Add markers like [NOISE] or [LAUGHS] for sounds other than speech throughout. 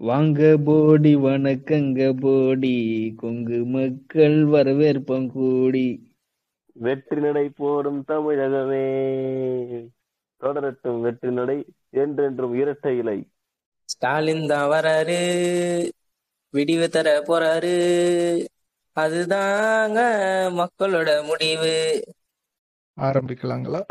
வாங்க போடி வணக்கங்க போடி கொங்கு மக்கள் வரவேற்பம் கூடி. வெற்றி நடை போடும் தமிழகமே. தொடரட்டும் வெற்றி நடை என்றென்றும் இரட்டை இலை. ஸ்டாலின் தான் வராரு விடிவு தர போறாரு. அதுதாங்க மக்களோட முடிவு. ஆரம்பிக்கலாங்களா?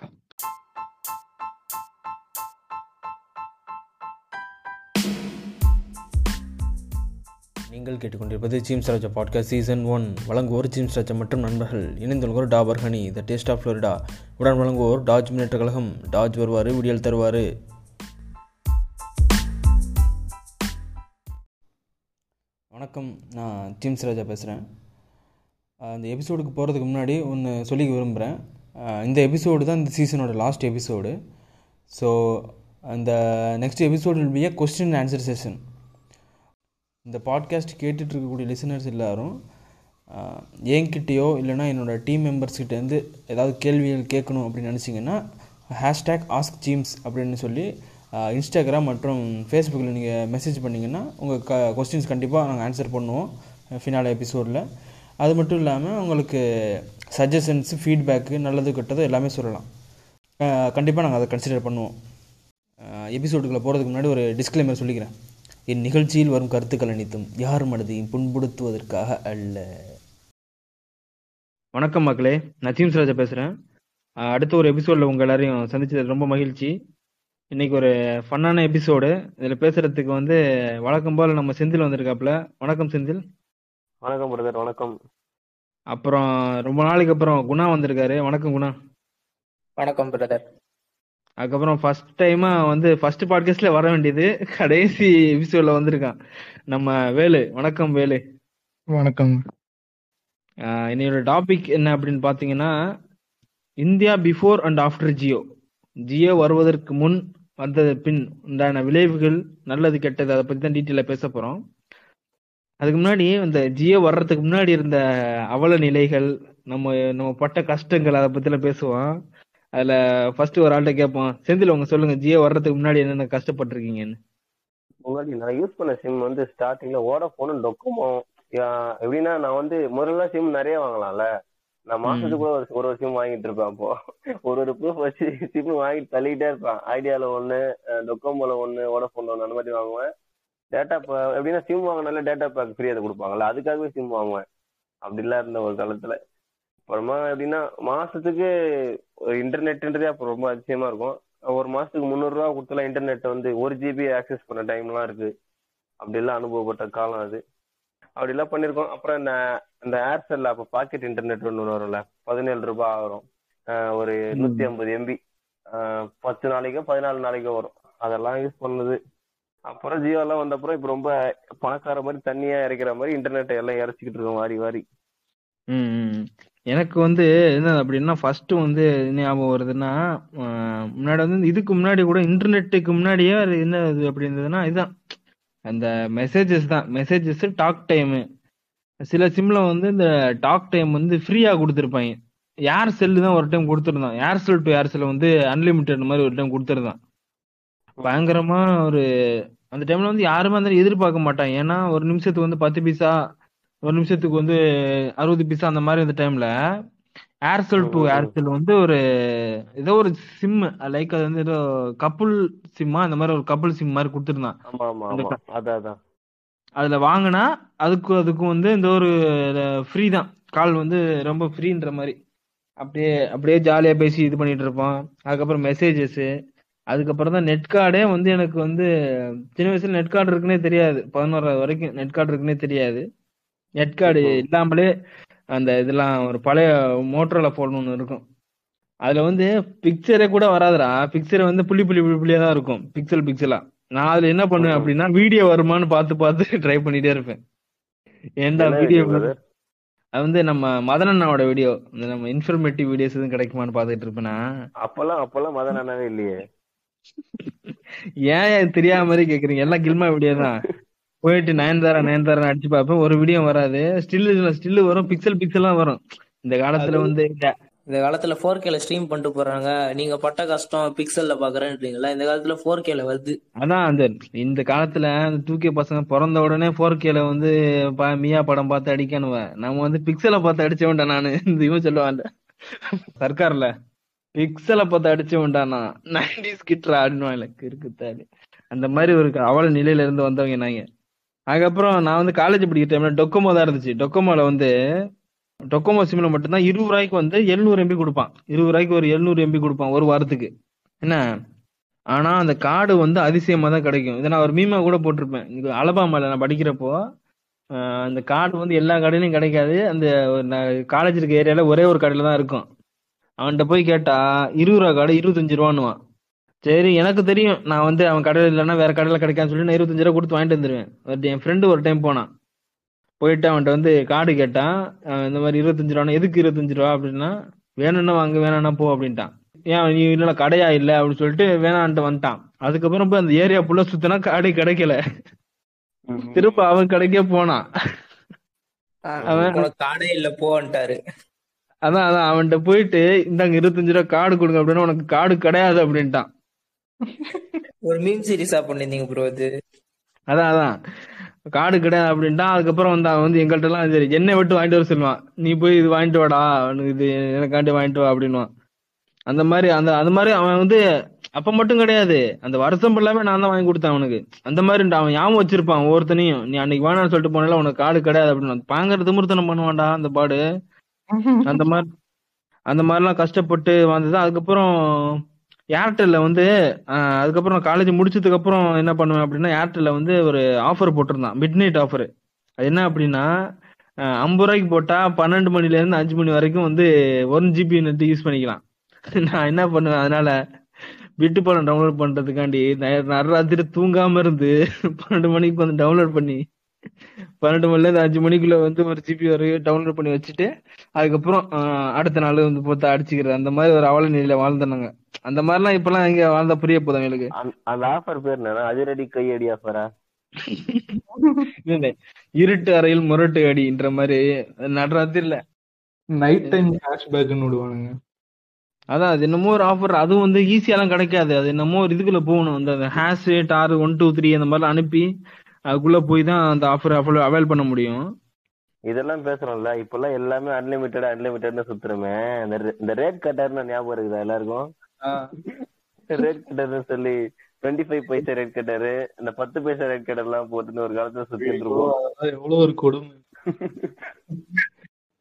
நீங்கள் கேட்டுக்கொண்டிருப்பது James Raja podcast season one வழங்குவோர் ஜீம்ஸ் ராஜா மற்றும் நண்பர்கள். இணைந்துள்ளோர் Dabur honey the taste of Florida உடன் வழங்குவோர் டாஜ் முன்னேற்ற கழகம். டாஜ் வருவார் விடியல் தருவார். வணக்கம். நான் ஜீம்ஸ் ராஜா பேசுகிறேன் இந்த எபிசோடுக்கு போகிறதுக்கு முன்னாடி ஒன்று சொல்லிக்க விரும்புகிறேன் இந்த எபிசோடு தான் இந்த சீசனோட லாஸ்ட் எபிசோடு ஸோ அந்த next episode will be a question answer session இந்த பாட்காஸ்ட் கேட்டுட்டு இருக்கக்கூடிய லிசனர்ஸ் எல்லாரும் என்கிட்டயோ இல்லைனா என்னோடய டீம் மெம்பர்ஸ்கிட்டேருந்து ஏதாவது கேள்விகள் கேட்கணும் அப்படின்னு நினச்சிங்கன்னா ஹேஷ்டேக் ஆஸ்க் ஜீம்ஸ் அப்படின்னு சொல்லி இன்ஸ்டாகிராம் மற்றும் ஃபேஸ்புக்கில் நீங்கள் மெசேஜ் பண்ணிங்கன்னா உங்கள் க கொஸ்டின்ஸ் கண்டிப்பாக நாங்கள் ஆன்சர் பண்ணுவோம் ஃபினால எபிசோடில் அது மட்டும் இல்லாமல் உங்களுக்கு சஜஷன்ஸு ஃபீட்பேக்கு நல்லது கெட்டது எல்லாமே சொல்லலாம். கண்டிப்பாக நாங்கள் அதை கன்சிடர் பண்ணுவோம். எபிசோடுக்குள்ளே போகிறதுக்கு முன்னாடி ஒரு டிஸ்க்ளைமர் சொல்லிக்கிறேன். இந்நிகழ்ச்சியில் வரும் கருத்துக்கள் அனைத்தும் யார் மனதையும் புண்படுத்துவதற்காக அல்ல. வணக்கம் மக்களே நான் ஜீம்ஸ் ராஜா பேசுறேன். அஹ் அடுத்த ஒரு எபிசோட்ல உங்க எல்லாரையும் சந்திச்சது ரொம்ப மகிழ்ச்சி. இன்னைக்கு ஒரு ஃபன்னான எபிசோடு இதுல பேசுறதுக்கு வந்து வழக்கம் போல நம்ம செந்தில் வந்திருக்காப்ல வணக்கம் செந்தில். வணக்கம் பிரதர் வணக்கம். அப்புறம் ரொம்ப நாளைக்கு அப்புறம் குணா வந்திருக்காரு. வணக்கம் குணா. வணக்கம் பிரதர் அதுக்கப்புறம் ஃபர்ஸ்ட் டைமா வந்து ஃபர்ஸ்ட் பாட்காஸ்ட்ல வர வேண்டியது கடைசி எபிசோட்ல வந்திருக்கான். நம்ம வேலு வணக்கம் வேலு. வணக்கம். இன்னையோட டாபிக் என்ன அப்படின்னு பாத்தீங்கன்னா India before and after Jio. Jio வருவதற்கு முன் வந்தது பின் உண்டான விளைவுகள் நல்லது கெட்டது அதை பத்தி தான் டீட்டெயிலா பேச போறோம். அதுக்கு முன்னாடி இந்த ஜியோ வர்றதுக்கு முன்னாடி இருந்த அவல நிலைகள் நம்ம நம்ம பட்ட கஷ்டங்கள் அதை பத்திலாம் பேசுவோம். அதுல ஃபர்ஸ்ட் ஒரு ஆள்கிட்ட கேட்போம். செந்தில் உங்க சொல்லுங்க ஜியோ வர்றதுக்கு முன்னாடி என்னென்ன கஷ்டப்பட்டிருக்கீங்கன்னு? முன்னாடி நான் யூஸ் பண்ண சிம் வந்து ஸ்டார்டிங்ல ஓடோஃபோனும் டொக்கோமோ எப்படின்னா நான் வந்து முதல்ல சிம் நிறைய வாங்கலாம்ல. நான் மாசத்துக்கு கூட ஒரு ஒரு சிம் வாங்கிட்டு இருப்பேன் அப்போ. ஒரு ஒரு ப்ரூஃப் வச்சு சிம் வாங்கிட்டு தள்ளிக்கிட்டே இருப்பேன். ஐடியால ஒன்னு டொக்கோமோல ஒன்னு ஓடோஃபோன்ல ஒன்னு அந்த மாதிரி வாங்குவேன். டேட்டா எப்படின்னா சிம் வாங்கினால டேட்டா பேக் ஃப்ரீ அதை கொடுப்பாங்கல்ல. அதுக்காகவே சிம் வாங்குவேன். அப்படிலாம் இருந்த ஒரு காலத்துல. அப்புறமா எப்படின்னா மாசத்துக்கு இன்டர்நெட்ன்றதே அப்போ ரொம்ப அதிசயமா இருக்கும். ஒரு மாசத்துக்கு முந்நூறு ரூபா கொடுத்தலாம் இன்டர்நெட் வந்து ஒரு ஜிபி ஆக்சஸ் பண்ண டைம்லாம் இருக்கு. அப்படிலாம் அனுபவப்பட்ட காலம் அது. அப்படிலாம் பண்ணியிருக்கோம். அப்புறம் இந்த இந்த ஏர்செல்ல அப்போ பாக்கெட் இன்டர்நெட் ஒன்று வரும்ல. பதினேழு ரூபாய் ஆகும் ஒரு நூத்தி ஐம்பது எம்பி பத்து நாளைக்கோ பதினாலு நாளைக்கோ வரும். அதெல்லாம் யூஸ் பண்ணது. அப்புறம் ஜியோ எல்லாம் வந்த அப்புறம் இப்போ ரொம்ப பணக்கார மாதிரி தண்ணியா இறைக்கிற மாதிரி இன்டர்நெட்டை எல்லாம் இறைச்சிக்கிட்டு இருக்கோம் வாரி வாரி. எனக்கு வந்து என்ன அப்படின்னா ஃபர்ஸ்ட் வந்து ஞாபகம் வருதுன்னா முன்னாடி வந்து இதுக்கு முன்னாடி கூட இன்டர்நெட்டுக்கு முன்னாடியே என்ன இது அப்படி இருந்ததுன்னா இதுதான் அந்த மெசேஜஸ் தான். மெசேஜஸ் டாக் டைம் சில சிம்ல வந்து இந்த டாக் டைம் வந்து ஃப்ரீயா கொடுத்துருப்பாங்க. ஏர்செல் தான் ஒரு டைம் கொடுத்துருந்தான். ஏர்செல் டு ஏர்செல் வந்து அன்லிமிட்டட் மாதிரி ஒரு டைம் கொடுத்துருந்தான். பயங்கரமா ஒரு அந்த டைம்ல வந்து யாருமே அந்த எதிர்பார்க்க மாட்டாங்க. ஏன்னா ஒரு நிமிஷத்துக்கு வந்து பத்து பைசா ஒரு நிமிஷத்துக்கு வந்து அறுபது பைசா அந்த மாதிரி அந்த டைம்ல ஏர்செல் டு. ஏர்செல் வந்து ஒரு ஏதோ ஒரு சிம் லைக் அது வந்து ஏதோ கப்புள் சிம்மா அந்த மாதிரி ஒரு கப்புள் சிம் மாதிரி கொடுத்துருந்தான். அதுல வாங்கினா அதுக்கு அதுக்கும் வந்து இந்த ஒரு ஃப்ரீ தான். கால் வந்து ரொம்ப ஃப்ரீன்ற மாதிரி. அப்படியே அப்படியே ஜாலியா பேசி இது பண்ணிட்டு இருப்போம் அதுக்கப்புறம் மெசேஜஸ் அதுக்கப்புறம் தான் நெட் கார்டே வந்து எனக்கு வந்து சின்ன வயசுல நெட் கார்டு இருக்குன்னே தெரியாது. பதினோராவது வரைக்கும் நெட் கார்டு இருக்குன்னே தெரியாது. Net card. இல்லாமலே அந்த இதெல்லாம் ஒரு பழைய மோட்டரோல போன் ஒன்று இருக்கும். அதுல வந்து பிக்சரே கூட வராதுடா. பிக்சர் வந்து புள்ளி புள்ளி புள்ளி புள்ளியா தான் இருக்கும். பிக்சல் பிக்சலா நான் அதுல என்ன பண்ணுவேன். அப்படின்னா வீடியோ வருமான்னு பார்த்து பார்த்து [LAUGHS] ட்ரை பண்ணிட்டே இருப்பேன். ஏன்டா வீடியோ? அது வந்து நம்ம மதன் அண்ணாவோட வீடியோ இந்த நம்ம இன்ஃபர்மேட்டிவ் வீடியோஸ் எதுவும் கிடைக்குமான்னு பார்த்துட்டு இருப்பேனா? அப்பெல்லாம் அப்பெல்லாம் மதன் அண்ணாவே இல்லையே. ஏன் தெரியாத மாதிரி கேக்குறீங்க? எல்லாம் கில்மா வீடியோ தான். [LAUGHS] போயிட்டு நயன்தாரா நயன்தாரா அடிச்சு பார்ப்பேன். ஒரு வீடியோ வராது. ஸ்டில் ஸ்டில் வரும். பிக்சல் பிக்சலா வரும். இந்த காலத்துல வந்து இந்த காலத்துல ஃபோர் கேல ஸ்ட்ரீம் பண்ணிட்டு போறாங்க. நீங்க பட்ட கஷ்டம் பிக்சல்ல பாக்குறேன்றீங்களா இந்த காலத்துல ஃபோர் கேல வருது. அதான் அந்த இந்த காலத்துல அந்த தூக்கிய பசங்க பிறந்த உடனே ஃபோர் கேல வந்து மியா படம் பார்த்து அடிக்கணுவ நம்ம வந்து பிக்சலை பார்த்து அடிச்ச வேண்டாம் நானு. இந்த இவன் சொல்லுவான் சர்க்கார்ல. பிக்சலை பார்த்து அடிச்ச வேண்டாம் நான் நைன்டிஸ் கிட்ரா ஆடினுவாங்க இருக்குத்தாரு அந்த மாதிரி ஒரு அவல நிலையில இருந்து வந்தவங்க நாங்க. அதுக்கப்புறம் நான் வந்து காலேஜ் படிக்கிற டைம்ல டொக்கோமோ தான் இருந்துச்சு. டொக்கோமோல வந்து டொக்கோமோ சிம்ல மட்டும்தான் இருபது ரூபாய்க்கு வந்து எழுநூறு எம்பி கொடுப்பான். இருபது ரூபாய்க்கு ஒரு எழுநூறு எம்பி கொடுப்பான் ஒரு வாரத்துக்கு. என்ன? ஆனா அந்த கார்டு வந்து அதிசயமா தான் கிடைக்கும். இதை நான் ஒரு மீமா கூட போட்டிருப்பேன். இது அலபாமால நான் படிக்கிறப்போ அந்த கார்டு வந்து எல்லா கடையிலையும் கிடைக்காது. அந்த காலேஜ் இருக்க ஏரியால ஒரே ஒரு கடையில தான் இருக்கும். அவன்கிட்ட போய் கேட்டா இருபது ரூபா கார்டு இருபத்தஞ்சு ரூபான்னுவான். சரி எனக்கு தெரியும். நான் வந்து அவன் கடையில் இல்லைன்னா வேற கடையில கிடைக்கான்னு சொல்லி நான் இருபத்தஞ்சு ரூபா கொடுத்து வாங்கிட்டு வந்துருவேன். ஒரு என் ஃப்ரெண்டு ஒரு டைம் போனான். போயிட்டு அவன்கிட்ட வந்து கார்டு கேட்டான். அவன் இந்த மாதிரி இருபத்தஞ்சு ரூபா எதுக்கு இருபத்தஞ்சு ரூபா அப்படின்னா வேணும்னா வாங்க வேணாம்னா போ அப்படின்ட்டான். ஏன் நீ இல்ல கடையா இல்ல அப்படின்னு சொல்லிட்டு வேணான்ட்டு வந்துட்டான். அதுக்கப்புறம் போய் அந்த ஏரியா ஃபுல்லா சுத்தினா கடை கிடைக்கல. திரும்ப அவன் கடைக்கே போனான். அவன் உனக்கு கார்டே இல்ல போன்ட்டாரு அதான் அதான். அவன்கிட்ட போயிட்டு இந்தாங்க இருபத்தஞ்சு ரூபா கார்டு கொடுங்க அப்படின்னா உனக்கு கார்டு கிடையாது அப்படின்ட்டான். ஒரு மீம் சீரிஸா பண்ணிருந்தீங்க ப்ரோ இது அதான் அதான். கார்டு கிடையாது அப்படின்ட்டா அதுக்கப்புறம் வந்து அவன் வந்து எங்கள்கிட்ட எல்லாம் சரி என்னை விட்டு வாங்கிட்டு வர சொல்லுவான். நீ போய் இது வாங்கிட்டு வாடா உனக்கு இது எனக்காண்டி வாங்கிட்டு வா அப்படின்னுவான். அந்த மாதிரி அந்த அந்த மாதிரி அவன் வந்து அப்ப மட்டும் கிடையாது. அந்த வருஷம் ஃபுல்லாமே நான் தான் வாங்கி கொடுத்தேன் அவனுக்கு. அந்த மாதிரி அவன் ஞாபகம் வச்சிருப்பான் ஒவ்வொருத்தனையும். நீ அன்னைக்கு வேணாம்னு சொல்லிட்டு போனால உனக்கு கார்டு கிடையாது அப்படின்னு. பாங்கற திமிர்த்தனம் பண்ணுவான்டா அந்த பாடு. [LAUGHS] அந்த மாதிரி அந்த மாதிரிலாம் கஷ்டப்பட்டு வந்தது அதுக்கப்புறம் ஏர்டெல்ல வந்து அதுக்கப்புறம் காலேஜ் முடிச்சதுக்கு அப்புறம் என்ன பண்ணுவேன் அப்படின்னா ஏர்டெல்ல வந்து ஒரு ஆஃபர் போட்டிருந்தான். மிட் நைட் ஆஃபர் அது என்ன அப்படின்னா ஐம்பது ரூபாய்க்கு போட்டா பன்னெண்டு மணில இருந்து அஞ்சு மணி வரைக்கும் வந்து ஒன் ஜிபி நெட் யூஸ் பண்ணிக்கலாம். [LAUGHS] நான் என்ன பண்ணுவேன் அதனால விட்டு படம் டவுன்லோட் பண்றதுக்காண்டி ந- நடுராத்திரி தூங்காம இருந்து பன்னெண்டு மணிக்கு வந்து டவுன்லோட் பண்ணி பன்னெண்டு மணில இருந்து அஞ்சு மணிக்குள்ள வந்து ஒரு ஜிபி வரைக்கும் டவுன்லோட் பண்ணி வச்சுட்டு அதுக்கப்புறம் அடுத்த நாள் வந்து போட்டு அடிச்சுக்கிறது. அந்த மாதிரி ஒரு அவல நிலையில வாழ்ந்தானுங்க அந்த மாதிரிலாம் இப்பெல்லாம் எங்க வாழ்ந்தா புரிய போதும் எங்களுக்கு. அந்த- ஆஃபர் பேர் என்னன்னா அதிரடி கையடி ஆஃபரா இல்ல, இருட்டு அறையில் முரட்டு அடின்ற மாதிரி நடுராத்திரில. Night time கேஷ்பேக்னு விடுவானுங்க. அதான் அது என்னமோ ஒரு ஆஃபர் அதுவும் வந்து ஈஸியாலாம் கிடைக்காது. அது என்னமோ ஒரு இதுக்குள்ள போகணும். அந்த hash star one two three அந்த மாதிரிலாம் அனுப்பி அதுக்குள்ள போய் தான் அந்த ஆஃபர் அவைல் பண்ண முடியும். இதெல்லாம் பேசுறோம்ல இப்பெல்லாம் எல்லாமே அன்லிமிட்டட் அன்லிமிட்டட்னு சுத்துறோமே. இந்த ரேட் கட்டர்னு ஞாபகம் இருக்குதா எல்லாருக்கும்? ரேட் கட்டர்னு சொல்லி twenty five paisa rate cutter இந்த பத்து பைசா ரேட் கட்டர் எல்லாம் போட்டுன்னு ஒரு காலத்துல சுத்திட்டு அதெல்லாம் எவ்வளவு ஒரு கொடுமை.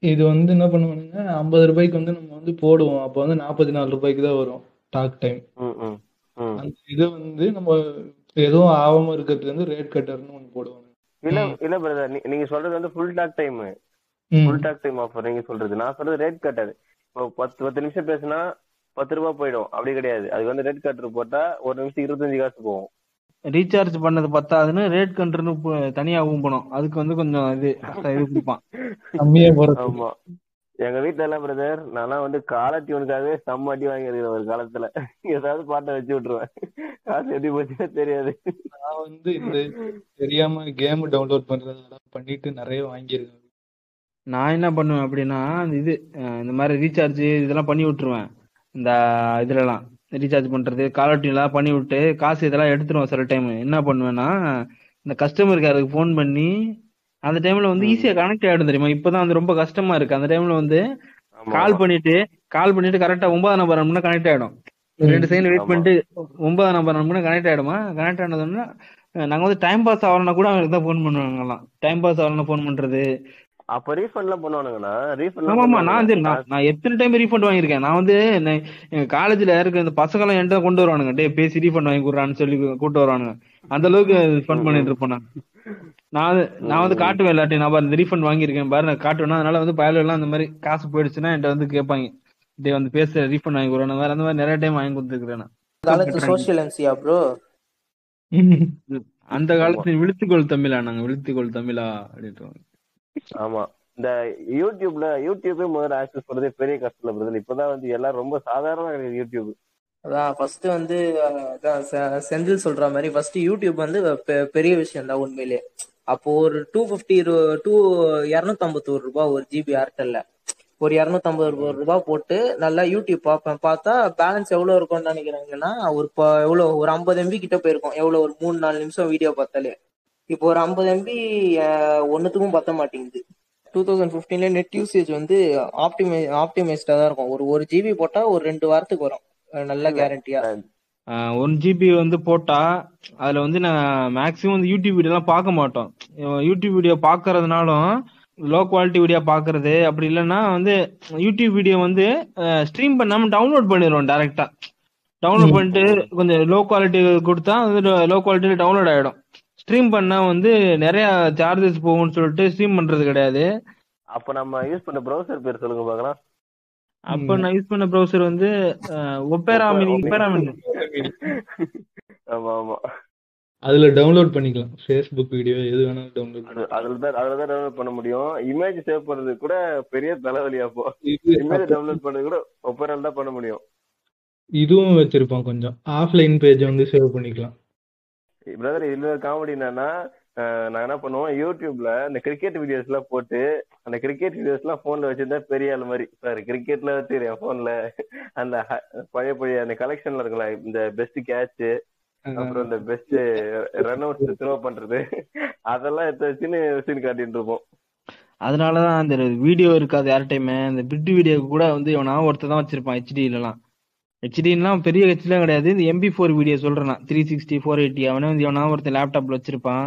இது வந்து என்ன பண்ணுவானுங்க ஐம்பது ரூபாய்க்கு வந்து நம்ம வந்து போடுவோம் அப்போ வந்து நாற்பத்தி நாலு ரூபாய்க்கு தான் வரும் டாக் டைம். அந்த இது வந்து நம்ம எதுவும் ஆகாம இருக்கிறதுக்கு வந்து ரேட் கட்டர்னு ஒன்று போடுவாங்க. இல்ல இல்ல பிரதர் நீங்க சொல்றது வந்து full talk time. Full talk time offer நீங்க சொல்றது. நான் சொல்றது ரேட் கட்டர் இப்போ பத்து பத்து நிமிஷம் பேசினா பத்து ரூபாய் போயிடும். அப்படி கிடையாது. அதுக்கு வந்து ரேட் கட்டர் போட்டா ஒரு நிமிஷம் இருபத்தஞ்சு காசு போகும். ரீசார்ஜ் பண்ணது பத்தாதுன்னு ரேட் கண்ட்ருன்னு தனியா ஊம்பணும் அதுக்கு வந்து கொஞ்சம் இது இது கொடுப்பான். கம்மியா போறது ஆமா. எங்க வீட்ல எல்லாம் பிரதர் நான்லாம் வந்து கால டியூனுக்காகவே செம்ம அடி வாங்கியிருக்கிறேன் ஒரு காலத்துல. ஏதாவது பாட்டை வச்சு விட்டுருவேன். காசு எப்படி போச்சுன்னே தெரியாது. நான் வந்து இந்த தெரியாம கேம் டவுன்லோட் பண்றதெல்லாம் பண்ணிட்டு நிறைய வாங்கியிருக்கேன். நான் என்ன பண்ணுவேன் அப்படின்னா இது இந்த மாதிரி ரீசார்ஜ் இதெல்லாம் பண்ணி விட்டுருவேன். இந்த இதுலலாம் ரீசார்ஜ் பண்றது காலர்டியூன்லாம் பண்ணி விட்டு காசு இதெல்லாம் எடுத்துருவேன் சில டைம் என்ன பண்ணுவேன்னா இந்த கஸ்டமர் கேருக்கு ஃபோன் பண்ணி அந்த டைம்ல வந்து ஈஸியா கனெக்ட் ஆயிடும் தெரியுமா? இப்பதான் வந்து ரொம்ப கஷ்டமா இருக்கு. அந்த டைம்ல வந்து. கால் பண்ணிட்டு கால் பண்ணிட்டு கரெக்டா ஒன்பதாம் நம்பர் அனுப்புனா கனெக்ட் ஆயிடும். ரெண்டு செகண்ட் வெயிட். பண்ணிட்டு ஒன்பதாம் நம்பர் அனுப்புனா கனெக்ட் ஆயிடுமா? கனெக்ட் ஆனதுன்னா நாங்க வந்து டைம் பாஸ் ஆகலன்னா கூட அவங்களுக்கு தான் ஃபோன் பண்ணுவாங்கலாம் டைம் பாஸ் ஆகலன்னா ஃபோன் பண்றது. அப்ப ரீஃபண்ட் எல்லாம் பண்ணுவானுங்கண்ணா. ரீஃபண்ட் ஆமா ஆமா நான் வந்து நான் எத்தனை டைம் ரீஃபண்ட் வாங்கியிருக்கேன்? நான் வந்து எங்க காலேஜ்ல இருக்க இந்த பசங்க எல்லாம் என்கிட்ட கொண்டு வருவானுங்க. டேய் பேசி ரீஃபண்ட் வாங்கி கொடுறான்னு சொல்லி கூட்டு வருவானுங்க. அந்த அளவுக்கு ஃபன் பண்ணிட்டு இருப்பேன் நான் நான் நான் வந்து காட்டுவேன் இல்லாட்டி நான் பாரு இந்த ரீஃபண்ட் வாங்கியிருக்கேன் பாரு நான் காட்டுவேன். அதனால வந்து பயல எல்லாம் அந்த மாதிரி காசு போயிடுச்சுன்னா என்கிட்ட வந்து கேட்பாங்க. டேய் வந்து பேச ரீஃபண்ட் வாங்கி கொடுறேன் வேற அந்த மாதிரி நிறைய டைம் வாங்கி காலத்து ப்ரோ [LAUGHS] அந்த காலத்துல விழுத்துக்கோள் தமிழா நாங்க விழுத்துக்கோள் தமிழா அப்படின்ட்டு ஆமா. இந்த யூடியூப்ல யூடியூபே முதல்ல ஆக்சஸ் பண்றதே பெரிய கஷ்டம் பிரதர் இப்பதான் வந்து எல்லாம் ரொம்ப சாதாரணமா கிடையாது யூடியூப் அதான் ஃபர்ஸ்ட் வந்து செந்தில் சொல்ற மாதிரி ஃபர்ஸ்ட் யூடியூப் வந்து பெ- பெரிய விஷயம் தான் உண்மையிலே. அப்போ ஒரு டூ பிப்டி டூ இரநூத்தம்பத்தோரு ரூபாய் ஒரு ஜிபி ஏர்டெல்ல ஒரு இரநூத்தம்பது ரூபாய் போட்டு நல்லா யூடியூப் பார்ப்பேன் பார்த்தா பேலன்ஸ் எவ்வளவு இருக்கும்னு நினைக்கிறாங்கன்னா ஒரு ப- எவ்வளவு ஒரு ஐம்பது எம்பி கிட்ட போயிருக்கும். எவ்வளவு ஒரு மூணு நாலு நிமிஷம் வீடியோ பார்த்தாலே. இப்போ ஒரு ஐம்பது எம்பி ஒன்னுத்துக்கும் பத்த மாட்டேங்குது. டூ தௌசண்ட் ஃபிஃப்டீன்ல நெட் யூசேஜ் வந்து ஆப்டிமை ஆப்டிமைஸ்டா தான் இருக்கும். ஒரு ஒரு ஜிபி போட்டா ஒரு ரெண்டு வாரத்துக்கு வரும். நல்ல கேரண்டியா ஒன் ஜிபி வந்து போட்டா அதுல வந்து நான் மேக்ஸிமம் வந்து யூடியூப் வீடியோலாம் பார்க்க மாட்டோம். யூடியூப் வீடியோ பார்க்கறதுனாலும் லோ குவாலிட்டி வீடியோ பார்க்கறது அப்படி இல்லைன்னா வந்து யூடியூப் வீடியோ வந்து ஸ்ட்ரீம் பண்ணாம டவுன்லோட் பண்ணிடுவோம் டைரக்டா டவுன்லோட் பண்ணிட்டு கொஞ்சம் லோ குவாலிட்டி கொடுத்தா வந்து லோ குவாலிட்டியில டவுன்லோட் ஆயிடும். ஸ்ட்ரீம் பண்ணா வந்து நிறைய சார்ஜஸ் போகும்னு சொல்லிட்டு ஸ்ட்ரீம் பண்றது கிடையாது. அப்ப நம்ம யூஸ் பண்ண ப்ரௌசர் பேர் சொல்லுங்க பார்க்கலாம் அப்ப நான் யூஸ் பண்ண ப்ரௌசர் வந்து ஒப்பேரா மினி ஒப்பேரா மினி. ஆமா ஆமா. அதுல டவுன்லோட் பண்ணிக்கலாம். ஃபேஸ்புக் வீடியோ எது வேணாலும் டவுன்லோட் அது அதுல தான் அதுல தான் டவுன்லோட் பண்ண முடியும். இமேஜ் சேவ் பண்றது கூட பெரிய தலைவலி அப்போ. இமேஜ் டவுன்லோட் பண்றது கூட ஒப்பரால் தான் பண்ண முடியும். இதுவும் வச்சிருப்பான் கொஞ்சம். ஆஃப்லைன் பேஜ் வந்து சேவ் பண்ணிக்கலாம். பிரதர் இதுல காமெடி என்னன்னா நான் என்ன பண்ணுவோம் யூடியூப்ல இந்த கிரிக்கெட் வீடியோஸ் எல்லாம் போட்டு அந்த கிரிக்கெட் வீடியோஸ் எல்லாம் போன்ல வச்சிருந்தா பெரிய ஆள் மாதிரி. சார் கிரிக்கெட்ல தெரியும் போன்ல அந்த பழைய பழைய அந்த கலெக்ஷன்ல இருக்குல்ல இந்த பெஸ்ட் கேட்ச் அப்புறம் இந்த பெஸ்ட் ரன் அவுட் த்ரோ பண்றது. அதெல்லாம் எடுத்து வச்சுன்னு வச்சுன்னு காட்டிட்டு இருப்போம். அதனாலதான் அந்த வீடியோ இருக்காது யார்டையுமே அந்த பிட் வீடியோ கூட வந்து இவனா ஒருத்தர் தான் வச்சிருப்பான் ஹெச்டிலாம் ஹெச்டிலாம் பெரிய ஹெச்டிலாம் கிடையாது. இந்த எம்பி ஃபோர் வீடியோ சொல்றேன் த்ரீ சிக்ஸ்டி ஃபோர் எயிட்டி அவனே வந்து இவனா ஒருத்தர் லேப்டாப்ல வச்சிருப்பான்.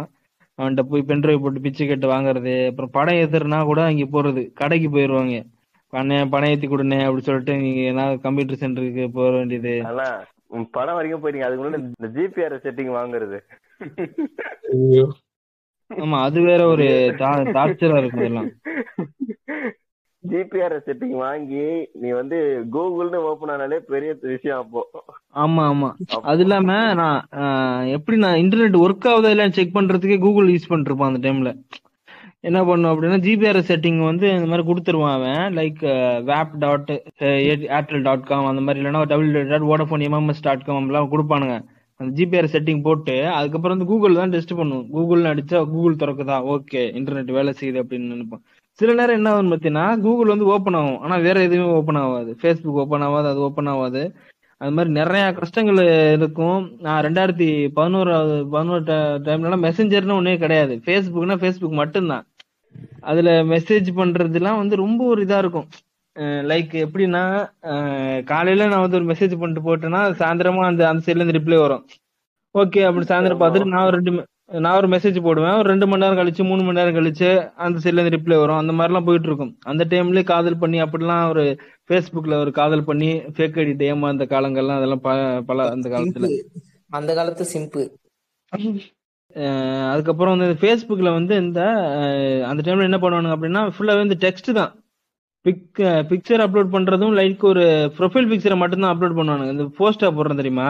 அவன்கிட்ட போய் பென்ட்ரைவ் போட்டு பிச்சை கேட்டு வாங்குறது அப்புறம் படம் ஏத்துறனா கூட அங்க போறது கடைக்கு போயிருவாங்க. அண்ணே பணம் ஏத்தி கொடுண்ணே அப்படி சொல்லிட்டு நீங்க ஏதாவது கம்ப்யூட்டர் சென்டருக்கு போக வேண்டியது. படம் வரைக்கும் போயிட்டீங்க. அதுக்கு முன்னாடி இந்த ஜிபிஆர் செட்டிங் வாங்குறது. ஐயோ. ஆமா அது வேற ஒரு டார்ச்சரா இருக்கும் இதெல்லாம். ஜிபிஆர் செட்டிங் வாங்கி நீ வந்து கூகுள்னு ஓபன் ஆனாலே பெரிய விஷயம் அப்போ. ஆமா ஆமா. அது இல்லாம நான் எப்படி நான் இன்டர்நெட் ஒர்க் ஆகுதா இல்லைன்னு செக் பண்றதுக்கே கூகுள் யூஸ் பண்ணிருப்பான் அந்த டைம்ல என்ன பண்ணும் அப்படின்னா ஜிபிஆர் செட்டிங் வந்து இந்த மாதிரி கொடுத்துருவான் அவன். Like wap dot Airtel dot com அந்த மாதிரி இல்லைன்னா W dot Vodafone MMS dot com எல்லாம் கொடுப்பானுங்க. அந்த ஜிபிஆர் செட்டிங் போட்டு அதுக்கப்புறம் வந்து கூகுள் தான் டெஸ்ட் பண்ணும். கூகுள் அடிச்சா கூகுள் திறக்குதா? ஓகே இன்டர்நெட் வேலை செய்யுது அப்படின்னு நினைப்போம் சில நேரம் என்ன ஆகும் பார்த்தீங்கன்னா கூகுள் வந்து ஓப்பன் ஆகும். ஆனா வேற எதுவுமே ஓப்பன் ஆகாது. ஃபேஸ்புக் ஓப்பன் ஆகாது அது ஓப்பன் ஆகாது. அது மாதிரி நிறைய கஷ்டங்கள் இருக்கும். நான் ரெண்டாயிரத்தி பதினோராவது பதினோரு டைம்லலாம் மெசஞ்சர்னு ஒன்னே கிடையாது. ஃபேஸ்புக்னா ஃபேஸ்புக் மட்டும்தான். அதுல மெசேஜ் பண்றதுலாம் வந்து ரொம்ப ஒரு இதா இருக்கும். லைக் எப்படின்னா காலையில நான் வந்து ஒரு மெசேஜ் பண்ணிட்டு போட்டேன்னா சாயந்தரமா அந்த அந்த சைட்ல இருந்து ரிப்ளை வரும். ஓகே அப்படி சாயந்தரம் பார்த்துட்டு நான் ஒரு ரெண்டு நான் ஒரு மெசேஜ் போடுவேன். ஒரு ரெண்டு மணி நேரம் கழிச்சு மூணு மணி நேரம் கழிச்சு அந்த சைட்ல இருந்து ரிப்ளை வரும். அந்த மாதிரிலாம் போயிட்டு இருக்கும். அந்த டைம்லயே காதல் பண்ணி அப்படிலாம் ஒரு ஃபேஸ்புக்ல ஒரு காதல் பண்ணி ஃபேக் ஐடி ஏமாந்த காலங்கள்லாம் அதெல்லாம் பல அந்த காலத்துல. அந்த காலத்து சிம்பு அதுக்கப்புறம் வந்து ஃபேஸ்புக்ல வந்து இந்த அந்த டைம்ல என்ன பண்ணுவானுங்க அப்படின்னா ஃபுல்லாவே இந்த டெக்ஸ்ட் தான். பிக் பிக்சர் அப்லோட் பண்றதும் லைக் ஒரு ப்ரொஃபைல் பிக்சரை மட்டும்தான் அப்லோட் பண்ணுவானுங்க. இந்த போஸ்டா போடுறோம் தெரியுமா?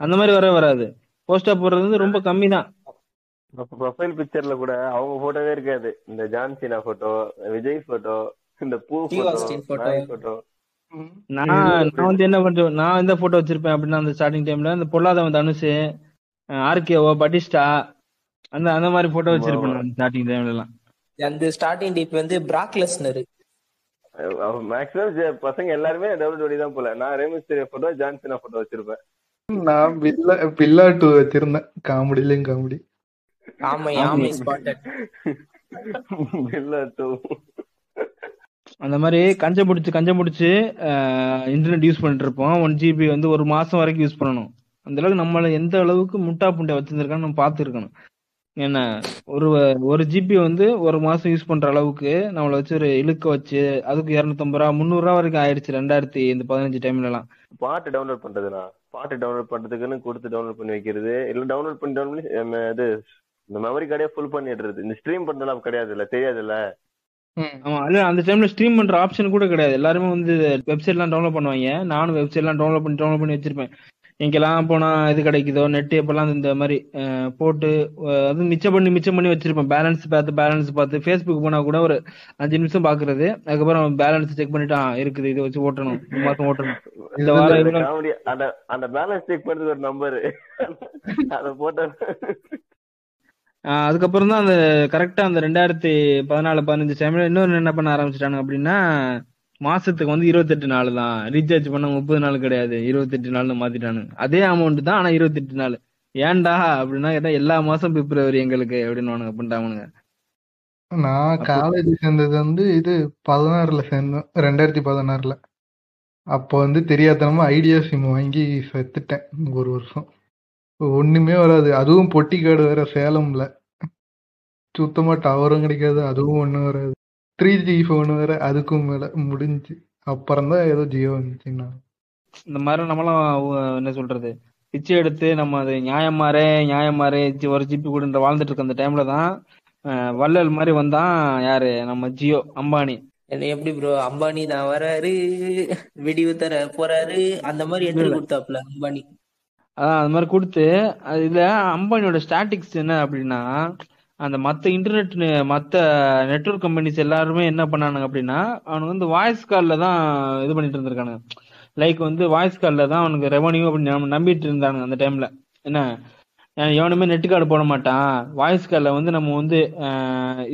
அந்த மாதிரி வர வராது. போஸ்டா போடுறது வந்து ரொம்ப கம்மி தான் ப்ரொஃபைல் பிக்சர்ல கூட அவங்க போட்டோவே இருக்காது. இந்த ஜான்சினா போட்டோ விஜய் போட்டோ இந்த பூ போட்டோ நான் நான் வந்து என்ன பண்றேன் நான் எந்த போட்டோ வச்சிருப்பேன் அப்படின்னா அந்த ஸ்டார்டிங் டைம்ல இந்த பொல்லாதவன் தனுஷ் ஆர்கேஓ பட்டிஸ்டா அந்த அந்த மாதிரி போட்டோ வச்சிருப்பேன் நான் ஸ்டார்டிங் டைம்ல எல்லாம் அந்த ஸ்டார்டிங் டிப் வந்து பிராக்லெஸ்னர் மேக்ஸிமம் பசங்க எல்லாருமே டபுள் ஜோடி தான் போல. நான் ரேமிஸ்திரி போட்டோ ஜான்சினா போட்டோ வச்சிருப்பேன். நான் பில்லா பில்லா டூ வச்சிருந்தேன். காமெடிலையும் காமெடி. ஆமை ஆமை. ஸ்பாட்டட் இல்ல டூ அந்த மாதிரி கஞ்ச பிடிச்சி கஞ்ச பிடிச்சி இன்டர்நெட் யூஸ் பண்ணிட்டு இருப்போம். ஒன் ஜிபி வந்து ஒரு மாசம் வரைக்கும் யூஸ் பண்ணணும். அந்த அளவுக்கு நம்மள எந்த அளவுக்கு முட்டா புண்டை வச்சிருந்திருக்கான்னு நம்ம பார்த்துருக்கணும். என்ன ஒரு ஒரு ஜிபி வந்து ஒரு மாசம் யூஸ் பண்ற அளவுக்கு நம்மள வச்சு ஒரு இழுக்க வச்சு அதுக்கு இரநூத்தம்பது ரூபா முந்நூறு ரூபா வரைக்கும் ஆயிடுச்சு ரெண்டாயிரத்தி இந்த பதினஞ்சு டைம்ல எல்லாம் பாட்டு டவுன்லோட் பண்றதுனா பாட்டு டவுன்லோட் பண்றதுக்குன்னு கொடுத்து டவுன்லோட் பண்ணி வைக்கிறது. இல்ல டவுன்லோட் பண்ணி டவுன்லோட் இது இந்த மெமரி கார்டே ஃபுல் பண்ணிடுறது. இந்த ஸ்ட்ரீம் பண்றதுலாம் கிடையாது இல்ல தெரியாது இல்ல ஆமா இல்ல அந்த டைம்ல ஸ்ட்ரீம் பண்ற ஆப்ஷன் கூட கிடையாது. எல்லாருமே வந்து வெப்சைட் எல்லாம் டவுன்லோட் பண்ணுவாங்க. நானும் வெப்சைட் எல்லாம் டவுன்லோட் பண்ணி டவுன்லோட் பண்ணி வச்சிருப்பேன். எங்கெல்லாம் போனா இது கிடைக்குதோ நெட் எப்பெல்லாம் இந்த மாதிரி போட்டு அது மிச்சம் பண்ணி மிச்சம் பண்ணி வச்சிருப்பேன். பேலன்ஸ் பார்த்து பேலன்ஸ் பார்த்து. ஃபேஸ்புக் போனா கூட ஒரு அஞ்சு நிமிஷம் பாக்குறது. அதுக்கப்புறம் பேலன்ஸ் செக் பண்ணிட்டு இருக்குது. இதை வச்சு ஓட்டணும். இந்த மாசம் ஓட்டணும். இந்த வாரம் அந்த பேலன்ஸ் செக் பண்றதுக்கு ஒரு நம்பர் அத போட்ட அதுக்கப்புறம் தான் அந்த கரெக்டா அந்த ரெண்டாயிரத்தி பதினாலு பதினஞ்சு டைம்ல இன்னொரு என்ன பண்ண ஆரம்பிச்சிட்டாங்க அப்படின்னா மாசத்துக்கு வந்து இருபத்தெட்டு நாள் தான். ரீசார்ஜ் பண்ண முப்பது நாள் கிடையாது. இருபத்தெட்டு நாள்னு மாத்திட்டானுங்க. அதே அமௌண்ட் தான் ஆனா இருபத்தெட்டு நாள். ஏன்டா அப்படின்னா கேட்டா எல்லா மாசம் பிப்ரவரி எங்களுக்கு அப்படின்னு பண்ணிட்டானுங்க நான் காலேஜ் சேர்ந்தது வந்து இது பதினாறுல சேர்ந்தேன் ரெண்டாயிரத்தி பதினாறுல. அப்போ வந்து தெரியாதனமா ஐடியா சிம் வாங்கி செத்துட்டேன் ஒரு வருஷம். ஒண்ணுமே வராது. அதுவும் பொட்டி கார்டு வேற சேலம்ல. சுத்தமா டவரும் கிடைக்காது அதுவும் ஒண்ணும் வராது. த்ரீ ஜி ஃபோன் வேற அதுக்கும் மேல முடிஞ்சு. அப்புறம் தான் ஏதோ ஜியோ வந்துச்சுன்னா. இந்த மாதிரி நம்மளும் அஹ், என்ன சொல்றது? பிச்சை எடுத்து நம்ம அது நியாயமாரே நியாயமாரே ஒரு ஜிபி கூட வாழ்ந்துட்டு இருக்க அந்த டைம்ல தான் வள்ளல் மாதிரி வந்தான் யாரு? நம்ம ஜியோ அம்பானி. என்ன எப்படி ப்ரோ அம்பானி தான் வராரு. வெடிவு தர போறாரு. அந்த மாதிரி என்ட்ரி இல்ல. கொடுத்தாப்ல அம்பானி. அதான் அது மாதிரி கொடுத்து இதுல அம்பானியோட ஸ்டாட்டிக்ஸ் என்ன அப்படின்னா அந்த மத்த இன்டர்நெட் மத்த நெட்வொர்க் கம்பெனிஸ் எல்லாருமே என்ன பண்ணானுங்க அப்படின்னா அவனுக்கு வந்து வாய்ஸ் கால்ல தான் இது பண்ணிட்டு இருந்திருக்கானுங்க. லைக் வந்து வாய்ஸ் கால்ல தான் அவனுக்கு ரெவன்யூ அப்படின்னு நம்பிட்டு இருந்தானுங்க அந்த டைம்ல என்ன? எவனுமே நெட் கார்டு போட மாட்டான். வாய்ஸ் கால்ல வந்து நம்ம வந்து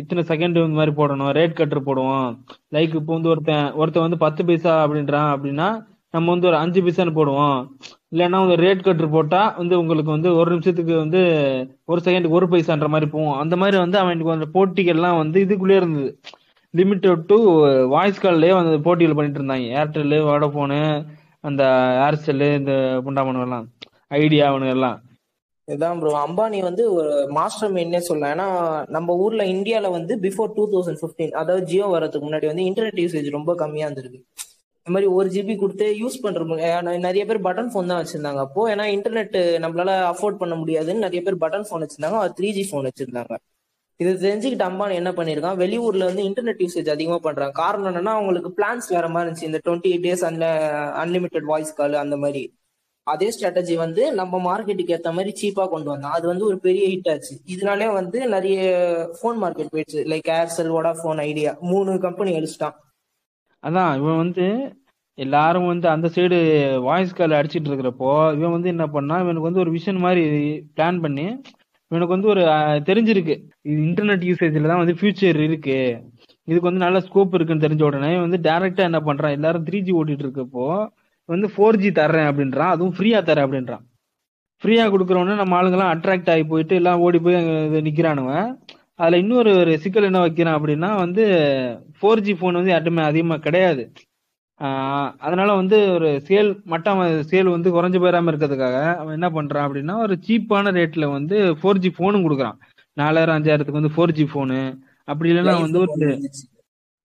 இத்தனை செகண்ட் இந்த மாதிரி போடணும். ரேட் கட்டர் போடுவோம். லைக் இப்போ வந்து ஒருத்தன் ஒருத்தன் வந்து பத்து பைசா அப்படின்றான் அப்படின்னா நம்ம வந்து ஒரு அஞ்சு பைசான்னு போடுவோம். இல்லைன்னா உங்க ரேட் கட்டர் போட்டா வந்து உங்களுக்கு வந்து ஒரு நிமிஷத்துக்கு வந்து ஒரு செகண்டுக்கு ஒரு பைசான்ற மாதிரி போகும். அந்த மாதிரி வந்து அவனுக்கு அந்த போட்டிகள்லாம் வந்து இதுக்குள்ளே இருந்தது. லிமிட்டட் டு வாய்ஸ் கால்லே வந்து போட்டிகள் பண்ணிட்டு இருந்தாங்க. ஏர்டெல்லு வோடஃபோனு அந்த ஏர்செல்லு இந்த புண்டாமனுகள்லாம் ஐடியா அவனுங்க எல்லாம் இதான் ப்ரோ அம்பானி வந்து ஒரு மாஸ்டர் மைண்ட்னே சொல்லலாம். ஏன்னா நம்ம ஊர்ல இந்தியால வந்து பிஃபோர் டூ தௌசண்ட் ஃபிஃப்டீன் அதாவது ஜியோ வரதுக்கு முன்னாடி வந்து இன்டர்நெட் யூசேஜ் ரொம்ப கம்மியா இருந்திருக்கு. இந்த மாதிரி ஒரு ஜிபி கொடுத்து யூஸ் பண்ற ஏன்னா நிறைய பேர் பட்டன் ஃபோன் தான் வச்சிருந்தாங்க. அப்போ ஏன்னா இன்டர்நெட் நம்மளால அஃபோர்ட் பண்ண முடியாதுன்னு நிறைய பேர் பட்டன் ஃபோன் வச்சிருந்தாங்க. அது த்ரீ ஜி ஃபோன் வச்சிருந்தாங்க. இது தெரிஞ்சுக்கிட்டு அம்பானி என்ன பண்ணிருக்கான்? வெளியூர்ல வந்து இன்டர்நெட் யூசேஜ் அதிகமா பண்றாங்க காரணம் என்னன்னா அவங்களுக்கு பிளான்ஸ் வேற மாதிரி இருந்துச்சு. இந்த டுவெண்ட்டி எயிட் டேஸ் அந்த அன்லிமிட்டெட் வாய்ஸ் கால் அந்த மாதிரி. அதே ஸ்ட்ராட்டஜி வந்து நம்ம மார்க்கெட்டுக்கு ஏத்த மாதிரி சீப்பா கொண்டு வந்தோம் அது வந்து ஒரு பெரிய ஹிட் ஆச்சு. இதனாலே வந்து நிறைய ஃபோன் மார்க்கெட் போயிடுச்சு. லைக் ஏர்செல் வோடாஃபோன் ஐடியா மூணு கம்பெனி அழிச்சிட்டான். அதான் இவன் வந்து எல்லாரும் வந்து அந்த சைடு வாய்ஸ் கால் அடிச்சிட்டு இருக்கிறப்போ இவன் வந்து என்ன பண்ணா இவனுக்கு வந்து ஒரு விஷன் மாதிரி பிளான் பண்ணி இவனுக்கு வந்து ஒரு தெரிஞ்சிருக்கு. இது இன்டர்நெட் யூசேஜ்ல தான் வந்து ஃபியூச்சர் இருக்கு. இதுக்கு வந்து நல்ல ஸ்கோப் இருக்குன்னு தெரிஞ்ச உடனே வந்து டைரக்டா என்ன பண்றான் எல்லாரும் த்ரீ ஜி ஓட்டிட்டு இருக்கப்போ வந்து ஃபோர் ஜி தர்றேன் அப்படின்றான். அதுவும் ஃப்ரீயா தரேன் அப்படின்றான். ஃப்ரீயா கொடுக்குறவொன்னே நம்ம ஆளுங்கெல்லாம் அட்ராக்ட் ஆகி போயிட்டு எல்லாம் ஓடி போய் நிக்கிறானுவன். அதுல இன்னொரு ஒரு சிக்கல் என்ன வைக்கிறான் அப்படின்னா வந்து ஃபோர் ஜி ஃபோன் வந்து யார்ட்டுமே அதிகமா கிடையாது. அதனால வந்து ஒரு சேல் மட்டம் சேல் வந்து குறைஞ்சு போயிடாம இருக்கிறதுக்காக அவன் என்ன பண்றான் அப்படின்னா ஒரு சீப்பான ரேட்ல வந்து ஃபோர் ஜி போனும் கொடுக்குறான். நாலாயிரம் அஞ்சாயிரத்துக்கு வந்து ஃபோர் ஜி போனு அப்படி இல்லைன்னா வந்து ஒரு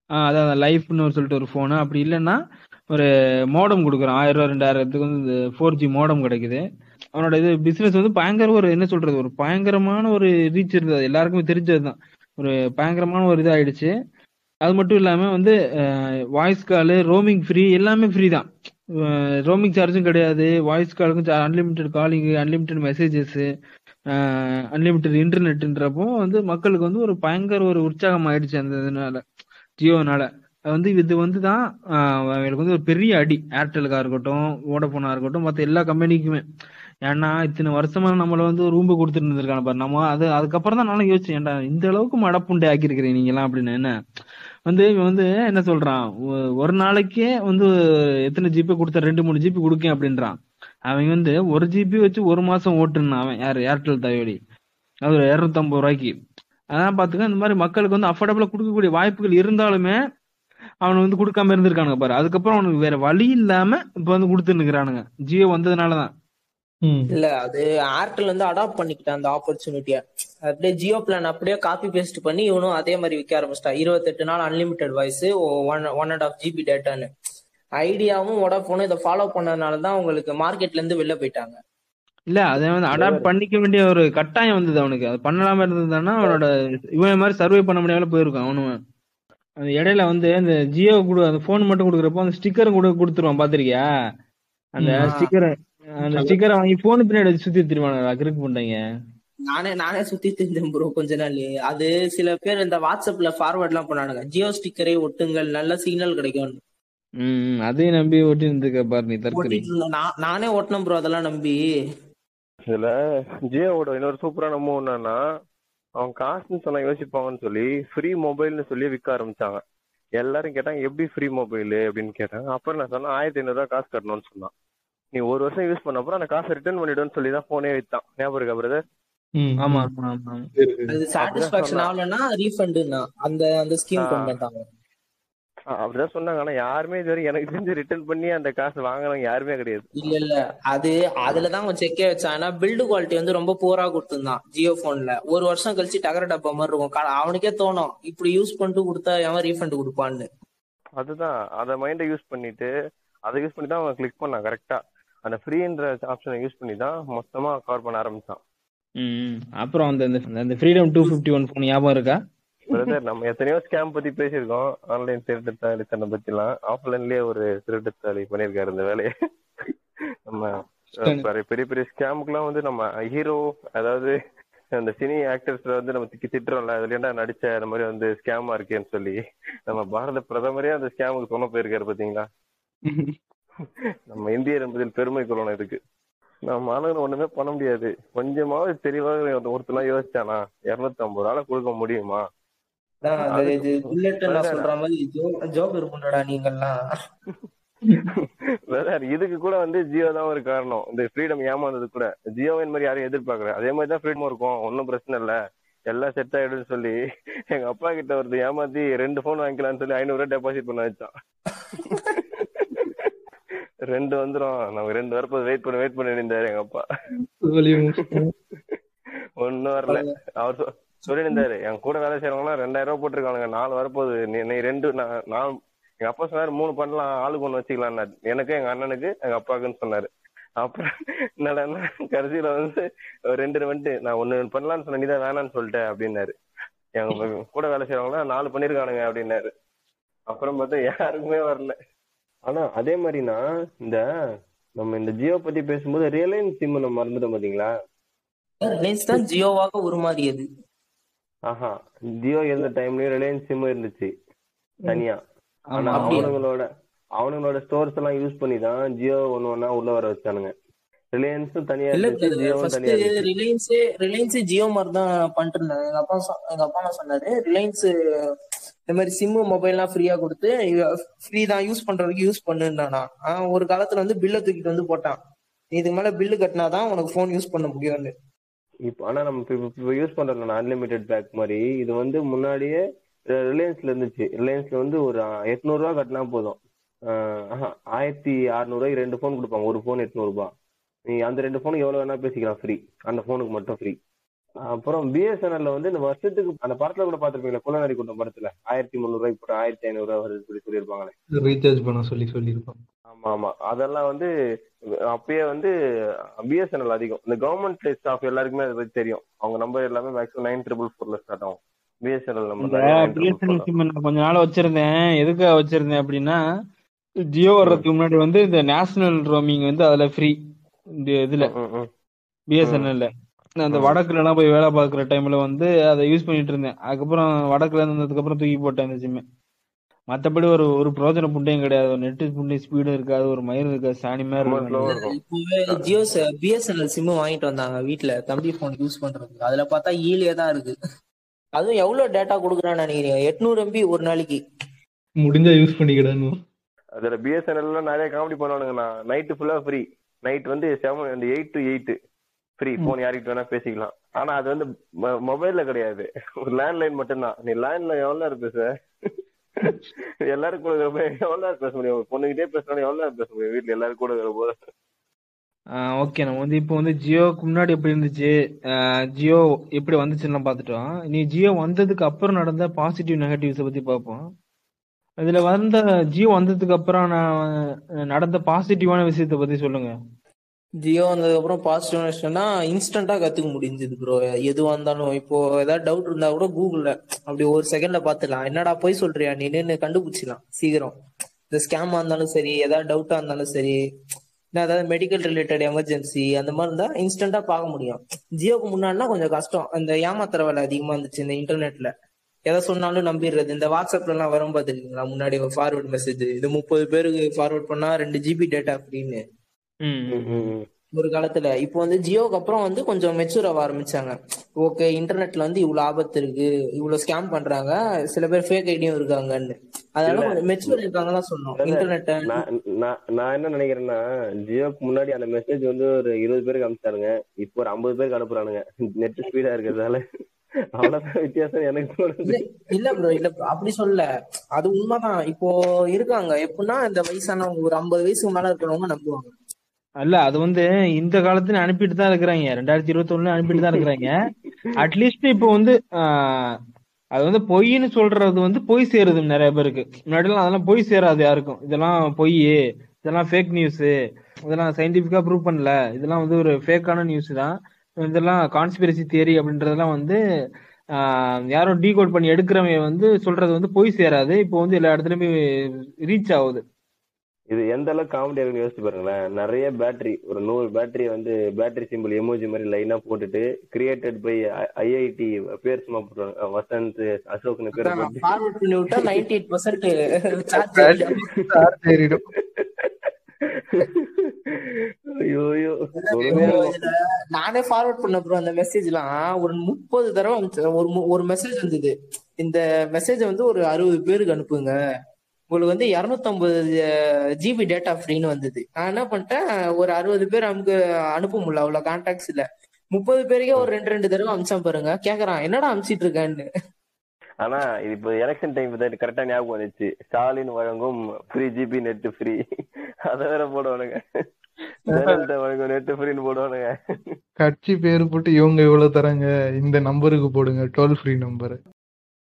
அதான் லைஃப்னு ஒரு சொல்லிட்டு ஒரு போனு அப்படி இல்லைன்னா ஒரு மோடம் கொடுக்குறான். ஆயிரம் ரூபா ரெண்டாயிரத்துக்கு வந்து ஃபோர் ஜி மோடம் கிடைக்குது. அவனோட இது பிசினஸ் வந்து பயங்கர ஒரு என்ன சொல்றது ஒரு பயங்கரமான ஒரு ரீச் இருந்தது. எல்லாருக்குமே தெரிஞ்சதுதான். ஒரு பயங்கரமான ஒரு இதாயிடுச்சு. அது மட்டும் இல்லாம வந்து வாய்ஸ் காலு ரோமிங் ஃப்ரீ எல்லாமே ஃப்ரீ தான். ரோமிங் சார்ஜும் கிடையாது. Voice காலுக்கும் unlimited calling unlimited messages unlimited இன்டர்நெட்ன்றப்போ வந்து மக்களுக்கு வந்து ஒரு பயங்கர ஒரு உற்சாகம் ஆயிடுச்சு அந்த இதனால ஜியோனால. வந்து இது வந்து தான் அவங்களுக்கு வந்து ஒரு பெரிய அடி. ஏர்டெலுக்கா இருக்கட்டும் வோடஃபோனா இருக்கட்டும் மற்ற எல்லா கம்பெனிக்குமே ஏன்னா இத்தனை வருஷமா நம்மள வந்து ரூம்பு கொடுத்துட்டு இருந்திருக்காங்க பாரு. நம்ம அது அதுக்கப்புறம் தான் நானும் யோசிச்சேன் ஏன்டா இந்த அளவுக்கு மடப்புண்டை ஆக்கியிருக்கிறீங்க நீங்க எல்லாம் அப்படின்னு. என்ன? வந்து இவன் வந்து என்ன சொல்றான்? ஒரு நாளைக்கே வந்து எத்தனை ஜிபி கொடுத்த ரெண்டு மூணு ஜிபி கொடுக்கேன் அப்படின்றான். அவன் வந்து ஒரு ஜிபி வச்சு ஒரு மாசம் ஓட்டுனான் அவன். யார்? ஏர்டெல் தயோடி அது ஒரு இரநூத்தம்பது ரூபாய்க்கு. அதான் பாத்துக்க இந்த மாதிரி மக்களுக்கு வந்து அஃபோர்டபுளா கொடுக்கக்கூடிய வாய்ப்புகள் இருந்தாலுமே அவனை வந்து கொடுக்காம இருந்திருக்கானுங்க பாரு. அதுக்கப்புறம் அவனுக்கு வேற வழி இல்லாம இப்ப வந்து கொடுத்துருக்கிறானுங்க ஜியோ வந்ததுனாலதான். இல்ல அது ஏர்டெல் வந்து அடாப்ட் பண்ணிக்கிட்டான் அந்த ஆப்பர்ச்சுனிட்டிய அப்படியே ஜியோ பிளான் அப்படியே காப்பி பேஸ்ட் பண்ணி இவனும் அதே மாதிரி விற்க ஆரம்பிச்சிட்டான் இருபத்தெட்டு நாள் unlimited voice one one and half GB டேட்டான்னு ஐடியாவும் வோடாஃபோனும் இதை ஃபாலோ பண்ணதுனால தான் உங்களுக்கு மார்க்கெட்ல இருந்து வெளில போயிட்டாங்க. இல்ல அதை வந்து அடாப்ட் பண்ணிக்க வேண்டிய ஒரு கட்டாயம் வந்தது அவனுக்கு. அது பண்ணலாம இருந்ததுன்னா அவனோட இவன் மாதிரி சர்வே பண்ண முடியாம போயிருக்கான் அவனும். அந்த இடையில வந்து இந்த ஜியோ கொடு அந்த போன் மட்டும் கொடுக்குறப்போ அந்த ஸ்டிக்கர் கூட கொடுத்துருவான் பாத்திருக்கியா அந்த. ஸ்டிக்கர் அந்த ஸ்டிக்கரை வாங்கி போன் பின்னாடி வச்சு சுத்தி திருவானுங்க கிறுக்கு பண்ணிட்டாங்க. நானே நானே சுத்தி தெரிஞ்சேன் ப்ரோ கொஞ்ச நாள். அது சில பேர் இந்த வாட்ஸ்அப்ல ஃபார்வர்ட் எல்லாம் பண்ணானுங்க ஜியோ ஸ்டிக்கரை ஒட்டுங்கள் நல்ல சிக்னல் கிடைக்கும். ம் அதையும் நம்பி ஓட்டி இருந்துக்க பாரு நீ தற்கொலை. நான்- நானே ஓட்டினேன் ப்ரோ அதெல்லாம் நம்பி. இதுல ஜியோவோட இன்னொரு சூப்பரான மூவ் என்னன்னா அவன் காசுன்னு சொன்னா யோசிப்பாங்கன்னு சொல்லி ஃப்ரீ மொபைல்னு சொல்லி விற்க ஆரம்பிச்சாங்க. எல்லாரும் கேட்டாங்க எப்படி ஃப்ரீ மொபைல் அப்படின்னு கேட்டாங்க. அப்புறம் நான் சொன்னேன் ஆயிரத்தி ஐநூறுரூவா காசு கட்டணும்னு சொன்னான். நீ ஒரு வருஷம் யூஸ் பண்ண அப்புறம் அந்த காசை ரிட்டர்ன் பண்ணிடுன்னு சொல்லி தான் போனே வித்தான். ஞாபகம் இருக்கா பிரதர் ம், ஆமா. ஆமா. அது சாட்டிஸ்பாக்சன் சொன்னா. ஆகலன்னா ரீஃபண்டுன்னா அந்த அந்த ஸ்கீம். கொண்டு வந்தாங்க. அப்படிதான் சொன்னாங்க. ஆனா யாருமே இது வரைக்கும் எனக்கு தெரிஞ்சு ரிட்டர்ன் பண்ணி அந்த காசு வாங்குறவங்க யாருமே கிடையாது. இல்ல இல்ல. அது அதுலதான் அவன் செக்கே வச்சான். ஆனா பில்டு குவாலிட்டி வந்து ரொம்ப போரா கொடுத்துருந்தான் ஜியோ போன்ல ஒரு வருஷம் கழிச்சு டகர டப்பா மாதிரி இருக்கும். அவனுக்கே தோணும் இப்படி யூஸ் பண்ணிட்டு கொடுத்தா எவன் ரீஃபண்ட் கொடுப்பான்னு. அதுதான். அதை மைண்டை யூஸ் பண்ணிட்டு அதை யூஸ் பண்ணி தான் அவன் கிளிக் பண்ணான் கரெக்டா அந்த ஃப்ரீன்ற ஆப்ஷனை யூஸ் பண்ணி தான் மொத்தமா கவர் பண்ண ஆரம்பிச்சான். அப்புறம் அந்த அந்த- Freedom two fifty one phone ஞாபகம் இருக்கா? பிரதர் நம்ம எத்தனையோ ஸ்கேம் பத்தி பேசியிருக்கோம். ஆன்லைன் திருட்டுத்தாளித்தனை பத்தி எல்லாம் ஆஃப்லைன்லயே ஒரு திருட்டுத்தாளி பண்ணியிருக்காரு இந்த வேலையை. நம்ம பெரிய பெரிய ஸ்கேமுக்குலாம் வந்து நம்ம ஹீரோ அதாவது அந்த சினி ஆக்டர்ஸ்ல வந்து நம்ம திக்கி திட்டுறோம்ல அதுல என்ன நடிச்ச அந்த மாதிரி வந்து ஸ்கேமா இருக்கேன்னு சொல்லி நம்ம பாரத பிரதமரே அந்த ஸ்கேமுக்கு சொன்ன போயிருக்காரு பாத்தீங்களா? [LAUGHS] நம்ம இந்தியர் என்பதில் பெருமை கொள்ளணும் இதுக்கு. நம்ம ஆளுங்க ஒண்ணுமே பண்ண முடியாது. கொஞ்சமாவது தெளிவாக ஒருத்தலாம் யோசிச்சானா? இருநூத்தி ஐம்பது ரூபாய் கொடுக்க முடியுமா நான் இதுக்கு கூட வந்து ஜியோ தான் ஒரு காரணம். இந்த ஃப்ரீடம் ஏமாந்தது கூட. ஜியோவின் மாதிரி யாரும் எதிர்பார்க்கல. அதே மாதிரி தான் ஃப்ரீடம் இருக்கும். ஒன்றும் பிரச்சனை இல்ல. எல்லாம் செட் ஆயிடும்னு சொல்லி எங்க அப்பா கிட்ட ஒருத்தர் ஏமாத்தி ரெண்டு போன் வாங்கிக்கலாம்னு சொல்லி ஐநூறு ரூபாய் டெபாசிட் பண்ண வச்சான். ரெண்டு வந்துரும். நம்ம ரெண்டு வரப்போது வெயிட் பண்ணி வெயிட் பண்ணி இருந்தாரு எங்க அப்பா. சொல்லி. ஒன்னும் வரல. அவர் சொ- சொல்லிட்டு இருந்தாரு என் கூட வேலை செய்யறவங்க ரெண்டாயிரம் ரூபாய் போட்டிருக்கானுங்க. நாலு வரப்போகுது. நீ ரெண்டு நான் எங்க அப்பா சொன்னாரு மூணு பண்ணலாம் ஆளுக்கு ஒண்ணு வச்சுக்கலாம் எனக்கு எங்க அண்ணனுக்கு எங்க அப்பாவுக்குன்னு சொன்னாரு. அப்புறம் என்னடா கடைசியில வந்து ஒரு ரெண்டு வந்துட்டு நான் ஒண்ணு பண்ணலாம்னு சொன்ன நீதான் வேணாம்னு சொல்லிட்டேன் அப்படின்னாரு. எங்க கூட வேலை செய்யறவங்க நாலு பண்ணிருக்கானுங்க அப்படின்னாரு. அப்புறம் பார்த்தா யாருக்குமே வரல. ஆனா அதே மாதிரினா இந்த நம்ம இந்த ஜியோ பத்தி பேசும்போது ரியலைன்ஸ் சிம் நம்ம மறந்துட்டோம் பாத்தீங்களா? ரிலையன்ஸ் தான் ஜியோவாக உருமாறியது. ஆஹா ஜியோ இருந்த டைம்லயும் ரிலையன்ஸ் சிம் இருந்துச்சு தனியா. ஆனா? அவனுங்களோட அவனுங்களோட ஸ்டோர்ஸ் எல்லாம் யூஸ் பண்ணி தான் ஜியோ ஒன்னு ஒன்னா உள்ள வர வச்சானுங்க. ரிலையன்ஸும் தனியா ரிலையன்ஸே ரிலையன்ஸ் ஜியோ மாதிரி தான் பண்ணிட்டு இருந்தாங்க. எங்க அப்பா எங்க அப்பா சொன்னாரு? ரிலையன்ஸ் இந்த மாதிரி சிம்மு மொபைல்லாம் ஃப்ரீயா கொடுத்து ஃப்ரீ தான் யூஸ் பண்றதுக்கு யூஸ் பண்ணுனானா? ஒரு காலத்துல வந்து பில்ல தூக்கிட்டு வந்து போட்டான். இதுக்கு மேல பில்லு கட்டினாதான் உனக்கு ஃபோன் யூஸ் பண்ண முடியும்னு. இப்போ ஆனா நம்ம இப்போ யூஸ் பண்றோம் அன்லிமிட்டெட் பேக் மாதிரி இது வந்து முன்னாடியே ரிலையன்ஸ்ல இருந்துச்சு. ரிலையன்ஸ்ல வந்து ஒரு எட்நூறு கட்டினா போதும். ஆயிரத்தி அறுநூறுவாய்க்கு ரெண்டு ஃபோன் கொடுப்பாங்க. ஒரு ஃபோன் எட்நூறுபா நீ அந்த ரெண்டு ஃபோனுக்கு எவ்வளோ வேணா பேசிக்கலாம் ஃப்ரீ அந்த ஃபோனுக்கு மட்டும் ஃப்ரீ அப்புறம் பிஎஸ்என்எல்ல வந்து இந்த வருஷத்துக்கு அந்த படத்துல கூட பாத்திருப்பீங்களா குலநரி கூட்டம் படத்துல? ஆயிரத்தி முந்நூறு போட்டு ஆயிரத்தி ஐநூறு ரூபாய் வருது சொல்லி சொல்லியிருப்பாங்களே. ரீசார்ஜ் பண்ண சொல்லி சொல்லியிருப்பான் ஆமா ஆமா. அதெல்லாம் வந்து அப்பயே வந்து பிஎஸ்என்எல் அதிகம். இந்த கவர்மெண்ட் ஸ்டாஃப் எல்லாருக்குமே அதை பத்தி தெரியும். அவங்க நம்பர் எல்லாமே மேக்ஸிமம் நைன் ட்ரிபிள் ஃபோர்ல ஸ்டார்ட் ஆகும். பிஎஸ்என்எல் நம்பர் பிஎஸ்என்எல் சிம் கொஞ்ச நாள் வச்சிருந்தேன். எதுக்காக வச்சிருந்தேன் அப்படின்னா ஜியோ வர்றதுக்கு முன்னாடி வந்து இந்த நேஷனல் ரோமிங் வந்து அதுல ஃப்ரீ இந்த இதுல. பிஎஸ்என்எல்ல அந்த. வடக்குல எல்லாம் போய் வேலை பார்க்குற டைம்ல வந்து அதை யூஸ் பண்ணிட்டு இருந்தேன். அதுக்கப்புறம் வடக்குல இருந்ததுக்கு அப்புறம் தூக்கி போட்டேன் அந்த சிம்ம மத்தபடி ஒரு ஒரு பிரோஜன புண்டையும் கிடையாது. ஒரு நெட் புண்டை ஸ்பீடும் இருக்காது ஒரு மயிரும் இருக்காது சாணி மாதிரி ஜியோ பிஎஸ்என்எல் சிம் வாங்கிட்டு வந்தாங்க வீட்ல. தம்பி போன் யூஸ் பண்றதுக்கு. அதுல பார்த்தா ஈலியே தான் இருக்கு. அதுவும் எவ்வளவு டேட்டா கொடுக்குறான்னு நினைக்கிறீங்க? எட்நூறு எம்பி ஒரு நாளைக்கு. முடிஞ்சா யூஸ் பண்ணிக்கிடான்னு அதுல பிஎஸ்என்எல் நிறைய காமெடி பண்ணுவானுங்கண்ணா. நைட்டு ஃபுல்லா ஃப்ரீ நைட் வந்து செவன் அந்த eight to eight free phone யார்கிட்ட வேணா பேசிக்கலாம். ஆனா அது வந்து மொபைல்ல கிடையாது. ஒரு லேண்ட்லைன் மட்டும்தான். நீ லேண்ட்லைன் எவ்வளவு நேரம் பேச எல்லாரும் கூட எவ்வளவு பேச முடியும்? பொண்ணுகிட்டே பேசணும் எவ்வளவு பேச முடியும்? வீட்டுல எல்லாரும் கூட போது ஓகே நம்ம வந்து இப்போ வந்து ஜியோக்கு முன்னாடி எப்படி இருந்துச்சு? ஜியோ எப்படி வந்துச்சுன்னு பார்த்துட்டோம். நீ ஜியோ வந்ததுக்கு அப்புறம் நடந்த பாசிட்டிவ் நெகட்டிவ்ஸை பத்தி பார்ப்போம். இதுல வந்த ஜியோ வந்ததுக்கு அப்புறம் நான் நடந்த பாசிட்டிவான விஷயத்தை பத்தி சொல்லுங்க. ஜியோ வந்ததுக்கப்புறம் பாசிட்டிவ் விஷயம்னா இன்ஸ்டண்டா கத்துக்க முடிஞ்சது ப்ரோ எதுவா இருந்தாலும் இப்போ ஏதாவது டவுட் இருந்தா கூட கூகுள்ல அப்படி ஒரு செகண்ட்ல பாத்துக்கலாம் என்னடா போய் சொல்றியா? நீன்னு கண்டுபிடிச்சிடலாம் சீக்கிரம். இந்த ஸ்கேமா இருந்தாலும் சரி ஏதாவது டவுட்டா இருந்தாலும் சரி இல்லை ஏதாவது மெடிக்கல் ரிலேட்டட் எமர்ஜென்சி அந்த மாதிரி இருந்தா இன்ஸ்டண்டா பார்க்க முடியும். ஜியோக்கு முன்னாடினா கொஞ்சம் கஷ்டம். இந்த ஏமாத்துற வேலை அதிகமா இருந்துச்சு இந்த இன்டர்நெட்ல எதை சொன்னாலும் நம்பிடுறது. இந்த வாட்ஸ்அப்ல எல்லாம் வரும் பாத்துருக்கீங்களா முன்னாடி ஃபார்வர்ட் மெசேஜ் இது முப்பது பேருக்கு ஃபார்வர்ட் பண்ணா ரெண்டு ஜிபி டேட்டா அப்படின்னு ஒரு காலத்துல. இப்போ வந்து ஜியோக்கு அப்புறம் வந்து கொஞ்சம் மெச்சூர் ஆக ஆரம்பிச்சாங்க. ஓகே இன்டர்நெட்ல வந்து இவ்வளவு ஆபத்து இருக்கு இவ்வளவு ஸ்கேம் பண்றாங்க சில பேர் ஃபேக் ஐடியும் இருக்காங்கன்னு. அதனால மெச்சூர் இருக்காங்க தான் சொன்னோம். இன்டர்நெட்டை நான் என்ன நினைக்கிறேன்னா ஜியோக்கு முன்னாடி அந்த மெசேஜ் வந்து ஒரு இருபது பேருக்கு அனுப்பிச்சானுங்க. இப்போ ஒரு ஐம்பது பேருக்கு அனுப்புறானுங்க. நெட் ஸ்பீடா இருக்கிறதால. அவ்வளவுதான் வித்தியாசம் எனக்கு தோணுது. இல்ல இல்ல ப்ரோ இல்ல அப்படி சொல்லல. அது உண்மைதான். இப்போ இருக்காங்க. எப்படின்னா இந்த வயசானவங்க ஒரு ஐம்பது வயசுக்கு மேல இருக்கிறவங்க நம்புவாங்க. அல்ல அது வந்து இந்த காலத்துல அனுப்பிட்டு தான் இருக்கிறாங்க. ரெண்டாயிரத்தி இருபத்தி ஒண்ணுல அனுப்பிட்டு தான் இருக்கிறாங்க. அட்லீஸ்ட் இப்போ வந்து அது வந்து பொய்ன்னு சொல்றது வந்து பொய் சேருது நிறைய பேருக்கு. முன்னாடிலாம் அதெல்லாம் பொய் சேராது யாருக்கும். இதெல்லாம் பொய் இதெல்லாம் ஃபேக் நியூஸ் இதெல்லாம் சயின்டிபிக்கா ப்ரூவ் பண்ணல. இதெல்லாம் வந்து ஒரு ஃபேக்கான நியூஸ் தான். இதெல்லாம் கான்ஸ்பிரசி தியரி அப்படின்றதெல்லாம் வந்து யாரும் டீகோட் பண்ணி எடுக்கிறவங்க வந்து சொல்றது வந்து பொய் சேராது. இப்போ வந்து எல்லா இடத்துலயுமே ரீச் ஆகுது. இது எந்த அளவுக்கு காமெடி இருக்குன்னு யோசிச்சு பாருங்களேன். நிறைய பேட்டரி ஒரு நூறு பேட்டரி வந்து பேட்டரி சிம்பிள் எமோஜி மாதிரி லைனா போட்டுட்டு கிரியேட்டட் பை ஐஐடி பேர் சும்மா போட்டுருவாங்க. வசந்த் அசோக்னு பேர் ஐயோ நானே ஃபார்வர்ட் பண்ண ப்ரோ அந்த மெசேஜ்லாம் ஒரு முப்பது தடவை. ஒரு ஒரு மெசேஜ் வந்தது. இந்த மெசேஜ் வந்து ஒரு அறுபது பேருக்கு அனுப்புங்க. உங்களுக்கு வந்து இரநூத்தம்பது ஜிபி டேட்டா ஃப்ரீன்னு வந்தது. நான் என்ன பண்ணிட்டேன் ஒரு அறுபது பேர் நமக்கு அனுப்ப முடியல அவ்வளவு கான்டாக்ட்ஸ் இல்ல. முப்பது பேருக்கே ஒரு ரெண்டு ரெண்டு தடவை அமிச்சான் பாருங்க. கேக்குறான் என்னடா அமிச்சிட்டு இருக்கேன்னு? ஆனா இது இப்போ எலெக்ஷன் டைம் தான் கரெக்டா ஞாபகம் வந்துச்சு. ஸ்டாலின் வழங்கும் ஃப்ரீ ஜிபி நெட் ஃப்ரீ அத வேற போடுவானுங்க. வழங்கும் நெட் ஃப்ரீன்னு போடுவானுங்க. கட்சி பேர் போட்டு இவங்க இவ்வளவு தராங்க இந்த நம்பருக்கு போடுங்க. டோல் ஃப்ரீ நம்பர்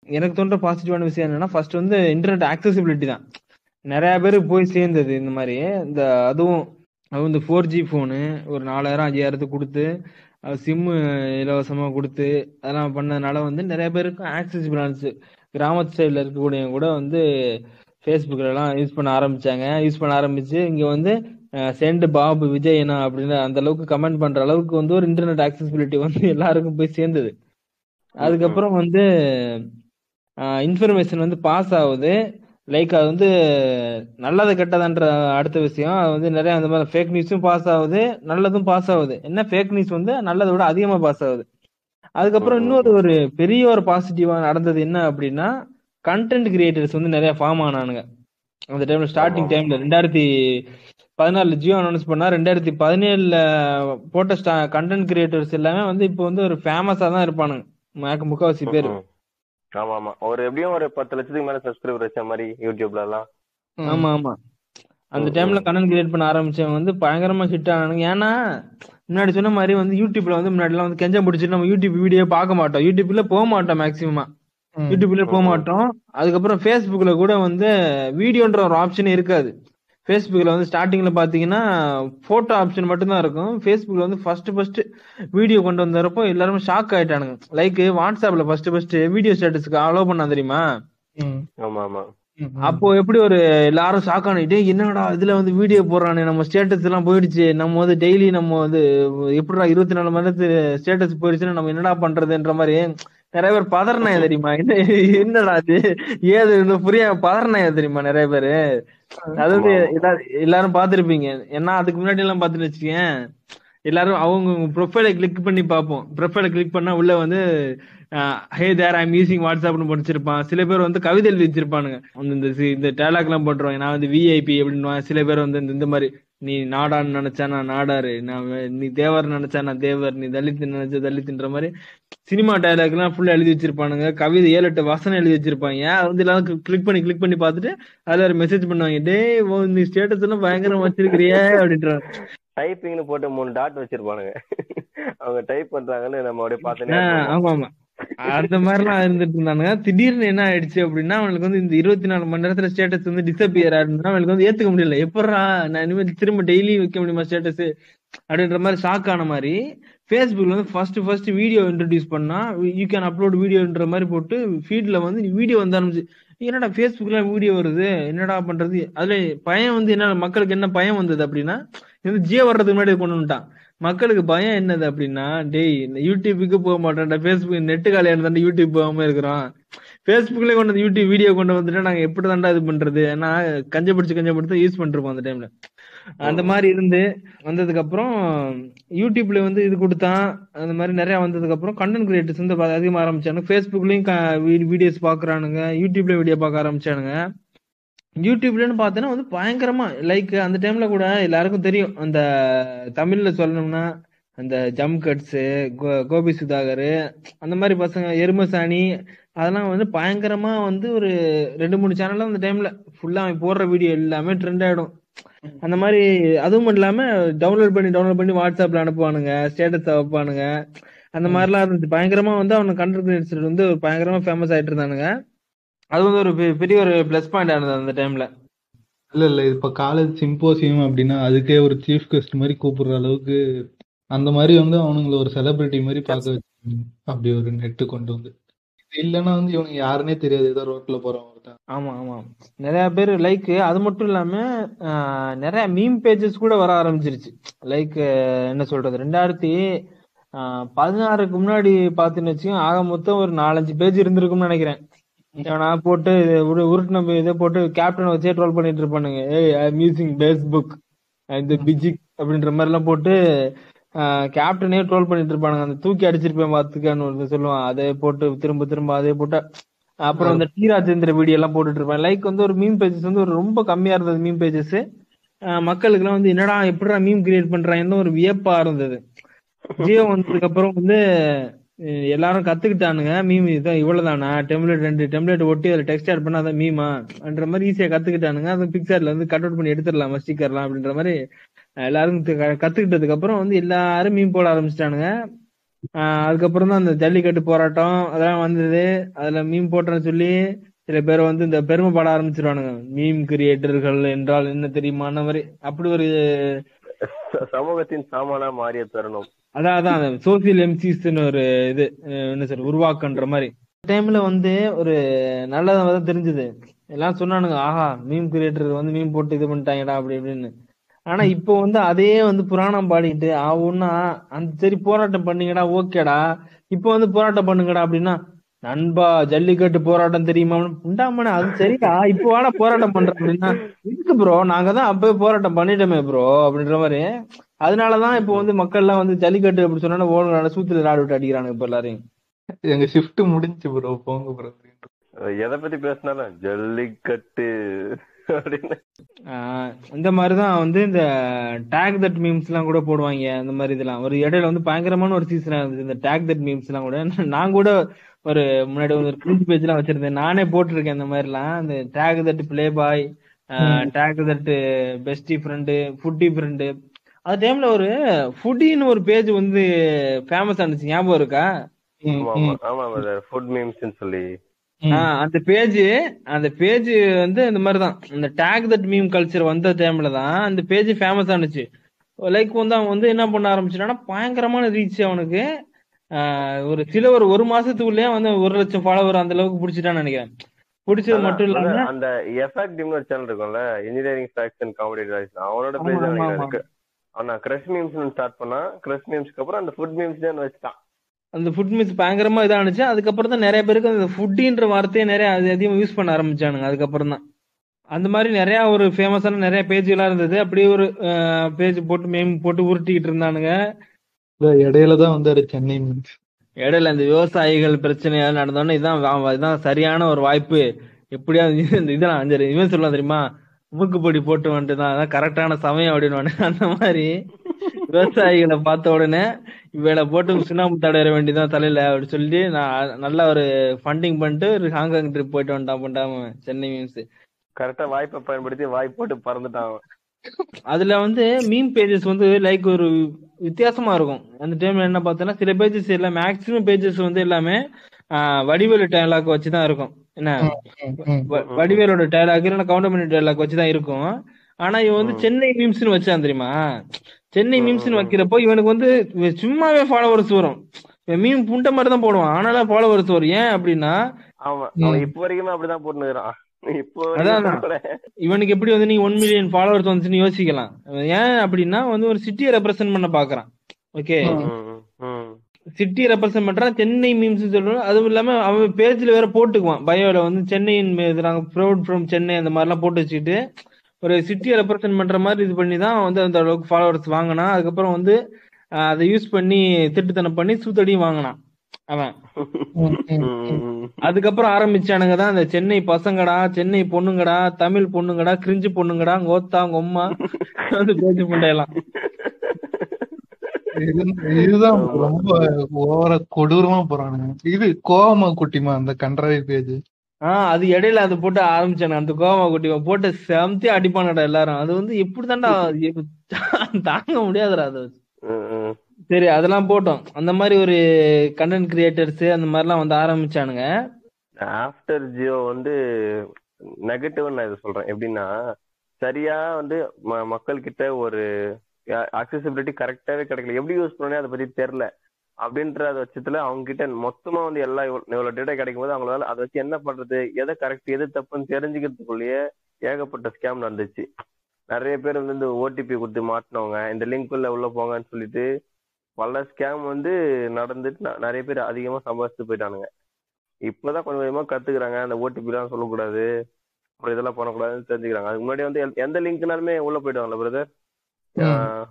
எனக்கு தோன்ற பாசிட்டிவான விஷயம் என்னன்னா ஃபர்ஸ்ட் வந்து இன்டர்நெட் ஆக்சசிபிலிட்டி தான். நிறைய பேர் போய் சேர்ந்தது இந்த மாதிரி. இந்த அதுவும் அதுவும் இந்த ஃபோர் ஜி ஃபோனு ஒரு நாலாயிரம் ஐயாயிரத்துக்கு கொடுத்து சிம்மு இலவசமாக கொடுத்து அதெல்லாம் பண்ணதுனால வந்து நிறைய பேருக்கும் ஆக்சசிபிள் ஆனிச்சு கிராமத்து சைடில் இருக்கக்கூடியவங்க கூட வந்து ஃபேஸ்புக்கிலலாம் யூஸ் பண்ண ஆரம்பிச்சாங்க. யூஸ் பண்ண ஆரம்பித்து இங்கே வந்து சென்ட் பாபு விஜயனா அப்படின்னு அந்த அளவுக்கு கமெண்ட் பண்ற அளவுக்கு வந்து ஒரு இன்டர்நெட் ஆக்சசிபிலிட்டி வந்து எல்லாருக்கும் போய் சேர்ந்தது. அதுக்கப்புறம் வந்து இன்ஃபர்மேஷன் வந்து பாஸ் ஆகுது. லைக் அது வந்து நல்லது கெட்டதுன்ற அடுத்த விஷயம். அது வந்து நிறைய அந்த மாதிரி ஃபேக் நியூஸும் பாஸ் ஆகுது. நல்லதும் பாஸ் ஆகுது. என்ன ஃபேக் நியூஸ் வந்து? நல்லதை விட அதிகமா பாஸ் ஆகுது. அதுக்கப்புறம் இன்னொரு ஒரு பெரிய ஒரு பாசிட்டிவா நடந்தது என்ன அப்படின்னா கண்டென்ட் கிரியேட்டர்ஸ் வந்து நிறைய ஃபார்ம் ஆனானுங்க. அந்த டைம்ல ஸ்டார்டிங் டைம்ல ரெண்டாயிரத்தி பதினாலுல ஜியோ அனௌன்ஸ் பண்ணா ரெண்டாயிரத்தி பதினேழுல போட்ட ஸ்டா கண்டென்ட் கிரியேட்டர்ஸ் எல்லாமே வந்து இப்போ வந்து ஒரு ஃபேமஸா தான் இருப்பானுங்க. மேக்க முக்காவாசி பேர். ஆமா ஆமா ஒரு எப்படியும் ஒரு பத்து லட்சத்துக்கு மேல சப்ஸ்கிரைபர் வச்ச மாதிரி யூடியூப்ல எல்லாம் ஆமா ஆமா. அந்த டைம்ல ம். கண்டென்ட் கிரியேட் பண்ண ஆரம்பிச்சவங்க வந்து பயங்கரமா ஹிட் ஆனானுங்க. ஏன்னா முன்னாடி சொன்ன மாதிரி வந்து யூடியூப்ல வந்து முன்னாடி எல்லாம் வந்து கெஞ்சம் பிடிச்சிட்டு நம்ம யூடியூப் வீடியோ பார்க்க மாட்டோம். யூடியூப்ல போக மாட்டோம் மேக்சிமமா யூடியூப்ல போக மாட்டோம். அதுக்கப்புறம் ஃபேஸ்புக்ல கூட வந்து வீடியோன்ற ஒரு ஆப்ஷன் இருக்காது. ஃபேஸ்புக்ல வந்து ஸ்டார்டிங்ல பாத்தீங்கன்னா போட்டோ ஆப்ஷன் மட்டும் தான் இருக்கும். ஃபேஸ்புக்ல வந்து ஃபர்ஸ்ட் ஃபர்ஸ்ட் வீடியோ கொண்டு வந்தப்போ எல்லாருமே ஷாக் ஆயிட்டானுங்க. லைக் வாட்ஸ்அப்ல ஃபர்ஸ்ட் ஃபர்ஸ்ட் வீடியோ ஸ்டேட்டஸ்க்கு அலோவ் பண்ணா தெரியுமா? ஆமா ஆமா. அப்போ எப்படி ஒரு எல்லாரும் ஷாக் ஆனிட்டு என்னடா இதுல வந்து வீடியோ போடுறானே நம்ம ஸ்டேட்டஸ் எல்லாம் போயிடுச்சு. நம்ம வந்து டெய்லி நம்ம வந்து எப்படிடா இருபத்தி நாலு மணி நேரத்து ஸ்டேட்டஸ் போயிடுச்சுன்னா நம்ம என்னடா பண்றதுன்ற மாதிரி நிறைய பேர் பதறினாய தெரியுமா? என்ன என்னடா அது ஏது இன்னும் புரிய பதறினாய தெரியுமா நிறைய பேரு? அதாவது எல்லா- எல்லாரும் பாத்திருப்பீங்க ஏன்னா அதுக்கு முன்னாடி எல்லாம் பாத்துட்டு வச்சுக்கேன் எல்லாரும் அவங்க ப்ரொஃபைலை கிளிக் பண்ணி பார்ப்போம். ப்ரொஃபைலை கிளிக் பண்ணா உள்ள வந்து ஹே தேர் ஐம் யூசிங் வாட்ஸ்அப்னு படிச்சிருப்பான். சில பேர் வந்து கவிதை எழுதி வச்சிருப்பானுங்க. இந்த இந்த டேலாக் எல்லாம் போட்டுருவாங்க நான் வந்து விஐபி அப்படின்னு சில பேர் வந்து இந்த- இந்த மாதிரி நீ நாடான்னு நினைச்சா நான் நாடாரு. நான் நீ தேவர் நினைச்சா நான் தேவர். நீ தலித் நினைச்சா தலித்ன்ற மாதிரி சினிமா டயலாக் எல்லாம் ஃபுல்லா எழுதி வச்சிருப்பானுங்க. கவிதை ஏழு எட்டு வசனம் எழுதி வச்சிருப்பாங்க. அது வந்து எல்லாரும் கிளிக் பண்ணி கிளிக் பண்ணி பார்த்துட்டு அதுல ஒரு மெசேஜ் பண்ணுவாங்க. டேய் உன் நீ ஸ்டேட்டஸ் எல்லாம் பயங்கரமா வச்சிருக்கிறியே அப்படின்றாங்க. டைப்பிங்னு போட்டு மூணு டாட் வச்சிருப்பானுங்க. அவங்க டைப் பண்றாங்கன்னு நம்ம அப்படியே பார்த்துனே ஆஹ் இருப்போம். ஆமா ஆமா அந்த மாதிரிலாம் இருந்துட்டு இருந்தானுங்க. திடீர்னு என்ன ஆயிடுச்சு அப்படின்னா அவனுக்கு வந்து இந்த இருபத்தி நாலு மணி நேரத்துல ஸ்டேட்டஸ் வந்து டிசப்பியர் ஆயிருந்தா அவனுக்கு வந்து ஏத்துக்க முடியல. எப்படா நான் இனிமேல் திரும்ப டெய்லி வைக்க முடியுமா ஸ்டேட்டஸ் அப்படின்ற மாதிரி ஷாக் ஆன மாதிரி ஃபேஸ்புக்கில் வந்து ஃபர்ஸ்ட் ஃபர்ஸ்ட் வீடியோ இன்ட்ரடியூஸ் பண்ணால் யூ கேன் அப்லோட் வீடியோன்ற மாதிரி போட்டு ஃபீட்ல வந்து வீடியோ வந்து ஆரம்பிச்சு என்னடா ஃபேஸ்புக்கில் வீடியோ வருது என்னடா பண்றது? அதுல பயம் வந்து என்ன மக்களுக்கு என்ன பயம் வந்தது அப்படின்னா இது வந்து ஜியோ வர்றதுக்கு முன்னாடி கொண்டு வந்துட்டான். மக்களுக்கு பயம் என்னது அப்படின்னா டேய் இந்த யூடியூபுக்கு போக மாட்டேன்டா ஃபேஸ்புக் நெட்டு காலியான தாண்டா யூடியூப் போகாம இருக்கிறோம் ஃபேஸ்புக்லேயே கொண்டு வந்து யூடியூப் வீடியோ கொண்டு வந்துட்டு நாங்கள் எப்படி தாண்டா இது பண்றது? ஏன்னா கஞ்ச பிடிச்சி கஞ்ச பிடிச்சு யூஸ் பண்ணிருப்போம் அந்த டைம்ல அந்த மாதிரி இருந்து வந்ததுக்கு அப்புறம் யூடியூப்ல வந்து இது கொடுத்தான். அந்த மாதிரி நிறைய வந்ததுக்கு அப்புறம் கண்டென்ட் கிரியேட்டர்ஸ் வந்து அதிகமா ஆரம்பிச்சானுங்க. ஃபேஸ்புக்லயும் வீடியோஸ் பாக்குறானுங்க. யூடியூப்ல வீடியோ பார்க்க ஆரம்பிச்சானுங்க. யூடியூப்லன்னு பார்த்தோன்னா வந்து பயங்கரமா லைக் அந்த டைம்ல கூட எல்லாருக்கும் தெரியும். அந்த தமிழ்ல சொல்லணும்னா அந்த ஜம் கட்ஸ் கோபி சுதாகர் அந்த மாதிரி பசங்க எருமசாணி அதெல்லாம் வந்து பயங்கரமா வந்து ஒரு ரெண்டு மூணு சேனல்ல அந்த டைம்ல ஃபுல்லா அவன் போடுற வீடியோ எல்லாமே ட்ரெண்ட் ஆயிடும். அந்த மாதிரி அதுவும் இல்லாம டவுன்லோட் பண்ணி டவுன்லோட் பண்ணி வாட்ஸ்அப்ல அனுப்புவானுங்க ஸ்டேட்டஸ் வைப்பானுங்க. அந்த மாதிரிலாம் இருந்துச்சு. பயங்கரமா வந்து அவனுக்கு கண்டென்ட் வந்து ஒரு பயங்கரமா ஃபேமஸ் ஆயிட்டு இருந்தானுங்க. அது வந்து ஒரு பெரிய ஒரு ப்ளஸ் பாயிண்ட் ஆனது அந்த டைம்ல இல்ல இல்ல. இப்ப காலேஜ் சிம்போசியம் அப்படின்னா அதுக்கே ஒரு சீஃப் கெஸ்ட் மாதிரி கூப்பிடுற அளவுக்கு அந்த மாதிரி வந்து அவனுங்களை ஒரு செலிபிரிட்டி மாதிரி பார்க்க வச்சு அப்படி ஒரு நெட்டு கொண்டு வந்து. இல்லன்னா வந்து இவனுக்கு யாருன்னே தெரியாது. ஏதோ ரோட்ல போறவங்க ஆமா ஆமா. நிறைய பேர் லைக் அது மட்டும் இல்லாம ஆஹ், நிறைய மீம் பேஜஸ் கூட வர ஆரம்பிச்சிருச்சு. லைக் என்ன சொல்றது? ரெண்டாயிரத்தி ஆஹ், பதினாறுக்கு முன்னாடி பாத்துன்னு வச்சுக்கோங்க ஆக மொத்தம் ஒரு நாலஞ்சு பேஜ் இருந்திருக்கும்னு நினைக்கிறேன். நான் போட்டு ஒரு உருட்டின இதை போட்டு கேப்டன் வச்சே ட்ரோல் பண்ணிட்டு இருப்பானுங்க. ஏய் ஐ யூசிங் பேஸ்புக் இந்த பிஜிக் அப்படின்ற மாதிரி எல்லாம் போட்டு கேப்டனே ட்ரோல் பண்ணிட்டு இருப்பானுங்க அந்த தூக்கி அடிச்சிருப்பேன் பாத்துக்கான்னு ஒரு சொல்லுவான். அதே போட்டு திரும்ப திரும்ப அதே போட்டு அப்புறம் அந்த டி ராஜேந்திர வீடியோ எல்லாம் போட்டுட்டு இருப்பேன் லைக் வந்து ஒரு மீம் பேஜஸ் வந்து ஒரு ரொம்ப கம்மியா இருந்தது மீம் பேஜஸ் மக்களுக்கு எல்லாம் வந்து என்னடா எப்படிடா மீம் கிரியேட் பண்றாங்கன்னு ஒரு வியப்பா இருந்தது. ஜியோ வந்ததுக்கு அப்புறம் வந்து எல்லாரும் கத்துக்கிட்டானுங்க. மீம் இதான் இவ்வளவுதானா? டெம்ப்ளேட் ரெண்டு டெம்ப்ளேட் ஒட்டி அதில் டெக்ஸ்ட் ஆட் பண்ணா அதான் மீமா மாதிரி ஈஸியா கத்துக்கிட்டானுங்க. அது பிக்சர்ல வந்து கட் அவுட் பண்ணி எடுத்துடலாம் ஸ்டிக்கர்லாம் அப்படின்ற மாதிரி எல்லாரும் கத்துக்கிட்டதுக்கு அப்புறம் வந்து எல்லாரும் மீன் போட ஆரம்பிச்சிட்டானுங்க. அதுக்கப்புறம் தான் அந்த ஜல்லிக்கட்டு போராட்டம் அதெல்லாம் வந்தது. அதுல மீன் போட்டேன்னு சொல்லி சில பேர் வந்து இந்த பெருமை பாட ஆரம்பிச்சிருவானுங்க. மீம் கிரியேட்டர்கள் என்றால் என்ன தெரியுமான மாதிரி அப்படி ஒரு சமூகத்தின் சாமானா மாறிய தருணம். அதான் அதான் சோசியல் எம்சிஸ்ன்னு ஒரு இது என்ன சார் உருவாக்கன்ற மாதிரி. டைம்ல வந்து ஒரு நல்லதா தான் தெரிஞ்சது. எல்லாம் சொன்னானுங்க ஆஹா மீன் கிரியேட்டர் வந்து மீன் போட்டு இது பண்ணிட்டாங்கடா அப்படி இப்படின்னு. ஆனா இப்போ வந்து அதே வந்து புராணம் பாடிட்டு ஆவுன்னா அந்த சரி போராட்டம் பண்ணீங்கடா ஓகேடா. இப்போ வந்து போராட்டம் பண்ணுங்கடா அப்படின்னா நண்பா ஜல்லிக்கட்டு போராட்டம் தெரியுமா? உண்டாமனே அது சரிடா. இப்போ வாடா போராட்டம் பண்ற அப்படின்னா இருக்கு ப்ரோ நாங்க தான் அப்பவே போராட்டம் பண்ணிட்டோமே ப்ரோ அப்படின்ற மாதிரி. அதனாலதான் இப்போ வந்து மக்கள் எல்லாம் வந்து ஜல்லிக்கட்டு அப்படி சொன்னா ஓடுறாங்க சூத்துல ராடு விட்டு அடிக்கிறானுங்க இப்ப எல்லாரையும். எங்க ஷிஃப்ட் முடிஞ்சு ப்ரோ போங்க ப்ரோ எதை பத்தி பேசினாலும் ஜல்லிக்கட்டு. அப்படின்னு. இந்த மாதிரிதான் வந்து இந்த டேக் தட் மீம்ஸ் எல்லாம் கூட போடுவாங்க அந்த மாதிரி இதெல்லாம். ஒரு இடையில வந்து பயங்கரமான ஒரு சீசன் இருந்துச்சு இந்த டேக் தட் மீம்ஸ் எல்லாம் கூட. நான் கூட ஒரு முன்னாடி ஒரு கிரிஞ்ச் பேஜ் எல்லாம் வச்சிருந்தேன். நானே போட்டிருக்கேன் இந்த மாதிரி எல்லாம் இந்த tag that playboy tag that bestie friend foodie friend அந்த டைம்ல ஒரு ஃபுட்டின்னு ஒரு பேஜ் வந்து ஃபேமஸ் ஆனிச்சு ஞாபகம் இருக்கா? ஆமா ஃபுட் மீம்ஸ்னு சொல்லி. அந்த பேஜ் அந்த பேஜ் வந்து இந்த மாதிரிதான். இந்த டேக் தட் மீம் கல்ச்சர் வந்த டைம்ல தான் அந்த பேஜ் ஃபேமஸ் ஆனுச்சு. லைக் வந்து அவன் வந்து என்ன பண்ண ஆரம்பிச்சிட்டான்னா பயங்கரமான ரீச் அவனுக்கு. ஆஹ் ஒரு சில ஒரு ஒரு மாசத்துக்குள்ளேயே வந்து ஒரு லட்சம் ஃபாலோவர் அந்த அளவுக்கு பிடிச்சிட்டான்னு நினைக்கிறேன். பிடிச்சது மட்டும் இல்லாம அந்த எஃபெக்டிவ்னு ஒரு சேனல் இருக்கும்ல engineering facts and comedy device அவனோட பேஜ் இருக்கு. அவனா கிரஷ் மீம்ஸ் ஸ்டார்ட் பண்ணா கிரஷ் மீம்ஸ்க்கு அப்புறம் அந்த ஃபுட் மீம்ஸ் தான் வச்சுட்டான். அந்த ஃபுட் மிஸ் பயங்கரமா இதானுச்சு அதுக்கப்புறம் தான் நிறைய பேருக்கு அந்த ஃபுட்டின்ற வார்த்தையை நிறைய அது அதிகமா யூஸ் பண்ண ஆரம்பிச்சானுங்க. அதுக்கப்புறம் தான் அந்த மாதிரி நிறைய ஒரு ஃபேமஸான நிறைய பேஜ் எல்லாம் இருந்தது. அப்படியே ஒரு பேஜ் போட்டு மேம் போட்டு உருட்டிக்கிட்டு இருந்தானுங்க. இடையில தான் வந்தாரு சென்னை இடையில இந்த விவசாயிகள் பிரச்சனை நடந்தோன்னு இதான் வா- இதான் சரியான ஒரு வாய்ப்பு. எப்படியாவது இந்த இதெல்லாம் இவன் சொல்லலாம் தெரியுமா? மூக்குப்பொடி போட்டு வந்துட்டு தான் அதான் கரெக்டான சமயம் அப்படின்னு அந்த மாதிரி. விவசாயிகளை பார்த்த உடனே இவளை போட்டு சுண்ணாம்பு தடவிட வேண்டியதான் தலையில அப்படி சொல்லி நான் நல்ல ஒரு ஃபண்டிங் பண்ணிட்டு ஒரு ஹாங்காங் ட்ரிப் போயிட்டு வந்துட்டான் பண்ணிட்டாம சென்னை மீன்ஸ் கரெக்டா வாய்ப்பை பயன்படுத்தி வாய் போட்டு பறந்துட்டான். அதுல வந்து மீம் பேஜஸ் வந்து லைக் ஒரு வித்தியாசமா இருக்கும். அந்த டைம்ல என்ன பார்த்தோன்னா சில பேஜஸ் எல்லாம் மேக்ஸிமம் பேஜஸ் வந்து எல்லாமே வடிவேலு டயலாக் வச்சுதான் இருக்கும். என்ன? வ- வடிவேலோட டயலாக் இல்லைன்னா கவுண்டமணி டயலாக் வச்சுதான் இருக்கும். ஆனா இவன் வந்து சென்னை மீம்ஸ்னு வச்சான் தெரியுமா? சென்னை மீம்ஸ்னு வைக்கிறப்போ இவனுக்கு வந்து சும்மாவே ஃபாலோவர்ஸ் வரும். மீம் புண்ட மாதிரி தான் போடுவான். ஆனாலும் ஃபாலோவர்ஸ் வரும். ஏன் அப்படின்னா இப்போ வரைக்குமே அப்படிதான் போட்டுக்கிறான். இவனுக்கு எப்படி வந்து நீ ஒன் மில்லியன் ஃபாலோவர்ஸ் வந்துச்சுன்னு யோசிக்கலாம். ஏன் அப்படின்னா வந்து ஒரு சிட்டியை ரெப்ரசென்ட் பண்ண பாக்குறான். ஓகே. சிட்டி ரெப்ரசென்ட் பண்றான். சென்னை மீம்ஸ் சொல்றோம். அதுவும் இல்லாம அவன் பேஜ்ல வேற போட்டுக்குவான். பயோல வந்து சென்னையின் நாங்க ப்ரௌட் ஃப்ரம் சென்னை அந்த மாதிரிலாம் போட்டு வச்சுக்கிட்டு ஒரு சிட்டியை ரெப்ரசென்ட் பண்ற மாதிரி இது பண்ணி தான் வந்து அந்த அளவுக்கு ஃபாலோவர்ஸ் வாங்கினான் அதுக்கப்புறம் வந்து அதை யூஸ் பண்ணி திட்டுத்தனம் பண்ணி சூத்தடியும் வாங்கினான் அவன். அதுக்கப்புறம் ஆரம்பிச்சானுங்க தான் இந்த சென்னை பசங்கடா சென்னை பொண்ணுங்கடா தமிழ் பொண்ணுங்கடா கிரிஞ்சு பொண்ணுங்கடா கோத்தா கொம்மா வந்து பேச்சு பண்டையெல்லாம். இது- இதுதான் ரொம்ப ஓவர கொடூரமா போறானுங்க. இது கோவமா குட்டிமா அந்த கன்றாவி பேஜ் ஆஹ் அது இடையில அது போட்டு ஆரம்பிச்சானு அந்த கோவமா குட்டி போட்டு செமத்தி அடிப்பானடா எல்லாரும். அது வந்து எப்படிதான்டா [LAUGHS] தாங்க முடியாதுடா அது. சரி அதெல்லாம் போட்டோம். அந்த மாதிரி ஒரு கண்டென்ட் கிரியேட்டர்ஸ் அந்த மாதிரிலாம் வந்து ஆரம்பிச்சானுங்க. ஆஃப்டர் ஜியோ வந்து நெகட்டிவ் நான் இதை சொல்றேன். எப்படின்னா சரியா வந்து மக்கள் கிட்ட ஒரு அக்சசிபிலிட்டி கரெக்டாவே கிடைக்கல. எப்படி யூஸ் பண்ணனே அதை பத்தி தெரியல. அப்படின்ற பட்சத்துல அவங்க கிட்ட மொத்தமா வந்து எல்லா இவ்வளவு டேட்டா கிடைக்கும் போது அவங்களால அதை வச்சு என்ன பண்றது? எதை கரெக்ட் எது தப்புன்னு தெரிஞ்சுக்கிறதுக்குள்ளேயே ஏகப்பட்ட ஸ்கேம் நடந்துச்சு. நிறைய பேர் வந்து இந்த ஓடிபி கொடுத்து மாட்டினவங்க இந்த லிங்க் உள்ள உள்ள போங்கன்னு சொல்லிட்டு பல ஸ்கேம் வந்து நடந்துட்டு நிறைய பேர் அதிகமா சம்பாதிச்சு போயிட்டானுங்க. இப்பதான் கொஞ்சம் கொஞ்சமா கத்துக்கிறாங்க. அந்த ஓடிபி எல்லாம் சொல்லக்கூடாது. அப்புறம் இதெல்லாம் பண்ணக்கூடாதுன்னு தெரிஞ்சுக்கிறாங்க. அதுக்கு முன்னாடி வந்து எந்த- எந்த லிங்க்னாலுமே உள்ள போயிடுவாங்கல்ல பிரதர்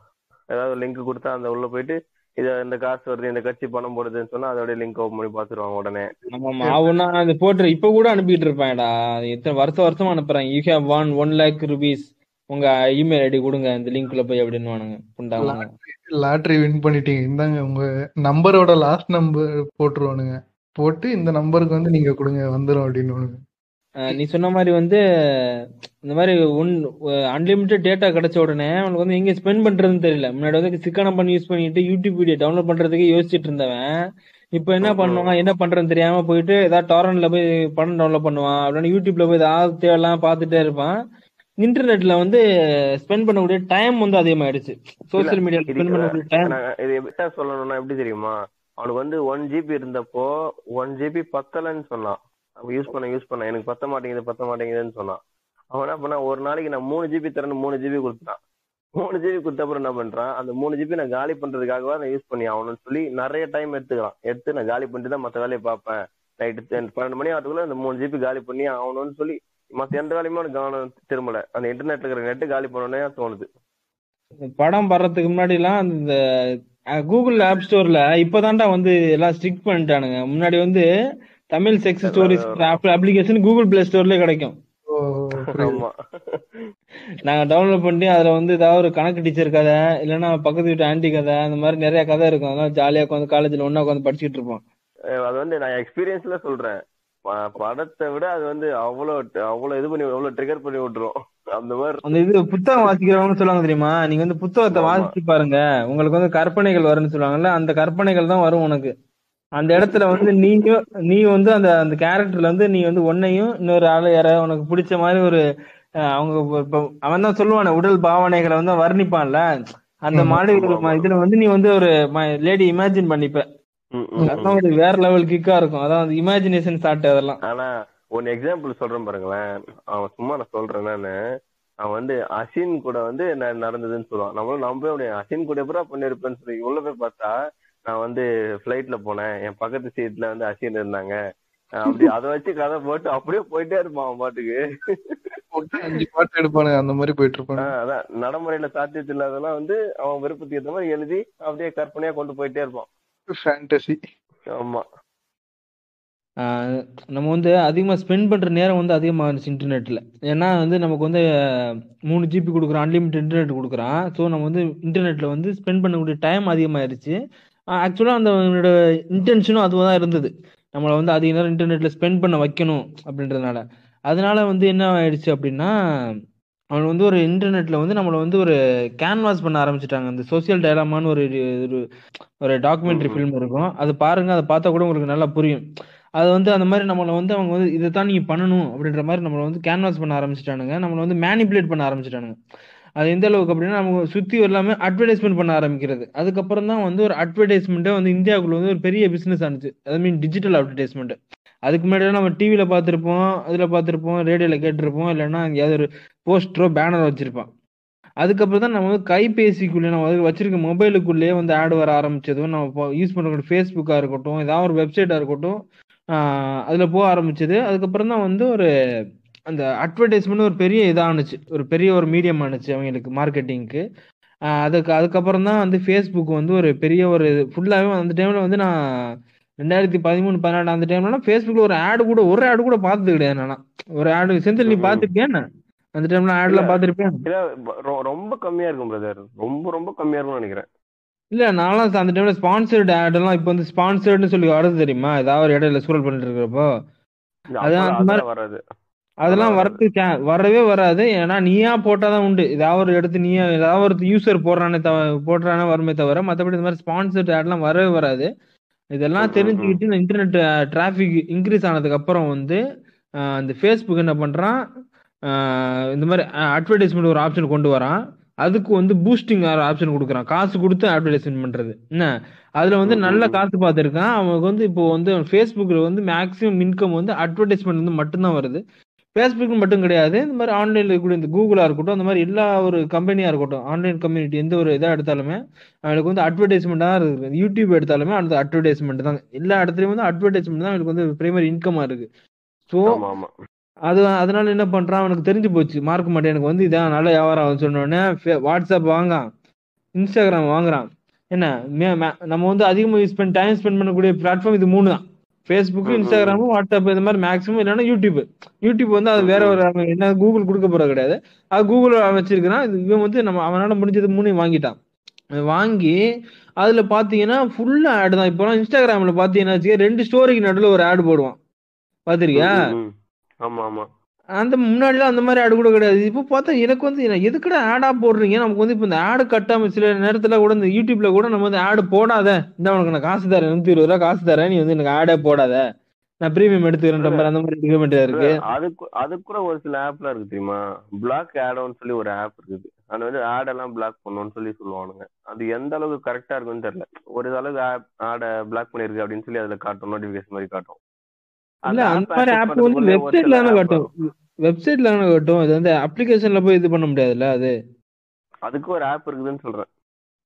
ஏதாவது லிங்க் கொடுத்தா அந்த உள்ள போயிட்டு இது இந்த காசு வருது இந்த கட்சி பணம் போடுதுன்னு சொன்னா அதோட லிங்க் ஓப்பன் பண்ணி பாத்துருவாங்க உடனே. நம்ம மாவுனா அது போட்டு இப்ப கூட அனுப்பிட்டு இருப்பான்டா. எத்தனை வருஷம் வருஷமா அனுப்புறேன். You have one one lakh rupees உங்க இமெயில் ஐடி கொடுங்க இந்த லிங்க்ல போய் அப்படின்னு வானுங்க புண்டாங்க லாட்டரி வின் பண்ணிட்டீங்க. இந்தாங்க உங்க நம்பரோட லாஸ்ட் நம்பர் போட்டுருவானுங்க. போட்டு இந்த நம்பருக்கு வந்து நீங்க கொடுங்க வந்துரும் அப்படின்னு நீ சொன்ன மாதிரி வந்து இந்த மாதிரி ஒன் அன்லிமிட்டட் டேட்டா கிடைச்ச உடனே அவனுக்கு வந்து எங்க ஸ்பெண்ட் பண்றதுன்னு தெரியல. முன்னாடி வந்து சிக்கனம் பண்ணி யூஸ் பண்ணிட்டு யூடியூப் வீடியோ டவுன்லோட் பண்றதுக்கு யோசிச்சுட்டு இருந்தவன். இப்போ என்ன பண்ணுவான்? என்ன பண்றதுன்னு தெரியாம போயிட்டு ஏதாவது டாரன்ட்ல போய் படம் டவுன்லோட் பண்ணுவான். அப்படின்னு யூடியூப்ல போய் ஏதாவது தேவையெல்லாம் பார்த்துட்டே இருப்பான். இன்டர்நெட்ல வந்து ஸ்பெண்ட் பண்ணக்கூடிய டைம் வந்து அதிகமாயிடுச்சு. சோசியல் மீடியால ஸ்பெண்ட் பண்ணக்கூடிய டைம் இது எப்படியா சொல்லணும்னா எப்படி தெரியுமா? அவனுக்கு வந்து ஒன் ஜிபி இருந்தப்போ ஒன் ஜிபி பத்தலன்னு சொன்னான். அவன் யூஸ் பண்ண யூஸ் பண்ண. எனக்கு பத்த மாட்டேங்குது பத்த மாட்டேங்குதுன்னு சொன்னான். அவன் என்ன பண்ணா ஒரு நாளைக்கு நான் மூணு ஜிபி தரேன்னு மூணு ஜிபி கொடுத்தான் மூணு ஜிபி கொடுத்த அப்புறம் என்ன பண்றான்? அந்த மூணு ஜிபி நான் காலி பண்றதுக்காகவா நான் யூஸ் பண்ணி ஆகணும்னு சொல்லி நிறைய டைம் எடுத்துக்கலாம் எடுத்து நான் காலி பண்ணிட்டு தான் மத்த வேலையை பார்ப்பேன். நைட்டு பன்னெண்டு மணி ஆகிறதுக்குள்ள அந்த மூணு ஜிபி காலி பண்ணி ஆகணும்னு சொல்லி மத்த எந்த வேலையுமே அவனுக்கு கவனம் திரும்பல. அந்த இன்டர்நெட்ல இருக்கிற நெட்டு காலி பண்ணணும்னே தோணுது. படம் வர்றதுக்கு முன்னாடி எல்லாம் இந்த கூகுள் ஆப் ஸ்டோர்ல இப்பதான்டா வந்து எல்லாம் ஸ்ட்ரிக் பண்ணிட்டானுங்க. முன்னாடி வந்து Tamil sex stories application Google Play ஸ்டோர்லயே கிடைக்கும். ஆமா. நாங்க டவுன்லோட் பண்ணி அதுல வந்து ஏதாவது ஒரு கணக்கு டீச்சர் கதை இல்லைன்னா பக்கத்து வீட்டு ஆன்டி கதை அந்த மாதிரி நிறைய கதை இருக்கும். அதெல்லாம் ஜாலியா உட்காந்து காலேஜ்ல ஒண்ணா உட்காந்து படிச்சுட்டு இருப்போம். அது வந்து நான் எக்ஸ்பீரியன்ஸ்ல சொல்றேன். படத்தை விட அது வந்து அவ்வளவு அவ்வளவு இது பண்ணி அவ்வளவு ட்ரிகர் பண்ணி விட்டுரும். அந்த மாதிரி அந்த இது புத்தகம் வாசிக்கிறவங்க சொல்லுவாங்க தெரியுமா? நீங்க வந்து புத்தகத்தை. வாசிச்சு பாருங்க. உங்களுக்கு வந்து கற்பனைகள் வரும்னு சொல்லுவாங்கல்ல அந்த கற்பனைகள் தான் வரும் உனக்கு. அந்த இடத்துல வந்து நீயும் நீ வந்து அந்த அந்த கேரக்டர்ல வந்து நீ வந்து உன்னையும் இன்னொரு ஆளு யார உனக்கு பிடிச்ச மாதிரி ஒரு அவங்க அவன் தான் சொல்லுவானே உடல் பாவனைகளை வந்து வர்ணிப்பான்ல. அந்த. மாதிரி இதுல வந்து நீ வந்து ஒரு லேடி இமேஜின் பண்ணிப்ப. அதான் ஒரு வேற லெவல் கிக்கா இருக்கும். அதான் இமேஜினேஷன் ஸ்டார்ட் அதெல்லாம். ஆனா ஒன்னு எக்ஸாம்பிள் சொல்றேன் பாருங்களேன். அவன் சும்மா நான் சொல்றேன் நானு. அவன் வந்து அசின் கூட வந்து நடந்ததுன்னு சொல்லுவான். நம்மளும் நம்பவே முடியாது. அசின் கூட எப்படா பண்ணிருப்பேன்னு சொல்லி உள்ள போய் பார்த்தா நான் வந்து ஃபிளைட்ல போனேன். என் பக்கத்து சீட்ல வந்து அசின் இருந்தாங்க. அப்படி அதை வச்சு கதை போட்டு அப்படியே போயிட்டே இருப்பான் அவன் பாட்டுக்கு. போட்டு அஞ்சு பாட்டு எடுப்பானுங்க. அந்த மாதிரி போயிட்டு இருப்பாங்க ஆஹ் அதான். நடைமுறையில சாத்தியத்து இல்லாதெல்லாம் வந்து அவன் விருப்பத்துக்கு ஏத்த மாதிரி எழுதி அப்படியே கற்பனையா கொண்டு போயிட்டே இருப்பான். ஃபேண்டசி ஆமா. ஆஹ் நம்ம வந்து அதிகமா ஸ்பெண்ட் பண்ற நேரம் வந்து அதிகமா இருந்துச்சு இன்டர்நெட்ல ஏன்னா வந்து நமக்கு வந்து மூணு ஜிபி கொடுக்குறான் அன்லிமிட்டட் இன்டர்நெட் கொடுக்குறான். ஸோ நம்ம வந்து இன்டர்நெட்ல வந்து ஸ்பெண்ட் பண்ணக்கூடிய டைம் அதிகமாயிருச்சு. ஆக்சுவலா அந்த இன்டென்ஷனும் அதுவாக தான் இருந்தது. நம்மளை வந்து அதிக நேரம் இன்டர்நெட்ல ஸ்பெண்ட் பண்ண வைக்கணும் அப்படின்றதுனால. அதனால வந்து என்ன ஆயிடுச்சு அப்படின்னா அவன் வந்து ஒரு இன்டர்நெட்ல வந்து நம்மளை வந்து ஒரு கேன்வாஸ் பண்ண ஆரம்பிச்சிட்டாங்க. இந்த சோசியல் டயலாமான்னு ஒரு ஒரு ஒரு டாக்குமெண்ட்ரி. ஃபிலிம் இருக்கும். அது பாருங்க அதை பார்த்தா கூட உங்களுக்கு நல்லா புரியும். அது வந்து அந்த மாதிரி நம்மளை வந்து அவங்க வந்து இதை தான் நீங்க பண்ணணும் அப்படின்ற மாதிரி நம்மளை வந்து கேன்வாஸ் பண்ண ஆரம்பிச்சிட்டானுங்க. நம்மளை வந்து மேனிப்புலேட் பண்ண ஆரம்பிச்சிட்டானுங்க. அது எந்த அளவுக்கு அப்படின்னா நம்ம சுத்தி எல்லாமே அட்வர்டைஸ்மெண்ட் பண்ண ஆரம்பிக்கிறது. அதுக்கப்புறம் தான் வந்து ஒரு அட்வர்டைஸ்மெண்ட்டே வந்து இந்தியாவுக்குள்ள வந்து ஒரு பெரிய பிசினஸ் ஆனிச்சு. அது மீன் டிஜிட்டல் அட்வர்டைஸ்மெண்ட் அதுக்கு முன்னாடி நம்ம டிவியில பார்த்துருப்போம் அதுல பார்த்துருப்போம் ரேடியோல கேட்டிருப்போம் இல்லைன்னா எங்கேயாவது ஒரு போஸ்டரோ பேனர் வச்சிருப்பான் அதுக்கப்புறம் தான் நம்ம வந்து கைபேசிக்குள்ளே நம்ம வந்து வச்சிருக்க மொபைலுக்குள்ளேயே வந்து ஆட் வர ஆரம்பிச்சதும் நம்ம யூஸ் பண்ணக்கூடிய ஃபேஸ்புக்காக இருக்கட்டும் ஏதாவது ஒரு வெப்சைட்டாக இருக்கட்டும் அதில் போக ஆரம்பிச்சது. அதுக்கப்புறம் தான் வந்து ஒரு அந்த அட்வர்டைஸ்மெண்ட் ஒரு பெரிய இதானுச்சு ஒரு பெரிய ஒரு மீடியம் ஆனுச்சு அவங்களுக்கு மார்க்கெட்டிங்க்கு அதுக்கு அதுக்கப்புறம் தான் வந்து ஃபேஸ்புக் வந்து ஒரு பெரிய ஒரு ஃபுல்லாகவே அந்த டைம்ல வந்து நான் ரெண்டாயிரத்தி பதிமூணு பதினாலு அந்த டைம்ல ஃபேஸ்புக்ல ஒரு ஆடு கூட ஒரு ஆடு கூட பார்த்தது கிடையாது நானா. ஒரு ஆடு செந்தில் நீ என்ன? அந்த டைம்ல இல்ல ரொ- ரொம்ப கம்மியா இருக்கும் பிரதர் ரொம்ப ரொம்ப கம்மியா இருக்கும்னு நினைக்கிறேன். இல்ல நான்லாம் அந்த டைம்ல ஸ்பான்சர்டு ஆட் எல்லாம் இப்போ வந்து ஸ்பான்சர்டுன்னு சொல்லி வருது தெரியுமா? ஏதாவது ஒரு இடையில ஸ்க்ரோல் பண்ணிட்டு இருக்கிறப்போ. அதான் வராது. அதெல்லாம் வரது. வரவே வராது. ஏன்னா நீயா போட்டாதான் உண்டு. ஏதாவது ஒரு எடுத்து நீயா ஏதாவது ஒரு யூசர் போடுறானே தவிர போடுறானே வருமே தவிர மற்றபடி இந்த மாதிரி ஸ்பான்சர்ட் ஆட்லாம் வரவே வராது. இதெல்லாம் தெரிஞ்சுக்கிட்டு இந்த இன்டர்நெட் டிராஃபிக் இன்க்ரீஸ் ஆனதுக்கு அப்புறம் வந்து இந்த ஃபேஸ்புக் என்ன பண்றான்? ஆஹ், இந்த மாதிரி அட்வர்டைஸ்மெண்ட் ஒரு ஆப்ஷன் கொண்டு வரான். அதுக்கு வந்து பூஸ்டிங் ஆப்ஷன் கொடுக்குறான். காசு கொடுத்து அட்வர்டைஸ்மெண்ட் பண்றது. என்ன? அதுல வந்து நல்ல. காசு பார்த்துருக்கான். அவனுக்கு வந்து இப்போ வந்து ஃபேஸ்புக்ல வந்து மேக்ஸிமம் இன்கம் வந்து அட்வர்டைஸ்மெண்ட் வந்து மட்டும்தான் வருது. ஃபேஸ்புக் மட்டும் கிடையாது. இந்த மாதிரி ஆன்லைன்ல கூட இந்த கூகுளா இருக்கட்டும் அந்த மாதிரி எல்லா ஒரு கம்பெனியா இருக்கட்டும் ஆன்லைன் கம்யூனிட்டி எந்த ஒரு இதா எடுத்தாலுமே அவனுக்கு வந்து அட்வர்டைஸ்மெண்டா இருக்கு யூடியூப் எடுத்தாலுமே அந்த அட்வர்டைஸ்மெண்ட் தான். எல்லா இடத்துலயும் வந்து அட்வர்டைஸ்மெண்ட் தான் அவனுக்கு வந்து பிரைமரி இன்கமா இருக்கு. ஸோ அது அதனால என்ன பண்றான்? அவனுக்கு தெரிஞ்சு போச்சு. மார்க் மாட்டேன் எனக்கு வந்து இதான் நல்ல வியாபாரம் ஆகும்னு சொன்ன உடனே ஃபே- வாட்ஸ்அப் வாங்கான் இன்ஸ்டாகிராம் வாங்குறான். என்ன? நம்ம வந்து அதிகமாக யூஸ் பண்ணி டைம் ஸ்பெண்ட் பண்ணக்கூடிய பிளாட்ஃபார்ம் இது மூணு தான். ஃபேஸ்புக் ம், ம், இன்ஸ்டாகிராமு வாட்ஸ்அப் இந்த மாதிரி மேக்ஸிமம் இல்லைன்னா யூடியூப் யூடியூப் வந்து அது வேற ஒரு அவன் என்ன கூகுள் கொடுக்க போறது கிடையாது. அது கூகுள் வச்சிருக்கிறான். இது இவன் வந்து நம்ம அவனால முடிஞ்சது மூணையும் வாங்கிட்டான். வாங்கி அதுல பாத்தீங்கன்னா ஃபுல்லா ஆடு தான். இப்போலாம் இன்ஸ்டாகிராம்ல பாத்தீங்கன்னா ரெண்டு ஸ்டோரிக்கு நடுவுல ஒரு ஆடு போடுவான். பாத்திருக்கியா. ஆமா ஆமா. அந்த முன்னாடிலாம் அந்த மாதிரி ஆடு கூட கிடையாது. இப்போ பார்த்தா எனக்கு வந்து எதுக்குடா ஆடா போடுறீங்க? நமக்கு வந்து இப்போ இந்த ஆடு கட்டாம சில நேரத்துல கூட இந்த யூடியூப்ல கூட நம்ம வந்து ஆடு போடாத. இந்த உனக்கு நான் காசு தரேன் நூத்தி இருபது ரூபா காசு தரேன் நீ வந்து எனக்கு ஆடே போடாத. நான் பிரீமியம் எடுத்துக்கிறேன் மாதிரி அந்த மாதிரி டிகமெண்ட் இருக்கு. அதுக்கு அதுக்கு கூட ஒரு சில ஆப்ல இருக்கு தெரியுமா? பிளாக் ஆடோன்னு சொல்லி ஒரு ஆப் இருக்குது. அது வந்து ஆட் எல்லாம் பிளாக் பண்ணணும்னு சொல்லி சொல்லுவானுங்க. அது எந்த அளவுக்கு கரெக்டா இருக்குன்னு தெரியல. ஒரு அளவுக்கு ஆப் ஆட பிளாக் பண்ணிருக்கு அப்படின்னு சொல்லி அதுல காட்டும் நோட்டிபிகேஷன் மாதிரி காட்டும். இல்ல அந்த மாதிரி ஆப் வந்து வெப்சைட்ல தானே காட்டும். வெப்சைட்ல தானே காட்டும். இது வந்து அப்ளிகேஷன்ல போய் இது பண்ண முடியாதுல்ல அது. அதுக்கு ஒரு ஆப் இருக்குதுன்னு சொல்றேன்.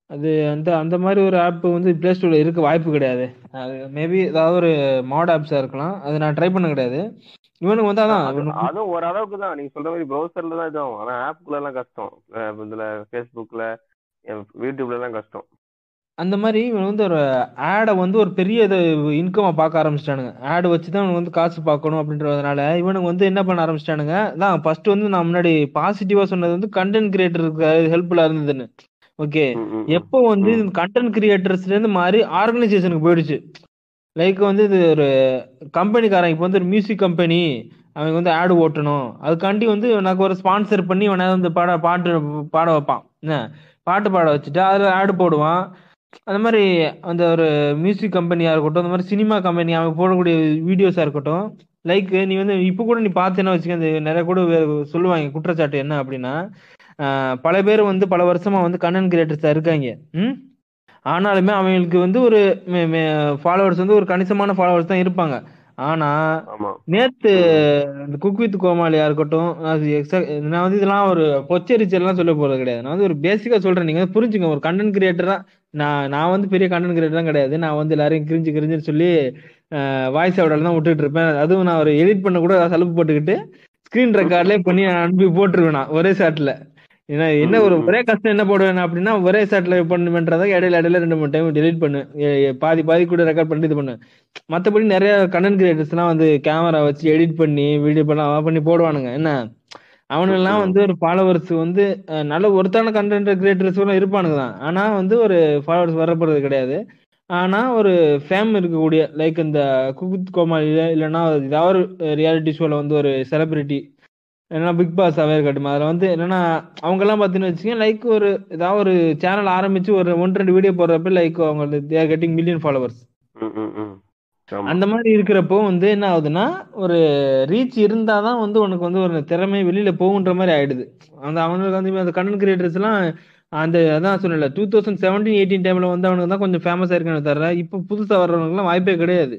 அது அந்த அந்த மாதிரி ஒரு ஆப் வந்து பிளே ஸ்டோர்ல இருக்க வாய்ப்பு கிடையாது. அது மேபி ஏதாவது ஒரு மாட் ஆப்ஸா இருக்கலாம். அது நான் ட்ரை பண்ண கிடையாது. இவனுக்கு வந்து அதான் அதுவும் ஒரு அளவுக்கு தான். நீங்க சொல்ற மாதிரி ப்ரௌசர்ல தான் இதாகும். ஆனா ஆப்புக்குள்ள எல்லாம் கஷ்டம். இதுல ஃபேஸ்புக்ல யூடியூப்ல எல்லாம் கஷ்டம். அந்த மாதிரி இவன் வந்து ஒரு ஆடை வந்து ஒரு பெரிய இது இன்கமா பார்க்க ஆரம்பிச்சிட்டானுங்க. ஆடு வச்சு தான் இவனுக்கு வந்து காசு பார்க்கணும் அப்படின்றதுனால இவனுக்கு வந்து என்ன பண்ண ஆரம்பிச்சிட்டானுங்க? தான் ஃபர்ஸ்ட் வந்து நான் முன்னாடி பாசிட்டிவா சொன்னது வந்து கண்டென்ட் கிரியேட்டருக்கு ஹெல்ப்ஃபுல்லா இருந்ததுன்னு. ஓகே. எப்போ வந்து கண்டென்ட் கிரியேட்டர்ஸ்ல இருந்து மாறி ஆர்கனைசேஷனுக்கு போயிடுச்சு. லைக் வந்து இது ஒரு கம்பெனிக்காரன் இப்போ வந்து ஒரு மியூசிக் கம்பெனி அவன் வந்து ஆடு ஓட்டணும். அதுக்காண்டி வந்து எனக்கு ஒரு ஸ்பான்சர் பண்ணி அவனை வந்து பாட பாட்டு பாட வைப்பான். என்ன? பாட்டு பாட வச்சுட்டு அதில் ஆடு போடுவான். அந்த மாதிரி அந்த ஒரு மியூசிக் கம்பெனியா இருக்கட்டும் அந்த மாதிரி சினிமா கம்பெனி அவன் போடக்கூடிய வீடியோஸா இருக்கட்டும் லைக் நீ வந்து இப்போ கூட நீ பார்த்தேன்னா வச்சுக்க அந்த நிறைய கூட சொல்லுவாங்க குற்றச்சாட்டு என்ன அப்படின்னா பல பேர் வந்து பல வருஷமா வந்து கண்டென்ட் கிரியேட்டர்ஸா இருக்காங்க. ம்? ஆனாலுமே அவங்களுக்கு வந்து ஒரு ஃபாலோவர்ஸ் வந்து ஒரு கணிசமான ஃபாலோவர்ஸ் தான் இருப்பாங்க. ஆனா நேத்து இந்த குக் வித் கோமாளியா இருக்கட்டும் நான் வந்து இதெல்லாம் ஒரு பொச்சரிச்சல்லாம் சொல்ல போறது கிடையாது. நான் வந்து ஒரு பேசிக்கா சொல்றேன். நீங்க புரிஞ்சுங்க ஒரு கண்டென்ட் கிரியேட்டரா நான் நான் வந்து பெரிய கண்டென்ட் கிரியேட்டர் கிடையாது. நான் வந்து எல்லாரையும் கிரிஞ்சு கிரிஞ்சுன்னு சொல்லி வாய்ஸ் அவுடால தான் விட்டுட்டு இருப்பேன். அதுவும் நான் ஒரு எடிட் பண்ண கூட சலுப்பு போட்டுக்கிட்டு ஸ்கிரீன் ரெக்கார்ட்லயே பண்ணி அனுப்பி போட்டுருவேன் நான் ஒரே ஷாட்ல ஏன்னா என்ன ஒரு ஒரே கஷ்டம் என்ன போடுவேன் அப்படின்னா ஒரே ஷாட்ல பண்ணுமென்றதை இடையில இடையில ரெண்டு மூணு டைம் டெலிட் பண்ணுவேன் பாதி பாதி கூட ரெக்கார்ட் பண்ணிட்டு இது பண்ணுவேன் மற்றபடி நிறைய கண்டென்ட் கிரியேட்டர்ஸ்லாம் வந்து கேமரா வச்சு எடிட் பண்ணி வீடியோ பண்ண பண்ணி போடுவானுங்க. என்ன? அவனுங்கெல்லாம் வந்து ஒரு ஃபாலோவர்ஸ் வந்து நல்ல ஒருத்தான கண்டென்ட் கிரியேட்டர்ஸ் எல்லாம் இருப்பானுங்க தான் ஆனா வந்து ஒரு ஃபாலோவர்ஸ் வரப்படுறது கிடையாது. ஆனா ஒரு ஃபேம் இருக்கக்கூடிய லைக் இந்த குகுத் கோமாளியில இல்லைன்னா ஏதாவது ஒரு ரியாலிட்டி ஷோல வந்து ஒரு செலிபிரிட்டி இல்லைன்னா பிக் பாஸ் அவே இருக்கட்டும். அதில் வந்து என்னன்னா அவங்க எல்லாம் பார்த்தீங்கன்னு வச்சுக்கோங்க லைக் ஒரு ஏதாவது ஒரு சேனல் ஆரம்பிச்சு ஒரு ஒன்று ரெண்டு வீடியோ போடுறப்ப லைக் அவங்க தேர் கெட்டிங் மில்லியன் ஃபாலோவர்ஸ். அந்த மாதிரி இருக்கிறப்போ வந்து என்ன ஆகுதுன்னா ஒரு ரீச் இருந்தாதான் வந்து உனக்கு வந்து ஒரு திறமை வெளியில போகுன்ற மாதிரி ஆயிடுது. அந்த அவனுக்கு வந்து அந்த கண்டன் கிரியேட்டர்ஸ் எல்லாம் அந்த அதான் சொன்னல டூ தௌசண்ட் செவன்டீன் எயிட்டீன் டைம்ல வந்து அவனுக்கு தான் கொஞ்சம் ஃபேமஸ் ஆயிருக்கானு தர இப்போ புதுசா வர்றவனுக்குலாம் வாய்ப்பே கிடையாது.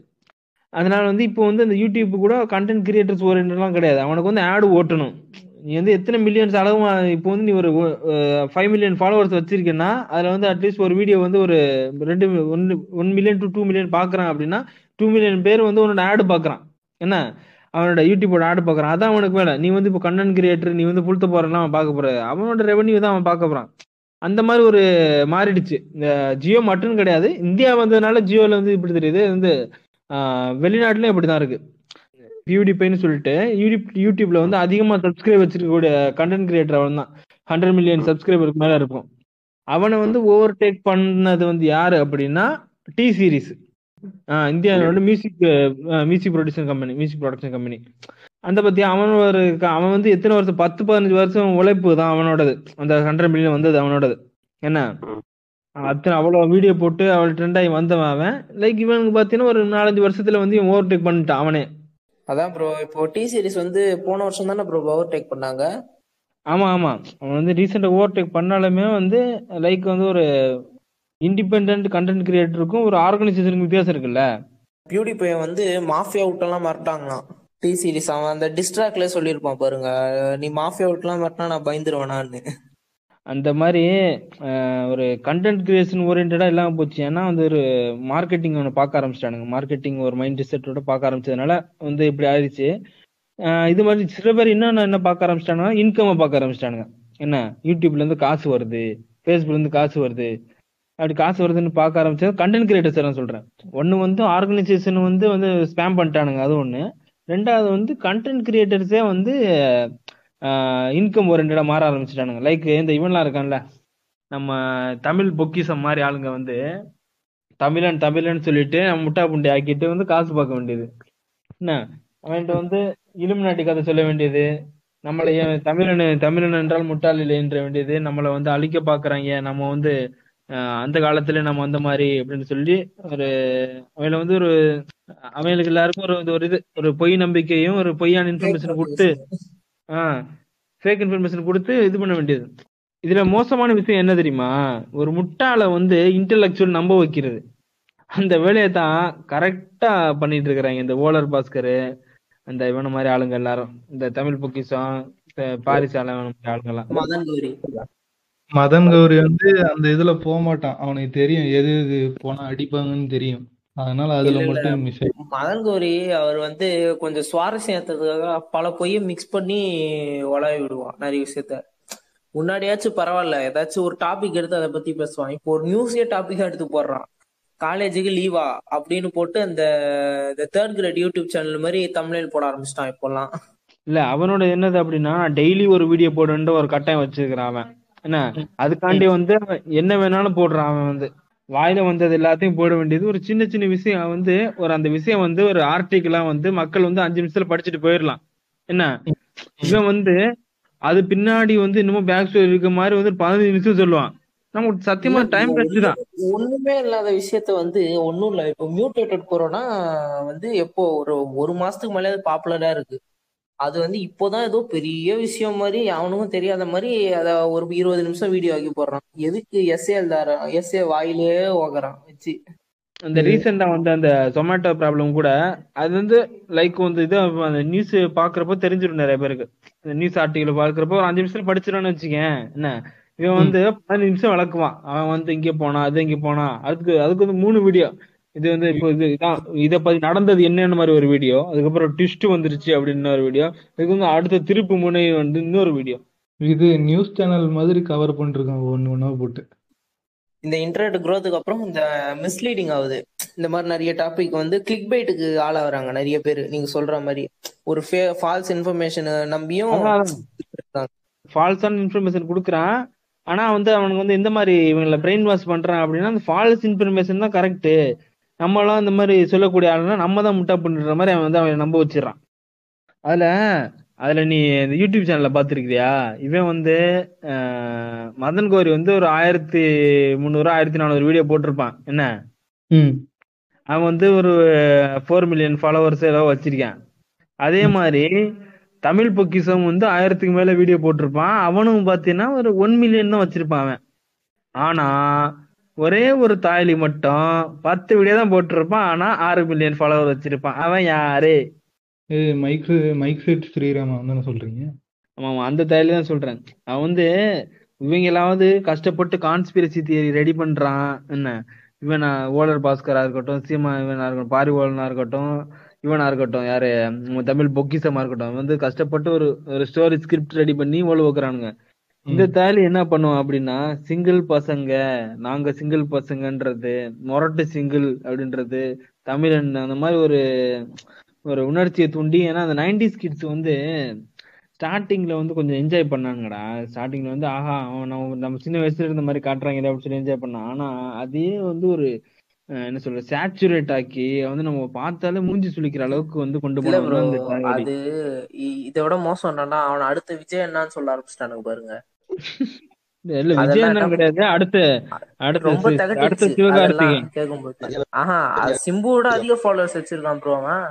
அதனால வந்து இப்போ வந்து அந்த யூடியூப் கூட கண்டென்ட் கிரியேட்டர்ஸ் ஓரியன்ட்லாம் கிடையாது. அவனுக்கு வந்து ஆடு ஓட்டணும். நீ வந்து எத்தனை மில்லியன்ஸ் அளவு இப்போ வந்து நீ ஒரு ஃபைவ் மில்லியன் ஃபாலோவர்ஸ் வச்சிருக்கேன்னா அதுல வந்து அட்லீஸ்ட் ஒரு வீடியோ வந்து ஒரு ரெண்டு one one million to two million பாக்குறான் அப்படின்னா டூ மில்லியன் பேர் வந்து உன்னோட ஆடு பார்க்குறான் என்ன? அவனோட யூடியூபோட ஆடு பார்க்குறான் அதான் அவனுக்கு வேலை. நீ வந்து இப்போ கண்டென்ட் கிரியேட்டர் நீ வந்து புழுத்த போறேன்னா அவன் பார்க்க போற அவனோட ரெவன்யூ தான் அவன் பார்க்க போறான். அந்த மாதிரி ஒரு மாறிடுச்சு. இந்த ஜியோ மட்டும் கிடையாது. இந்தியா வந்ததுனால ஜியோவில் வந்து இப்படி தெரியுது. இது வந்து வெளிநாட்டுலயும் இப்படிதான் இருக்கு. பியூடிபைன்னு சொல்லிட்டு யூடியூப் யூடியூப்ல வந்து அதிகமாக சப்ஸ்கிரைப் வச்சிருக்கக்கூடிய கண்டென்ட் கிரியேட்டர் அவன் தான் ஹண்ட்ரட் மில்லியன் சப்ஸ்கிரைபருக்கு மேல இருக்கும். அவனை வந்து ஓவர் டேக் பண்ணது வந்து யாரு அப்படின்னா டி சீரீஸ் இந்தியாவில் வந்து music music producer company music production company அந்த பத்தி அவன் ஒரு அவன் வந்து எத்தனை வருஷம் பத்து பதினஞ்சு வருஷம் உழைப்பு தான் அவனோடது. அந்த ஹண்ட்ரட் மில்லியன் வந்தது அவனோடது. என்ன? அத்தனை அவ்வளவு வீடியோ போட்டு அவள் ட்ரெண்ட் ஆகி வந்தவன் அவன். லைக் இவனுக்கு பாத்தீங்கன்னா ஒரு நாலஞ்சு வருஷத்துல வந்து இவன் ஓவர் டேக் பண்ணிட்டான் அவனே. அதான் ப்ரோ இப்போ டி சீரிஸ் வந்து போன வருஷம் தானே ப்ரோ ஓவர் டேக் பண்ணாங்க? ஆமா ஆமா. அவன் வந்து ரீசெண்டா ஓவர் டேக் பண்ணாலுமே வந்து லைக் வந்து ஒரு இண்டிபெண்ட் கண்டென்ட் கிரியேட்டருக்கும் ஒரு ஆர்கனைசேஷனுக்கு வித்தியாசம் இருக்குல்ல? பியூடிஃபை வந்து மாஃபியா விட்டெல்லாம் மிரட்டாங்களாம் டி சீரிஸ் அவன் அந்த டிஸ்ட்ராக்ல சொல்லியிருப்பான் பாருங்க. நீ மாஃபியா விட்டுலாம் மிரட்டினா நான் பயந்துருவேனான்னு. அந்த மாதிரி ஒரு கண்டென்ட் கிரியேஷன் ஓரியன்டா இல்லாம போச்சு. ஏன்னா வந்து ஒரு மார்க்கெட்டிங் ஒன்று பார்க்க ஆரம்பிச்சிட்டானுங்க. மார்க்கெட்டிங் ஒரு மைண்ட் செட்டோட பார்க்க ஆரம்பிச்சதுனால வந்து இப்படி ஆயிடுச்சு. இது மாதிரி சில பேர் இன்னும் என்ன பார்க்க ஆரம்பிச்சிட்டாங்கன்னா இன்கம்மை பார்க்க ஆரம்பிச்சிட்டானுங்க. என்ன? யூடியூப்ல இருந்து காசு வருது. ஃபேஸ்புக்ல இருந்து காசு வருது. அப்படி காசு வருதுன்னு பார்க்க ஆரம்பிச்சது கண்டென்ட் கிரியேட்டர்ஸ் நான் சொல்றேன். ஒன்று வந்து ஆர்கனைசேஷன் வந்து வந்து ஸ்பேம் பண்ணிட்டானுங்க அது ஒன்று ரெண்டாவது வந்து கண்டென்ட் கிரியேட்டர்ஸே வந்து இன்கம் ஓரியன்டாக மாற ஆரம்பிச்சிட்டானுங்க. லைக் இந்த இவன்லாம் இருக்கான்ல நம்ம தமிழ் பொக்கிஷம் மாதிரி ஆளுங்க வந்து தமிழன் தமிழன் சொல்லிட்டு நம்ம முட்டா புண்டி ஆக்கிட்டு வந்து காசு பார்க்க வேண்டியது. என்ன? அவன்கிட்ட வந்து இலுமினாட்டி கதை சொல்ல வேண்டியது. நம்மளை தமிழன் தமிழன் என்றால் முட்டாள் இல்லை என்ற வேண்டியது. நம்மளை வந்து அழிக்க பாக்குறாங்க நம்ம வந்து அந்த காலத்துல நம்ம அந்த மாதிரி அப்படின்னு சொல்லி ஒரு அவங்கள வந்து ஒரு அவங்களுக்கு எல்லாருக்கும் ஒரு ஒரு இது ஒரு பொய் நம்பிக்கையும் ஒரு பொய்யான இன்ஃபர்மேஷன் கொடுத்து ஆஹ் ஃபேக் இன்ஃபர்மேஷன் கொடுத்து இது பண்ண வேண்டியது. இதுல மோசமான விஷயம் என்ன தெரியுமா? ஒரு முட்டாளை வந்து இன்டெலெக்சுவல் நம்ப வைக்கிறது. அந்த வேலையை தான் கரெக்டா பண்ணிட்டு இருக்கிறாங்க. இந்த ஓலர் பாஸ்கர் அந்த இவன மாதிரி ஆளுங்க எல்லாரும். இந்த தமிழ் பொக்கிஷம் இந்த பாரிஸ் மதன் கௌரி வந்து அந்த இதுல போக மாட்டான் அவனுக்கு தெரியும் எது எது போனா அடிப்பாங்கன்னு தெரியும். அதனால அதுல. மட்டும் மிஸ் மதன் கௌரி அவர் வந்து கொஞ்சம் சுவாரஸ்யத்துக்காக பல பொய்யை மிக்ஸ் பண்ணி உலவி விடுவான் நிறைய விஷயத்த. முன்னாடியாச்சும் பரவாயில்ல. ஏதாச்சும் ஒரு டாபிக் எடுத்து அதை பத்தி பேசுவான். இப்போ ஒரு நியூஸே டாபிக்கா எடுத்து போடுறான். காலேஜுக்கு லீவா அப்படின்னு போட்டு அந்த தேர்ட் கிரேட் யூடியூப் சேனல் மாதிரி தமிழில் போட ஆரம்பிச்சிட்டான் இப்போல்லாம். இல்ல அவனோட என்னது அப்படின்னா டெய்லி ஒரு வீடியோ போடுன்ற ஒரு கட்டாயம் வச்சிருக்கிறான் அவன். என்ன? அதுக்காண்டி வந்து என்ன வேணாலும் போடுறான் அவன் வந்து. வாயில வந்தது எல்லாத்தையும் போட வேண்டியது. ஒரு சின்ன சின்ன விஷயம் வந்து ஒரு அந்த விஷயம் வந்து ஒரு ஆர்டிகிளா வந்து மக்கள் வந்து அஞ்சு நிமிஷத்துல படிச்சுட்டு போயிடலாம் என்ன? இவன் வந்து அது பின்னாடி வந்து இன்னமும் பேக் ஸ்டோரி இருக்க மாதிரி வந்து பதினஞ்சு நிமிஷம் சொல்லுவான். நமக்கு சத்தியமா டைம் கழிச்சு தான். ஒண்ணுமே இல்லாத விஷயத்த வந்து ஒண்ணும் இல்ல. இப்போ மியூட்டேட்டட் கொரோனா வந்து எப்போ ஒரு ஒரு மாசத்துக்கு மேலே பாப்புலரா இருக்கு. அது வந்து இப்போதான் ஏதோ பெரிய விஷயம் மாதிரி அவனுக்கும் தெரியாத மாதிரி அத ஒரு இருபது நிமிஷம் வீடியோ ஆக்கி போடுறான். எதுக்கு எஸ்ஏ எழுதாரான் எஸ்ஏ வாயிலே ஓகுறான் வச்சு. அந்த ரீசெண்டா வந்து அந்த ஜொமேட்டோ ப்ராப்ளம் கூட அது வந்து லைக் வந்து இது அந்த நியூஸ் பாக்குறப்போ தெரிஞ்சிடும் நிறைய பேருக்கு. அந்த நியூஸ் ஆர்டிகல் பாக்குறப்போ ஒரு அஞ்சு நிமிஷத்துல படிச்சிடணும்னு வச்சுக்கேன். என்ன? இவன் வந்து பதினஞ்சு நிமிஷம் விளக்குவான். அவன் வந்து இங்க போனா அது இங்க போனா அதுக்கு அதுக்கு வந்து மூணு வீடியோ இது வந்து இப்போ இது இதான் இத பத்தி நடந்தது என்னன்னு மாதிரி ஒரு வீடியோ அதுக்கப்புறம் ட்விஸ்ட் வந்துருச்சு அப்படின்னு ஒரு வீடியோ இதுக்கு வந்து அடுத்த திருப்பு முனை வந்து இன்னொரு வீடியோ இது நியூஸ் சேனல் மாதிரி கவர் பண்ணிருக்கான் ஒண்ணு ஒண்ணா போட்டு. இந்த இன்டர்நெட் growth-க்கு அப்புறம் இந்த மிஸ்லீடிங் ஆகுது. இந்த மாதிரி நிறைய டாபிக் வந்து கிளிக் பைட்டுக்கு ஆளாகிறாங்க நிறைய பேர். நீங்க சொல்ற மாதிரி ஒரு ஃபால்ஸ் இன்ஃபர்மேஷன் நம்பியும். ஃபால்ஸான இன்ஃபர்மேஷன் கொடுக்குறான். ஆனா வந்து அவனுக்கு வந்து எந்த மாதிரி இவங்களை பிரெயின் வாஷ் பண்றான் அப்படின்னா அந்த ஃபால்ஸ் இன்ஃபர்மேஷன் தான் கரெக்ட் நம்மளாம் இந்த மாதிரி சொல்லக்கூடிய ஆளுனா நம்ம தான் முட்டா பண்ணுற மாதிரி அவன் வந்து அவன் நம்ப வச்சிடறான். அதுல அதுல நீ இந்த யூடியூப் சேனல்ல பாத்துருக்கியா இவன் வந்து மதன் கோரி வந்து ஒரு ஆயிரத்தி முந்நூறு ஆயிரத்தி நானூறு வீடியோ போட்டிருப்பான். என்ன? ம். அவன் வந்து ஒரு ஃபோர் மில்லியன் ஃபாலோவர்ஸ் ஏதோ வச்சிருக்கான். அதே மாதிரி தமிழ் பொக்கிஷம் வந்து ஆயிரத்துக்கு மேல வீடியோ போட்டிருப்பான். அவனும் பாத்தீங்கன்னா ஒரு ஒன் மில்லியன் தான் வச்சிருப்பான் அவன். ஆனா ஒரே ஒரு தாய்லி மட்டும் பத்து வீடியோ தான் போட்டிருப்பான். ஆனா ஆறு மில்லியன் ஃபாலோவர் வச்சிருப்பான். அவன் யாரு? இது மைக் மைக் செட் ஸ்ரீராமன் தானே சொல்றீங்க? ஆமா அந்த தாய்லி தான் சொல்றேன். அவன் வந்து இவங்க எல்லாவது கஷ்டப்பட்டு கான்ஸ்பிரசி தியரி ரெடி பண்றான். என்ன? இவன் ஓலர் பாஸ்கரா இருக்கட்டும் சீமா இவனா இருக்கட்டும் பாரிவோலனா இருக்கட்டும் இவனா இருக்கட்டும் யாரு? தமிழ் பொக்கிசமா இருக்கட்டும். வந்து கஷ்டப்பட்டு ஒரு ஒரு ஸ்டோரி ஸ்கிரிப்ட் ரெடி பண்ணி ஓல வைக்கிறானுங்க. இந்த தாலி என்ன பண்ணுவோம் அப்படின்னா சிங்கிள் பசங்க நாங்க சிங்கிள் பசங்கன்றது மொரட்டு சிங்கிள் அப்படின்றது தமிழன் அந்த மாதிரி ஒரு ஒரு உணர்ச்சியை தூண்டி ஏன்னா அந்த நைன்டிஸ் கிட்ஸ் வந்து ஸ்டார்டிங்ல வந்து கொஞ்சம் என்ஜாய் பண்ணானுங்கடா ஸ்டார்டிங்ல வந்து ஆஹா அவன் நம்ம நம்ம சின்ன வயசுல இருந்த மாதிரி காட்டுறாங்க அப்படின்னு சொல்லி என்ஜாய் பண்ணான். ஆனா அதே வந்து ஒரு என்ன சொல்ற சேச்சுரேட் ஆக்கி வந்து நம்ம பார்த்தாலே மூஞ்சி சுளிக்கிற அளவுக்கு வந்து கொண்டு tragedy. அது இ- இதை விட மோசம் என்னன்னா அவன அடுத்த விஜய் என்னன்னு சொல்ல ஆரம்பிச்சிட்டானுங்க பாருங்க. சிம்புவோட அதிக ஃபாலோவர்ஸ் வச்சிருக்கான் ப்ரோ அவன்.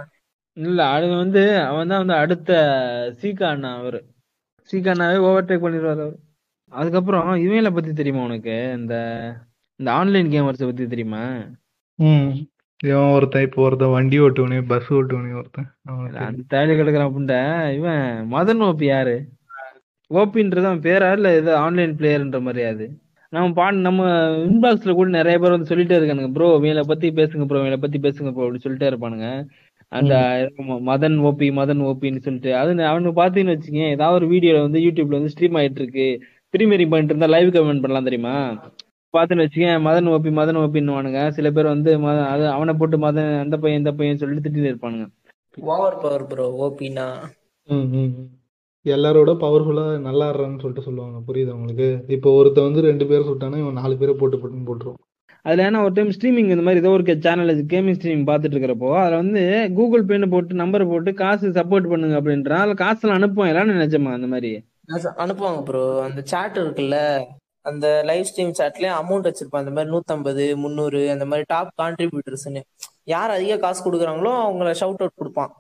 இல்ல அது வந்து அவன் தான் வந்து அடுத்த சீகா அண்ணா அவரு. சீகா அண்ணாவே ஓவர்டேக் பண்ணிடுவாரு அவரு. அதுக்கப்புறம் இவங்கள பத்தி தெரியுமா உனக்கு? இந்த இந்த ஆன்லைன் கேமர்ஸ் பத்தி தெரியுமா? ம். இவன் ஒருத்தன் இப்போ ஒருத்தன் வண்டி ஓட்டுவனே பஸ் ஓட்டுவனே ஒருத்தன். அந்த தேடி கிடக்குறான் அப்படின்ட்ட இவன் மதன் ஓபி யாரு? ஓபின்றது அவன் பேரா இல்ல இது ஆன்லைன் பிளேயர்ன்ற மாதிரியா அது? நம்ம பாட் நம்ம இன்பாக்ஸ்ல கூட நிறைய பேர் வந்து சொல்லிட்டே இருக்கானுங்க. ப்ரோ இவங்கள பத்தி பேசுங்க ப்ரோ இவங்கள பத்தி பேசுங்க ப்ரோ அப்படி சொல்லிட்டே இருப்பானுங்க. அந்த மதன் ஓபி மதன் ஓபின்னு சொல்லிட்டு. அது அவனுக்கு பாத்தீங்கன்னு வச்சுக்கேன் ஏதாவது ஒரு வீடியோல வந்து யூடியூப்ல வந்து ஸ்ட்ரீம் ஆயிட்டு இருக்கு ப்ரீமியரிங் பண்ணிட்டு இருந்தா லைவ் கமெண்ட் பண்ணலாம் தெரியுமா? பாத்துன்னு வச்சுக்கேன் மதன் ஓபி மதன் ஓபின்னுவானுங்க சில பேர் வந்து மத- அது அவனை போட்டு மதன் அந்த பையன் இந்த பையன் சொல்லிட்டு திட்டிட்டு இருப்பானுங்க. ஓவர் பவர் ப்ரோ ஓபினா ம், ம், ம். எல்லாரோட பவர்ஃபுல்லா நல்லா ஆடுறான்னு சொல்லிட்டு சொல்லுவாங்க. புரியுதா உங்களுக்கு? இப்போ ஒருத்தன் வந்து ரெண்டு பேர் சுட்டானா இவன் நாலு பேரை போட்டு போட்டுன்னு போட்டுருவான். அதுல ஏன்னா ஒரு டைம் ஸ்ட்ரீமிங் இந்த மாதிரி ஏதோ ஒரு சேனல் கேமிங் ஸ்ட்ரீமிங் பார்த்துட்டு இருக்கிறப்போ அதுல வந்து கூகுள் பேன்னு போட்டு நம்பர் போட்டு காசு சப்போர்ட் பண்ணுங்க அப்படின்றான். அதுல காசுலாம் அனுப்புவான் எல்லாரும் நினைச்சமா அந்த மாதிரி. அனுப்புவாங்க ப்ரோ அந்த சாட் இருக்குல்ல அந்த லைவ் ஸ்ட்ரீம் சாட்லயே அமௌண்ட் வச்சிருப்பான். அந்த மாதிரி நூத்தம்பது முந்நூறு அந்த மாதிரி டாப் கான்ட்ரிபியூட்டர்ஸ்னு யார் அதிக காசு கொடுக்குறாங்களோ அவங்கள ஷவுட் அவுட் கொடுப்பான்.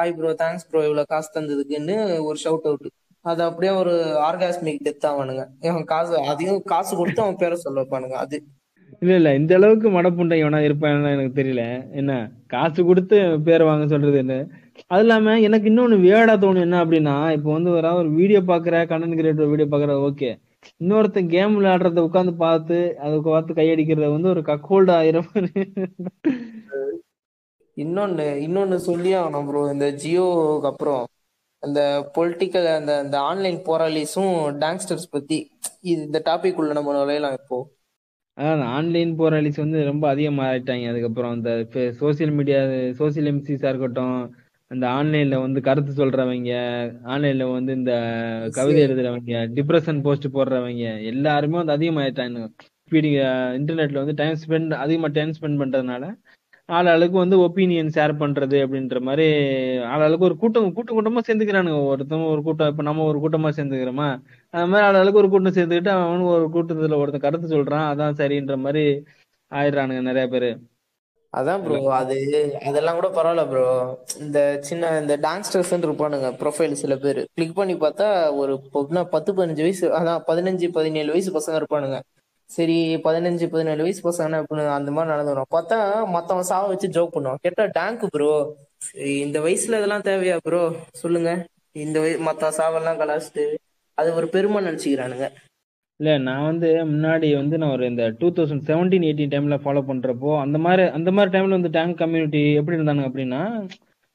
ஹாய் ப்ரோ தேங்க்ஸ் ப்ரோ இவ்வளவு காசு தந்ததுக்குன்னு ஒரு ஷவுட் அவுட் அது அப்படியே ஒரு ஆர்காஸ்மிக் டெத் ஆவானுங்க அவன் காசு அதிகம் காசு கொடுத்து அவன் பேரை சொல்ல வைப்பானுங்க அது. இல்ல இல்ல இந்த அளவுக்கு மடப்புண்டை எவனா இருப்பான்னு எனக்கு தெரியல. என்ன காசு கொடுத்து பேர் வாங்க சொல்றது என்ன? அது இல்லாம எனக்கு இன்னொன்னு வேடா தோணும் என்ன அப்படின்னா இப்போ வந்து ஒரு ஒரு வீடியோ பாக்குற கண்டென்ட் கிரியேட்டர் வீடியோ பாக்குற ஓகே இன்னொருத்தன் கேம் விளையாடுறத உட்காந்து பார்த்து அதை பார்த்து கையடிக்கிறத வந்து ஒரு கக்கோல்டு ஆயிரம் இன்னொன்னு இன்னொன்னு சொல்லி ஆகணும் ப்ரோ இந்த ஜியோக்கு அப்புறம் அந்த பொலிட்டிக்கல் அந்த அந்த ஆன்லைன் போராளிஸும் டாங்ஸ்டர்ஸ் பத்தி இது இந்த டாபிக் உள்ள நம்ம நுழையலாம் இப்போ. அதான் ஆன்லைன் போராளிஸ் வந்து ரொம்ப அதிகமாயிட்டாங்க அதுக்கப்புறம் அந்த சோசியல் மீடியா சோசியல் எம்சிஸா இருக்கட்டும் அந்த ஆன்லைன்ல வந்து கருத்து சொல்றவங்க ஆன்லைன்ல வந்து இந்த கவிதை எழுதுறவங்க டிப்ரெஷன் போஸ்ட் போடுறவங்க எல்லாருமே வந்து அதிகமாயிட்டாங்க. ஸ்பீடிங் இன்டர்நெட்ல வந்து டைம் ஸ்பெண்ட் அதிகமா டைம் ஸ்பெண்ட் பண்றதுனால ஆளாளுக்கு வந்து ஒப்பீனியன் ஷேர் பண்றது அப்படின்ற மாதிரி ஆளாளுக்கு ஒரு கூட்டம் கூட்டம் கூட்டமா சேர்ந்துக்கிறானுங்க. ஒருத்தவங்க ஒரு கூட்டம் இப்ப நம்ம ஒரு கூட்டமா சேர்ந்துக்கிறோமா? அது மாதிரி ஆளாளுக்கு ஒரு கூட்டம் சேர்ந்துக்கிட்டு அவனு ஒரு கூட்டத்துல ஒருத்தன் கருத்து சொல்றான் அதான் சரின்ற மாதிரி ஆயிடுறானுங்க நிறைய பேரு. அதான் ப்ரோ அது அதெல்லாம் கூட பரவாயில்ல ப்ரோ இந்த சின்ன இந்த டான்ஸ்டர்ஸ் இருப்பானுங்க ப்ரொஃபைல் சில பேர். கிளிக் பண்ணி பார்த்தா ஒரு பத்து பதினஞ்சு வயசு அதான் பதினஞ்சு பதினேழு வயசு பசங்க இருப்பானுங்க. சரி பதினஞ்சு பதினேழு வயசு பசங்க எப்படி அந்த மாதிரி நடந்து வரும். பார்த்தா மத்தவன் சாவ வச்சு ஜோக் பண்ணுவான். கேட்டா டேங்க் ப்ரோ இந்த வயசுல இதெல்லாம் தேவையா ப்ரோ சொல்லுங்க. இந்த மத்த சாவெல்லாம் கலாச்சிட்டு அது ஒரு பெருமை நினைச்சுக்கிறானுங்க. இல்ல நான் வந்து முன்னாடி வந்து நான் ஒரு இந்த டூ தௌசண்ட் செவன்டீன் எயிட்டீன் டைம்ல ஃபாலோ பண்றப்போ அந்த மாதிரி அந்த மாதிரி டைம்ல வந்து டேங்க் கம்யூனிட்டி எப்படி இருந்தாங்க அப்படின்னா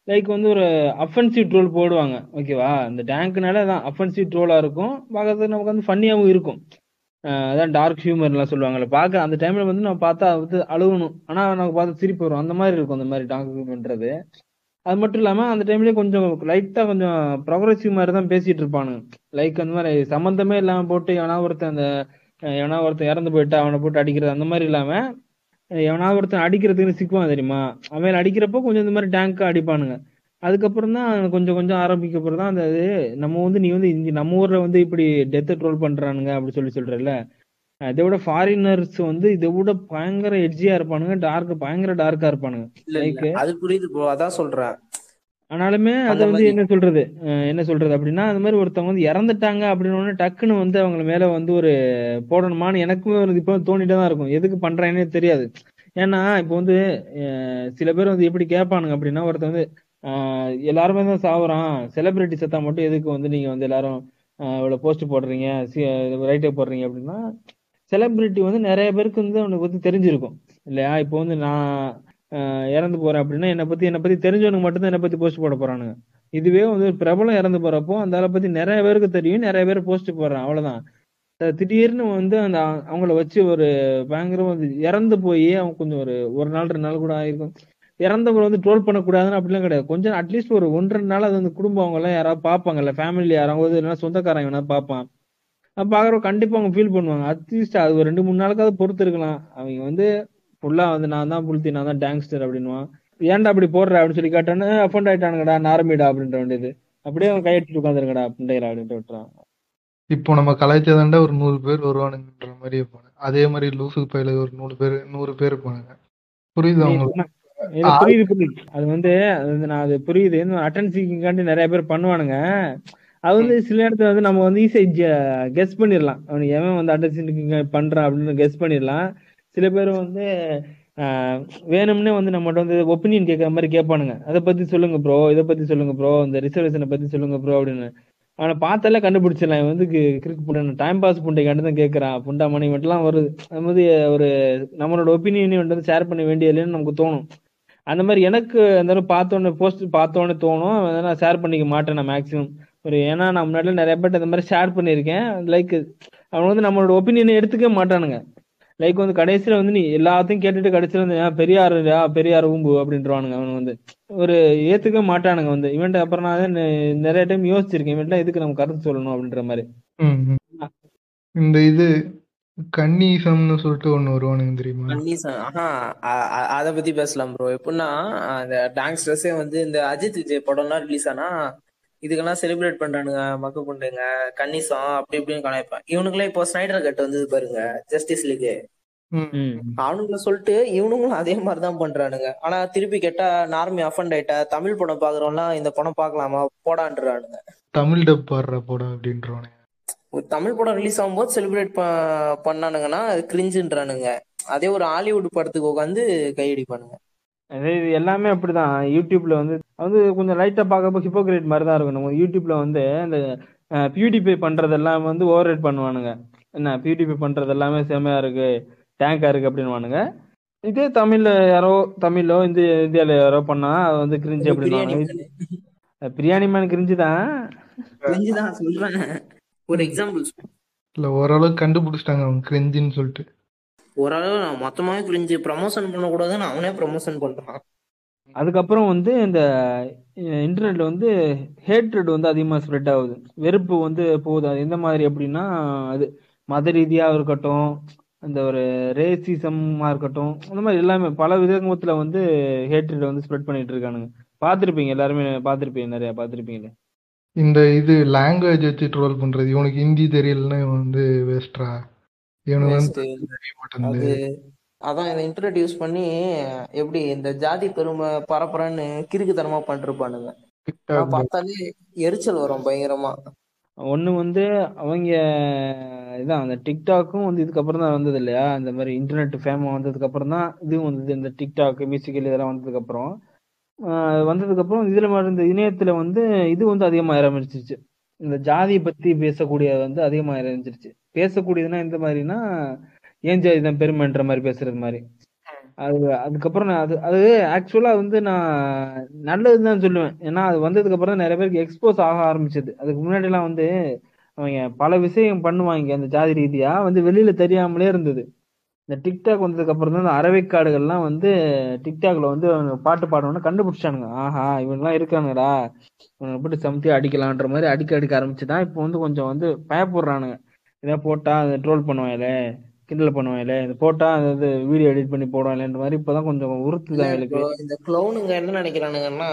லைக் வந்து ஒரு அஃபென்சிவ் ட்ரோல் போடுவாங்க. ஓகேவா? இந்த டேங்க்னால அதான் அஃபென்சிவ் ட்ரோலா இருக்கும். பார்க்கறதுக்கு நமக்கு வந்து ஃபன்னியாவும் இருக்கும். அதான் டார்க் ஹியூமர்லாம் சொல்லுவாங்கல்ல. பார்க்க அந்த டைம்ல வந்து நான் பார்த்தா வந்து அழுகணும். ஆனா நமக்கு பார்த்து சிரிப்பு வரும். அந்த மாதிரி இருக்கும் அந்த மாதிரி டார்க் ஹியூமர்ன்றது அது மட்டும் இல்லாம அந்த டைம்லயே கொஞ்சம் லைட்டா கொஞ்சம் ப்ரொக்ரஸிவ் மாதிரி தான் பேசிட்டு இருப்பானுங்க. லைக் அந்த மாதிரி சம்மந்தமே இல்லாம போட்டு எவனா ஒருத்தன் அந்த எவனா ஒருத்தன் இறந்து போயிட்டு அவனை போட்டு அடிக்கிறது அந்த மாதிரி இல்லாம எவனா ஒருத்தன் அடிக்கிறதுக்குன்னு சிக்குவான் தெரியுமா? அவன் அடிக்கிறப்போ கொஞ்சம் இந்த மாதிரி டேங்க் அடிப்பானுங்க. அதுக்கப்புறம் தான் கொஞ்சம் கொஞ்சம் ஆரம்பிக்கப்புறம் தான். அந்த இது நம்ம வந்து நீ வந்து இங்க நம்ம ஊர்ல வந்து இப்படி டெத்தை ட்ரோல் பண்றானுங்க அப்படி சொல்லி சொல்றல இதை விட ஃபாரினர்ஸ் வந்து இதை விட பயங்கர எட்ஜியா இருப்பானுங்க டார்க் பயங்கர டார்க்கா இருப்பானுங்க. லைக் அது புரியுது ப்ரோ அதான் சொல்றேன். ஆனாலுமே அது வந்து என்ன சொல்றது? என்ன சொல்றது அப்படின்னா அந்த மாதிரி ஒருத்தவங்க வந்து இறந்துட்டாங்க அப்படின்னு உடனே டக்குன்னு வந்து அவங்க மேல வந்து ஒரு போடணுமான்னு எனக்குமே ஒரு இப்போ தோணிட்டே தான் இருக்கும். எதுக்கு பண்றாங்கன்னே தெரியாது. ஏன்னா இப்போ வந்து சில பேர் வந்து எப்படி கேட்பானுங்க அப்படின்னா ஒருத்தன் வந்து எல்லாருமே தான் சாவுறான். செலிபிரிட்டி செத்தா மட்டும் எதுக்கு வந்து நீங்க வந்து எல்லாரும் இவ்வளவு போஸ்ட் போடுறீங்க ரைட்டை போடுறீங்க அப்படின்னா செலிபிரிட்டி வந்து நிறைய பேருக்கு வந்து அவனுக்கு வந்து தெரிஞ்சிருக்கும். இல்லையா? இப்போ வந்து நான் இறந்து போறேன் அப்படின்னா என்னை பத்தி என்னை பத்தி தெரிஞ்சவனுக்கு மட்டும்தான் என்னை பத்தி போஸ்ட் போட போறானுங்க. இதுவே வந்து பிரபலம் இறந்து போறப்போ அந்த ஆளை பத்தி நிறைய பேருக்கு தெரியும் நிறைய பேர் போஸ்ட் போடுறான். அவ்வளவுதான். திடீர்னு வந்து அந்த அவங்கள வச்சு ஒரு பயங்கரமா வந்து இறந்து போய் அவங்க கொஞ்சம் ஒரு ஒரு நாள் ரெண்டு நாள் கூட ஆயிருக்கும். இறந்தவங்க வந்து ட்ரோல் பண்ணக்கூடாதுன்னு அப்படிலாம் கிடையாது. கொஞ்சம் அட்லீஸ்ட் ஒரு ஒன்றரை நாள் அது வந்து குடும்பம் அவங்க எல்லாம் யாராவது பார்ப்பாங்கல்ல ஃபேமிலி யாராவது இல்லைன்னா சொந்தக்காரங்க வேணா பார்ப்பான். அப்ப பாக்குறவங்க கண்டிப்பா அவங்க ஃபீல் பண்ணுவாங்க. அட்லீஸ்ட் அது ஒரு ரெண்டு மூணு நாளுக்காவது பொறுத்து இருக்கலாம். அவங்க வந்து ஃபுல்லா வந்து நான் தான் புளுத்தி நான் தான் டேங்ஸ்டர் அப்படின்னுவான். ஏன்டா அப்படி போடுற அப்படின்னு சொல்லி கேட்டானு அஃபண்ட் ஆயிட்டானுங்கடா நார்மிடா அப்படின்ற வேண்டியது. அப்படியே அவன் கையெடுத்து உட்காந்துருங்கடா அப்படின்ட்டு அப்படின்ட்டு விட்டுறான். இப்போ நம்ம கலாய்ச்சதாண்டா ஒரு நூறு பேர் வருவானுங்கன்ற மாதிரி இருப்பாங்க அதே மாதிரி லூசுக்கு பயில ஒரு நூறு பேர் நூறு பேர் இருப்பானுங்க புரியுது அவங்களுக்கு புரியுது புரியுது. அது வந்து நான் அது புரியுது. அட்டன் சீக்கிங்காண்டி நிறைய பேர் பண்ணுவானுங்க. அது வந்து சில இடத்துல வந்து நம்ம வந்து ஈஸியா கெஸ் பண்ணிடலாம். அவனுக்கு எவன் வந்து அட்டன் சீக்கிங் பண்றான் அப்படின்னு கெஸ் பண்ணிடலாம். சில பேர் வந்து வேணும்னே வந்து நம்மகிட்ட வந்து ஒப்பீனியன் கேட்கற மாதிரி கேட்பானுங்க. அதை பத்தி சொல்லுங்க ப்ரோ இதை பத்தி சொல்லுங்க ப்ரோ இந்த ரிசர்வேஷனை பத்தி சொல்லுங்க ப்ரோ அப்படின்னு. அவனை பார்த்தாலே கண்டுபிடிச்சிடலாம். இவன் வந்து கிறுக்கு புண்ட டைம் பாஸ் புண்டைக்காண்டு தான் கேட்கறான். புண்டா மணி மட்டும்லாம் வருது. அது மாதிரி ஒரு நம்மளோட ஒப்பீனியனை வந்து ஷேர் பண்ண வேண்டிய இல்லைன்னு நமக்கு தோணும். அந்த மாதிரி எனக்கு அந்த பார்த்தோன்னு பார்த்தோன்னே போஸ்ட் பார்த்தோன்னே தோணும். நான் ஷேர் பண்ணிக்க மாட்டேன் நான் மேக்ஸிமம் ஒரு ஏன்னா நான் முன்னாடி நிறைய பேர் இந்த மாதிரி ஷேர் பண்ணியிருக்கேன். லைக் அவங்க வந்து நம்மளோட ஒப்பீனியனை எடுத்துக்கவே மாட்டானுங்க. லைக் வந்து கடைசியில வந்து நீ எல்லாத்தையும் கேட்டுட்டு கடைசியில வந்து பெரியார் பெரியார் ஊம்பு? அப்படின்றவானுங்க அவனுங்க வந்து. ஒரு ஏத்துக்க மாட்டானுங்க வந்து. இவன்ட்டு அப்புறம் நான் நிறைய டைம் யோசிச்சிருக்கேன். இவன்ட்ட எதுக்கு நம்ம கருத்து சொல்லணும் அப்படின்ற மாதிரி. இந்த இது கன்னிசம்னு சொல்லிட்டு ஒண்ணு வருவானுங்க தெரியுமா? கன்னிசம். ஆஹா அத பத்தி பேசலாம் ப்ரோ எப்படின்னா அந்த டான்ஸ்டர்ஸே வந்து இந்த அஜித் விஜய் படம்லாம் ரிலீஸ் ஆனா இதுக்கெல்லாம் செலிப்ரேட் பண்றானுங்க மக்க பண்ணுங்க கன்னிசம் அப்படி இப்படின்னு கலாய்ப்பான். இவனுக்குலாம் இப்போ ஸ்னைடர் கட் வந்தது பாருங்க ஜஸ்டிஸ் லீக். அவனுங்களை சொல்லிட்டு இவனுங்களும் அதே மாதிரி தான் பண்றானுங்க. ஆனா திருப்பி கேட்டா நார்மி அஃபண்ட் ஆயிட்டா தமிழ் படம் பாக்குறவன்லாம் இந்த படம் பார்க்கலாமா போடான்றானுங்க. தமிழ் டப் பாடுற படம் அப்படின்றவானுங்க ஒரு தமிழ் படம் ரிலீஸ் ஆகும்போது செலிப்ரேட் பண்ணானுங்கன்னா அது கிரிஞ்சுன்றானுங்க அதே ஒரு ஹாலிவுட் படத்துக்கு உட்காந்து கையடிப்பானுங்க அதே இது எல்லாமே அப்படிதான். யூடியூப்ல வந்து வந்து கொஞ்சம் லைட்டா பார்க்கப்போ ஹிப்போகிரேட் மாதிரி தான் இருக்கும். நம்ம யூடியூப்ல வந்து இந்த பியூடிஃபை பண்றதெல்லாம் வந்து ஓவர் ரேட் பண்ணுவானுங்க. என்ன பியூடிஃபை பண்றது எல்லாமே செமையா இருக்கு டேங்கா இருக்கு அப்படின்னுவானுங்க. இதே தமிழ்ல யாரோ தமிழோ இந்த இந்தியால யாரோ பண்ணா அது வந்து கிரிஞ்சு பிரியாணி அப்படின்னுவாங்க பிரியாணி மேன் கிரிஞ்சு தான். கிரிஞ்சுதான் சொல்றேன். ஒரு எக்ஸாம்பிள் இல்ல ஓரளவுக்கு கண்டுபிடிச்சிட்டாங்க அவங்க கிரெஞ்சின்னு சொல்லிட்டு. ஓரளவு நான் மொத்தமாவே கிரிஞ்சு ப்ரமோஷன் பண்ணக்கூடாதுன்னு அவனே ப்ரமோஷன் பண்றான். அதுக்கப்புறம் வந்து இந்த இன்டர்நெட்ல வந்து ஹேட்ரட் வந்து அதிகமாக ஸ்ப்ரெட் ஆகுது. வெறுப்பு வந்து போகுது. அது எந்த மாதிரி அப்படின்னா அது மத ரீதியா இருக்கட்டும் அந்த ஒரு ரேசிசமா இருக்கட்டும் அந்த மாதிரி எல்லாமே பல விதத்துல வந்து ஹேட்ரட் வந்து ஸ்ப்ரெட் பண்ணிட்டு இருக்கானுங்க. பார்த்திருப்பீங்க எல்லாருமே பார்த்திருப்பீங்க நிறைய பார்த்திருப்பீங்க இந்த இது லாங்குவேஜ் வச்சு ட்ரோல் பண்றது. இவனுக்கு ஹிந்தி தெரியலன்னா இவன் வந்து வேஸ்ட்ரா இவனுக்கு வந்து. தெரிய மாட்டேங்குது. அது அதான் இந்த இன்டர்நெட் யூஸ் பண்ணி எப்படி இந்த ஜாதி பெருமை பரப்புறன்னு கிறுக்குத்தனமா பண்ணிருப்பானுங்க. பார்த்தாலே எரிச்சல் வரும் பயங்கரமா. ஒண்ணு வந்து அவங்க இதான் அந்த டிக்டாக்கும் வந்து இதுக்கப்புறம் தான் வந்தது இல்லையா? இந்த மாதிரி இன்டர்நெட் ஃபேமா வந்ததுக்கு அப்புறம் தான் இதுவும் வந்தது இந்த டிக்டாக் மியூசிக்கல் இதெல்லாம் வந்ததுக்கு அப்புறம் ஆஹ் வந்ததுக்கு அப்புறம் இதுல மாதிரி இந்த இணையத்துல வந்து இது வந்து அதிகமாக ஆரம்பிச்சிருச்சு. இந்த ஜாதியை பத்தி பேசக்கூடிய வந்து அதிகமாக ஆரம்பிச்சிருச்சு. பேசக்கூடியதுன்னா எந்த மாதிரினா ஏன் ஜாதி தான் பெருமைன்ற மாதிரி பேசுறது மாதிரி. அது அதுக்கப்புறம் நான் அது அது ஆக்சுவலா வந்து நான் நல்லதுன்னு தான் சொல்லுவேன். ஏன்னா அது வந்ததுக்கு அப்புறம் தான் நிறைய பேருக்கு எக்ஸ்போஸ் ஆக ஆரம்பிச்சது. அதுக்கு முன்னாடி எல்லாம் வந்து அவங்க பல விஷயம் பண்ணுவாங்க அந்த ஜாதி ரீதியா. வந்து வெளியில தெரியாமலே இருந்தது. இந்த டிக்டாக் வந்ததுக்கு அப்புறம் தான் இந்த அறவைக்காடுகள்லாம் வந்து டிக்டாக்ல வந்து பாட்டு பாடணும்னு கண்டுபிடிச்சானுங்க ஆஹா இவங்கெல்லாம் இருக்கானுங்கடா. இவனை போட்டு சமத்தி அடிக்கலான்ற மாதிரி அடிக்க அடிக்க ஆரம்பிச்சுதான் இப்போ வந்து கொஞ்சம் வந்து பயப்படுறானுங்க இதை போட்டா அதை ட்ரோல் பண்ணுவாங்களே கிண்டல் பண்ணுவாங்களே இது போட்டா அது வீடியோ எடிட் பண்ணி போடுவாங்களேன்ற மாதிரி இப்பதான் கொஞ்சம் உறுத்துதான் அவங்களுக்கு. இந்த க்ளவுனுங்க என்ன நினைக்கிறானுங்கன்னா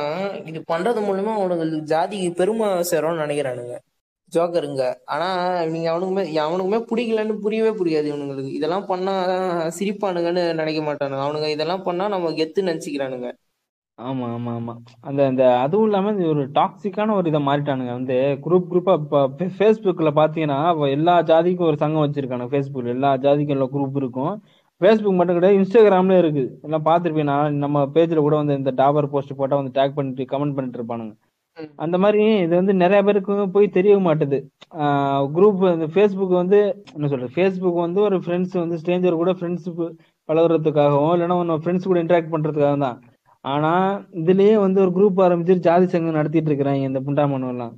இது பண்றது மூலியமா அவனுங்களுக்கு ஜாதிக்கு பெருமை சேரும்னு நினைக்கிறானுங்க. ஜோக்கருங்க. ஆனா நீங்க அவனுக்குமே அவனுக்குமே பிடிக்கலன்னு புரியவே புரியாது இவனுங்களுக்கு. இதெல்லாம் பண்ணா சிரிப்பானுங்கன்னு நினைக்க மாட்டானுங்க. அவனுங்க இதெல்லாம் பண்ணா நம்ம கெத்து நினைச்சுக்கிறானுங்க. ஆமா ஆமா ஆமா. அந்த அந்த அதுவும் இல்லாம இது ஒரு டாக்ஸிக்கான ஒரு இதை மாறிட்டானுங்க. வந்து குரூப் குரூப்பா இப்போ ஃபேஸ்புக்ல பாத்தீங்கன்னா எல்லா ஜாதிக்கும் ஒரு சங்கம் வச்சிருக்கானுங்க ஃபேஸ்புக்ல எல்லா ஜாதிக்கும் உள்ள குரூப் இருக்கும். ஃபேஸ்புக் மட்டும் கிடையாது இன்ஸ்டாகிராம்ல இருக்கு எல்லாம் பார்த்திருப்பேன் நான் நம்ம பேஜ்ல கூட வந்து இந்த டாபர் போஸ்ட் போட்டா வந்து டேக் பண்ணிட்டு கமெண்ட் பண்ணிட்டு இருப்பானுங்க. அந்த மாதிரி இது வந்து நிறைய பேருக்கு போய் தெரிய மாட்டுது. குரூப் இந்த ஃபேஸ்புக் வந்து என்ன சொல்றது ஃபேஸ்புக் வந்து ஒரு ஃப்ரெண்ட்ஸ் வந்து ஸ்ட்ரேஞ்சர் கூட ஃப்ரெண்ட்ஸ் பழகுறதுக்காகவும் இல்லைன்னா ஒன்று ஃப்ரெண்ட்ஸ் கூட இன்டராக்ட் பண்றதுக்காக தான். ஆனா இதுலயே வந்து ஒரு குரூப் ஆரம்பிச்சு ஜாதி சங்கம் நடத்திட்டு இருக்கிறாங்க இந்த புண்டாமனம் எல்லாம்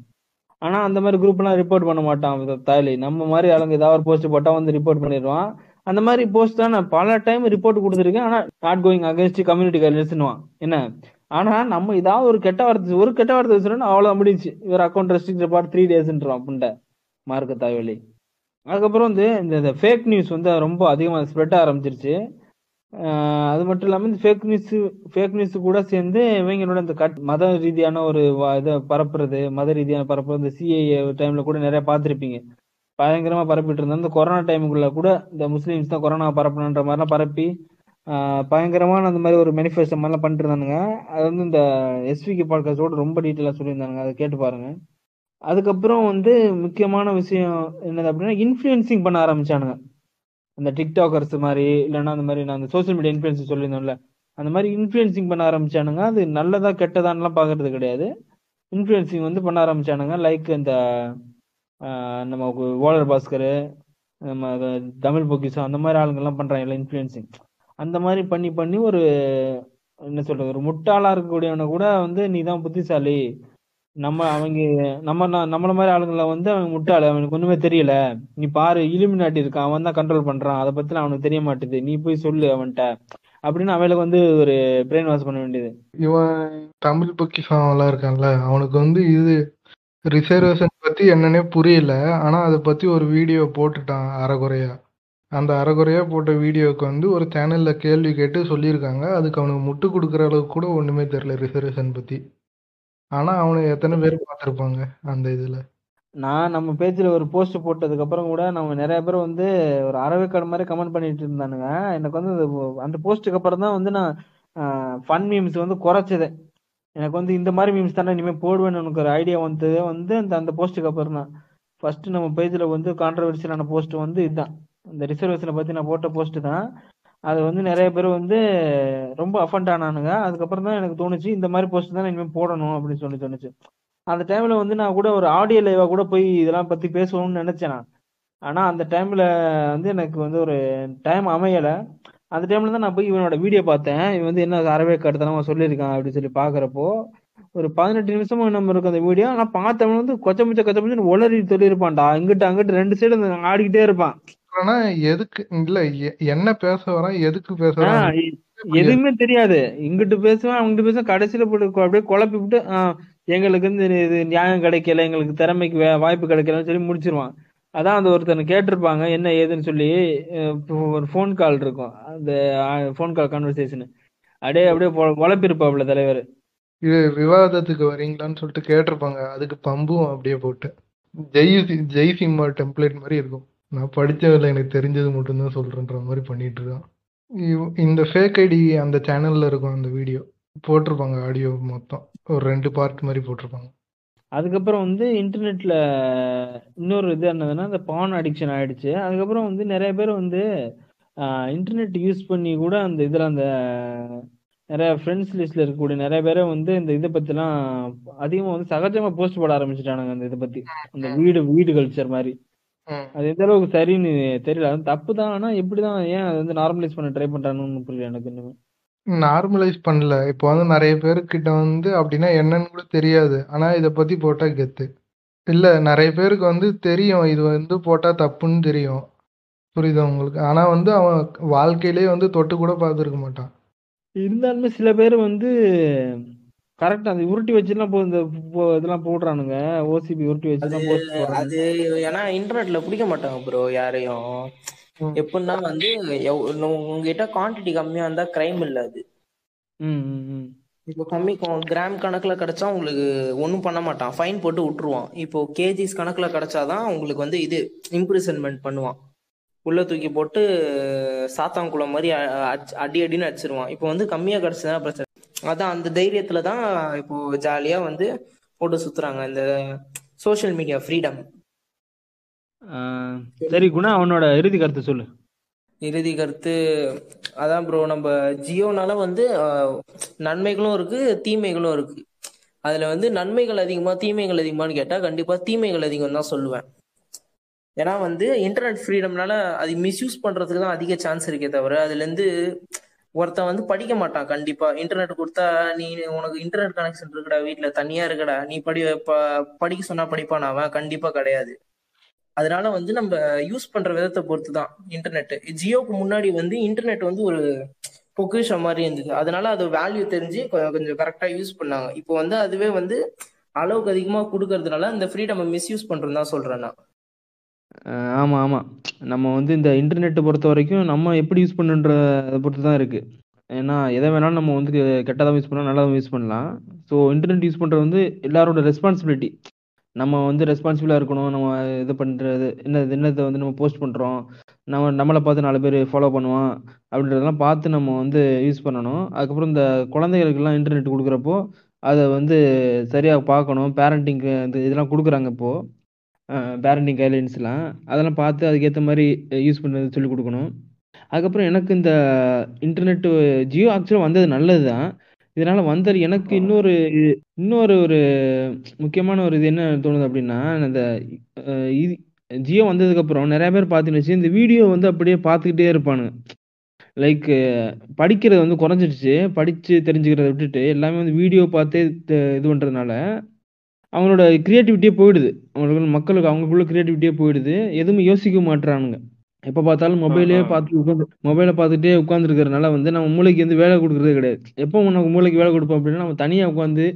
ஆனா அந்த மாதிரி குரூப் எல்லாம் ரிப்போர்ட் பண்ண மாட்டான் தாலி நம்ம மாதிரி ஆளுங்க ஏதாவது ஒரு போஸ்ட் போட்டா வந்து ரிப்போர்ட் பண்ணிடுவான். அந்த மாதிரி போஸ்ட் தான் நான் பல டைம் ரிப்போர்ட் கொடுத்துருக்கேன் ஆனா நாட் கோயிங் அகேன்ஸ்ட் கம்யூனிட்டி கைட்லைன்ஸ்னுவான் என்ன? ஆனா நம்ம ஏதாவது ஒரு கெட்ட வார்த்தை ஒரு கெட்ட வார்த்தை வச்சுட்டோம்னா அவ்வளவு முடிஞ்சு இவர் அக்கௌண்ட் ரெஸ்ட்ரிக்ட் பார்ட் த்ரீ டேஸ்ன்றான் அப்படின்ட்டு மார்க்க தாய்வழி அதுக்கப்புறம் வந்து இந்த ஃபேக் நியூஸ் வந்து ரொம்ப அதிகமாக ஸ்ப்ரெட் ஆரம்பிச்சிருச்சு. அது மட்டும் இல்லாமல் இந்த ஃபேக் நியூஸ் ஃபேக் நியூஸ் கூட சேர்ந்து இவங்களோட இந்த கட் மத ரீதியான ஒரு இதை பரப்புறது மத ரீதியான பரப்புறது இந்த சிஏஏ டைம்ல கூட நிறைய பார்த்துருப்பீங்க. பயங்கரமா பரப்பிட்டு இருந்தாங்க. இந்த கொரோனா டைமுக்குள்ள கூட இந்த முஸ்லீம்ஸ் தான் கொரோனா பரப்பணுன்ற மாதிரிலாம் பரப்பி பயங்கரமான அந்த மாதிரி ஒரு மேனிஃபெஸ்டோ மாதிரிலாம் பண்ணிட்டு இருந்தானுங்க அது வந்து இந்த எஸ்விகே பாட்காஸ்டோட ரொம்ப டீட்டெயிலாக சொல்லியிருந்தானுங்க. அதை கேட்டு பாருங்க. அதுக்கப்புறம் வந்து முக்கியமான விஷயம் என்னது அப்படின்னா இன்ஃப்ளூயன்சிங் பண்ண ஆரம்பிச்சானுங்க. அந்த டிக்டாக்கர்ஸ் மாதிரி இல்லைன்னா அந்த மாதிரி நான் அந்த சோஷியல் மீடியா இன்ஃப்ளூயன்ஸ் சொல்லியிருந்தோம்ல அந்த மாதிரி இன்ஃப்ளூயன்சிங் பண்ண ஆரம்பிச்சானுங்க. அது நல்லதா கெட்டதான்லாம் பார்க்கறது கிடையாது. இன்ஃப்ளூயன்சிங் வந்து பண்ண ஆரம்பிச்சானுங்க. லைக் இந்த நம்ம ஓலர் பாஸ்கர் நம்ம தமிழ் பொக்கிஷம் அந்த மாதிரி ஆளுங்கெல்லாம் பண்ணுறாங்கல்ல இன்ஃப்ளூயன்சிங் அந்த மாதிரி பண்ணி பண்ணி ஒரு என்ன சொல்றது ஒரு முட்டாளா இருக்கக்கூடியவனை கூட வந்து நீ தான் புத்திசாலி. நம்ம அவங்க நம்ம நம்மள மாதிரி ஆளுங்களை வந்து அவன் முட்டாளு அவனுக்கு ஒண்ணுமே தெரியல. நீ பாரு இலுமினாட்டி இருக்கான் அவன் தான் கண்ட்ரோல் பண்றான். அதை பத்தி அவனுக்கு தெரிய மாட்டேது. நீ போய் சொல்லு அவன்கிட்ட. அப்படின்னு அவளுக்கு வந்து ஒரு பிரெயின் வாஷ் பண்ண வேண்டியது. இவன் தமிழ் பொக்கிஷம் எல்லாம் இருக்கான்ல அவனுக்கு வந்து இது ரிசர்வேஷன் பத்தி என்னன்னே புரியல. ஆனா அதை பத்தி ஒரு வீடியோ போட்டுட்டான் அரைகுறையா அந்த அரைகுறையா போட்ட வீடியோவுக்கு வந்து ஒரு சேனலில் கேள்வி கேட்டு சொல்லியிருக்காங்க. அதுக்கு அவனுக்கு முட்டு கொடுக்குற அளவுக்கு கூட ஒன்றுமே தெரியல ரிசர்வேஷன் பற்றி ஆனால் அவனுக்கு எத்தனை பேர் பார்த்துருப்பாங்க அந்த இதில்? நான் நம்ம பேஜில் ஒரு போஸ்ட் போட்டதுக்கப்புறம் கூட நம்ம நிறைய பேர் வந்து ஒரு அறவைக்காடு மாதிரி கமெண்ட் பண்ணிட்டு இருந்தானுங்க. எனக்கு வந்து அது அந்த போஸ்ட்டுக்கு அப்புறம் தான் வந்து நான் ஃபன் மீம்ஸ் வந்து குறைச்சது. எனக்கு வந்து இந்த மாதிரி மீம்ஸ் தானே இனிமேல் போடுவேன்னு எனக்கு ஒரு ஐடியா வந்தது. வந்து அந்த அந்த போஸ்ட்டுக்கு அப்புறம் தான். ஃபர்ஸ்ட் நம்ம பேஜில் வந்து கான்ட்ரவர்சியலான போஸ்ட் வந்து இதுதான். இந்த ரிசர்வேஷனை பத்தி நான் போட்ட போஸ்ட் தான். அது வந்து நிறைய பேர் வந்து ரொம்ப அஃபண்ட் ஆனானுங்க. அதுக்கப்புறம் தான் எனக்கு தோணுச்சு இந்த மாதிரி போஸ்ட் தான் இனிமேல் போடணும் அப்படின்னு சொல்லி தோணுச்சு. அந்த டைம்ல வந்து நான் கூட ஒரு ஆடியோ லைவா கூட போய் இதெல்லாம் பத்தி பேசணும்னு நினைச்சேன் நான். ஆனா அந்த டைம்ல வந்து எனக்கு வந்து ஒரு டைம் அமையல. அந்த டைம்ல தான் நான் போய் இவனோட வீடியோ பார்த்தேன். இவன் வந்து என்ன அறவே கடுத்தனமா சொல்லியிருக்கான் அப்படின்னு சொல்லி பாக்குறப்போ ஒரு பதினெட்டு நிமிஷமா நம்ம இருக்கும் அந்த வீடியோ ஆனா பார்த்தவன் வந்து கொச்சமிச்ச கொச்சமிச்சு கொச்ச உளறி சொல்லியிருப்பான்டா. இங்கிட்ட அங்கிட்டு ரெண்டு சைடு ஆடிக்கிட்டே இருப்பான். ஆனா எதுக்கு? இல்ல என்ன பேச வரான் எதுக்கு பேச எதுவுமே தெரியாது. இங்கிட்டு பேசுவேன் அங்கிட்டு பேசுவேன் கடைசியில போட்டு அப்படியே குழப்பி விட்டு எங்களுக்கு வந்து இது நியாயம் கிடைக்கல எங்களுக்கு திறமைக்கு வாய்ப்பு கிடைக்கலன்னு சொல்லி முடிச்சிருவான். அதான் அந்த ஒருத்தனை கேட்டிருப்பாங்க என்ன ஏதுன்னு சொல்லி ஒரு ஃபோன் கால் இருக்கும். அந்த ஃபோன் கால் கான்வர்சேஷன் அப்படியே அப்படியே குழப்பிருப்பாப்புல தலைவர். இது விவாதத்துக்கு வரீங்களான்னு சொல்லிட்டு கேட்டிருப்பாங்க. அதுக்கு பம்பும் அப்படியே போட்டு. ஜெய் ஜெய் சிம்மா டெம்ப்ளேட் மாதிரி இருக்கும். நான் படிச்சதில்ல எனக்கு தெரிஞ்சது மட்டும்தான் சொல்றேன்ற மாதிரி பண்ணிட்டு இருக்கான். இவ்- இந்த ஃபேக் ஐடி அந்த சேனல்ல இருக்கும் அந்த வீடியோ போட்டிருப்பாங்க ஆடியோ மொத்தம். ஒரு ரெண்டு பார்ட் மாதிரி போட்டிருப்பாங்க. அதுக்கப்புறம் வந்து இன்டர்நெட்ல இன்னொரு இது என்னதுன்னா இந்த பான் அடிக்ஷன் ஆயிடுச்சு. அதுக்கப்புறம் வந்து நிறைய பேர் வந்து இன்டர்நெட் யூஸ் பண்ணி கூட அந்த இதில் அந்த நிறைய ஃப்ரெண்ட்ஸ் லிஸ்ட்ல இருக்கக்கூடிய நிறைய பேரை வந்து இந்த இதை பத்திலாம் அதிகமா வந்து சகஜமா போஸ்ட் போட ஆரம்பிச்சிட்டானுங்க அந்த இதை பத்தி. அந்த வீடு வீடு கல்ச்சர் மாதிரி. அது எந்த அளவுக்கு சரின்னு தெரியல. அது தப்பு தான் ஆனா எப்படிதான் ஏன் அது வந்து நார்மலைஸ் பண்ண ட்ரை பண்றானுன்னு புரியல எனக்கு இன்னுமே. நார்மலைஸ் பண்ணல. இப்போ வந்து நிறைய பேருக்கிட்ட வந்து அப்படின்னா என்னன்னு கூட தெரியாது. ஆனா இத பத்தி போட்டா கெத்து. இல்ல நிறைய பேருக்கு வந்து தெரியும். இது வந்து போட்டா தப்புன்னு தெரியும். புரியுதா உங்களுக்கு? ஆனா வந்து அவன் வாழ்க்கையிலேயே வந்து தொட்டு கூட பார்த்துருக்க மாட்டான். இருந்தாலுமே சில பேர் வந்து கரெக்டா அந்த உருட்டி வச்சுலாம் போ இந்த இதெல்லாம் போடுறானுங்க. ஓசிபி உருட்டி அது போடுறானுங்க. அது ஏன்னா இன்டர்நெட்ல பிடிக்க மாட்டாங்க ப்ரோ யாரையும். எப்படின்னா வந்து உங்ககிட்ட குவாண்டிட்டி கம்மியா இருந்தா கிரைம் இல்ல அது. இப்போ கம்மி கிராம் கணக்குல கிடைச்சா உங்களுக்கு ஒன்றும் பண்ண மாட்டான். ஃபைன் போட்டு விட்டுருவான். இப்போ கேஜிஸ் கணக்குல கிடைச்சாதான் உங்களுக்கு வந்து இது இம்ப்ரிசன்மெண்ட் பண்ணுவான். உள்ள தூக்கி போட்டு சாத்தாங்குளம் மாதிரி அடி அடின்னு அடிச்சிருவான். இப்போ வந்து கம்மியா கிடைச்சதா பிரச்சனை அதான் அந்த தைரியத்துல தான் இப்போ ஜாலியா வந்து போட்டு சுத்துறாங்க. இந்த சோஷியல் மீடியா ஃப்ரீடம் சரி குணா அவனோட இறுதி கருத்து சொல்லு. இறுதி கருத்து அதான் ப்ரோ நம்ம ஜியோனால வந்து நன்மைகளும் இருக்கு தீமைகளும் இருக்கு. அதுல வந்து நன்மைகள் அதிகமா தீமைகள் அதிகமான்னு கேட்டா கண்டிப்பா தீமைகள் அதிகம் தான் சொல்லுவேன். ஏன்னா வந்து இன்டர்நெட் ஃப்ரீடம்னால அது மிஸ்யூஸ் பண்றதுக்கு தான் அதிக சான்ஸ் இருக்கே தவிர அதுல இருந்து ஒருத்தன் வந்து படிக்க மாட்டான் கண்டிப்பா. இன்டர்நெட் கொடுத்தா நீ உனக்கு இன்டர்நெட் கனெக்ஷன் இருக்கடா வீட்டுல தனியா இருக்கடா. நீ படி படிக்க சொன்னா படிப்பான் அவன்? கண்டிப்பா கிடையாது. அதனால வந்து நம்ம யூஸ் பண்ற விதத்தை பொறுத்து தான் இன்டர்நெட் ஜியோக்கு முன்னாடி வந்து இன்டர்நெட் வந்து ஒரு பொக்கிஷம் மாதிரி இருந்தது. அதனால அது வேல்யூ தெரிஞ்சு கொ- கொஞ்சம் கரெக்டா யூஸ் பண்ணாங்க. இப்போ வந்து அதுவே வந்து அளவுக்கு அதிகமா கொடுக்கறதுனால இந்த ஃப்ரீடம் மிஸ்யூஸ் பண்றோம் தான் சொல்றேன் நான். ஆமாம் ஆமா ஆமா. நம்ம வந்து இந்த இன்டர்நெட்டை பொறுத்த வரைக்கும் நம்ம எப்படி யூஸ் பண்ணுன்றதை பொறுத்து தான் இருக்கு. ஏன்னா எதை வேணாலும் நம்ம வந்து கெட்டதாக யூஸ் பண்ணலாம் நல்லதாக யூஸ் பண்ணலாம். ஸோ இன்டர்நெட் யூஸ் பண்ணுறது வந்து எல்லாரோட ரெஸ்பான்சிபிலிட்டி நம்ம வந்து ரெஸ்பான்சிபிளாக இருக்கணும் நம்ம இது பண்ணுறது என்ன என்னத்தை வந்து நம்ம போஸ்ட் பண்ணுறோம் நம்ம நம்மளை பார்த்து நாலு பேர் ஃபாலோ பண்ணுவான் அப்படின்றதெல்லாம் பார்த்து நம்ம வந்து யூஸ் பண்ணணும். அதுக்கப்புறம் இந்த குழந்தைகளுக்கெல்லாம் இன்டர்நெட் கொடுக்குறப்போ அதை வந்து சரியாக பார்க்கணும் பேரண்டிங்க்கு இந்த இதெல்லாம் கொடுக்குறாங்க இப்போது பேரண்டிங் கைட்லைன்ஸ்லாம் அதெல்லாம் பார்த்து அதுக்கேற்ற மாதிரி யூஸ் பண்ணுறது சொல்லிக் கொடுக்கணும். அதுக்கப்புறம் எனக்கு இந்த இன்டர்நெட்டு ஜியோ ஆக்சுவலாக வந்தது நல்லது தான் இதனால் வந்தது எனக்கு இன்னொரு இன்னொரு ஒரு முக்கியமான ஒரு இது என்ன தோணுது அப்படின்னா இந்த இது ஜியோ வந்ததுக்கப்புறம் நிறைய பேர் பார்த்தீங்கன்னு இந்த வீடியோ வந்து அப்படியே பார்த்துக்கிட்டே இருப்பானுங்க. லைக் படிக்கிறது வந்து குறைஞ்சிடுச்சு. படித்து தெரிஞ்சுக்கிறத விட்டுட்டு எல்லாமே வந்து வீடியோ பார்த்தே இது பண்ணுறதுனால அவங்களோட கிரியேட்டிவிட்டியே போயிடுது. அவங்களுக்கு மக்களுக்கு அவங்களுக்குள்ள கிரியேட்டிவிட்டியே போயிடுது. எதுவுமே யோசிக்க மாட்றானுங்க. எப்போ பார்த்தாலும் மொபைலே. பார்த்து உட்காந்து மொபைலை பார்த்துட்டே உட்காந்துருக்கிறதுனால வந்து நம்ம மூளைக்கு வந்து வேலை கொடுக்குறதே கிடையாது. எப்போ நமக்கு மூளைக்கு வேலை கொடுப்போம் அப்படின்னா நம்ம தனியாக உட்காந்து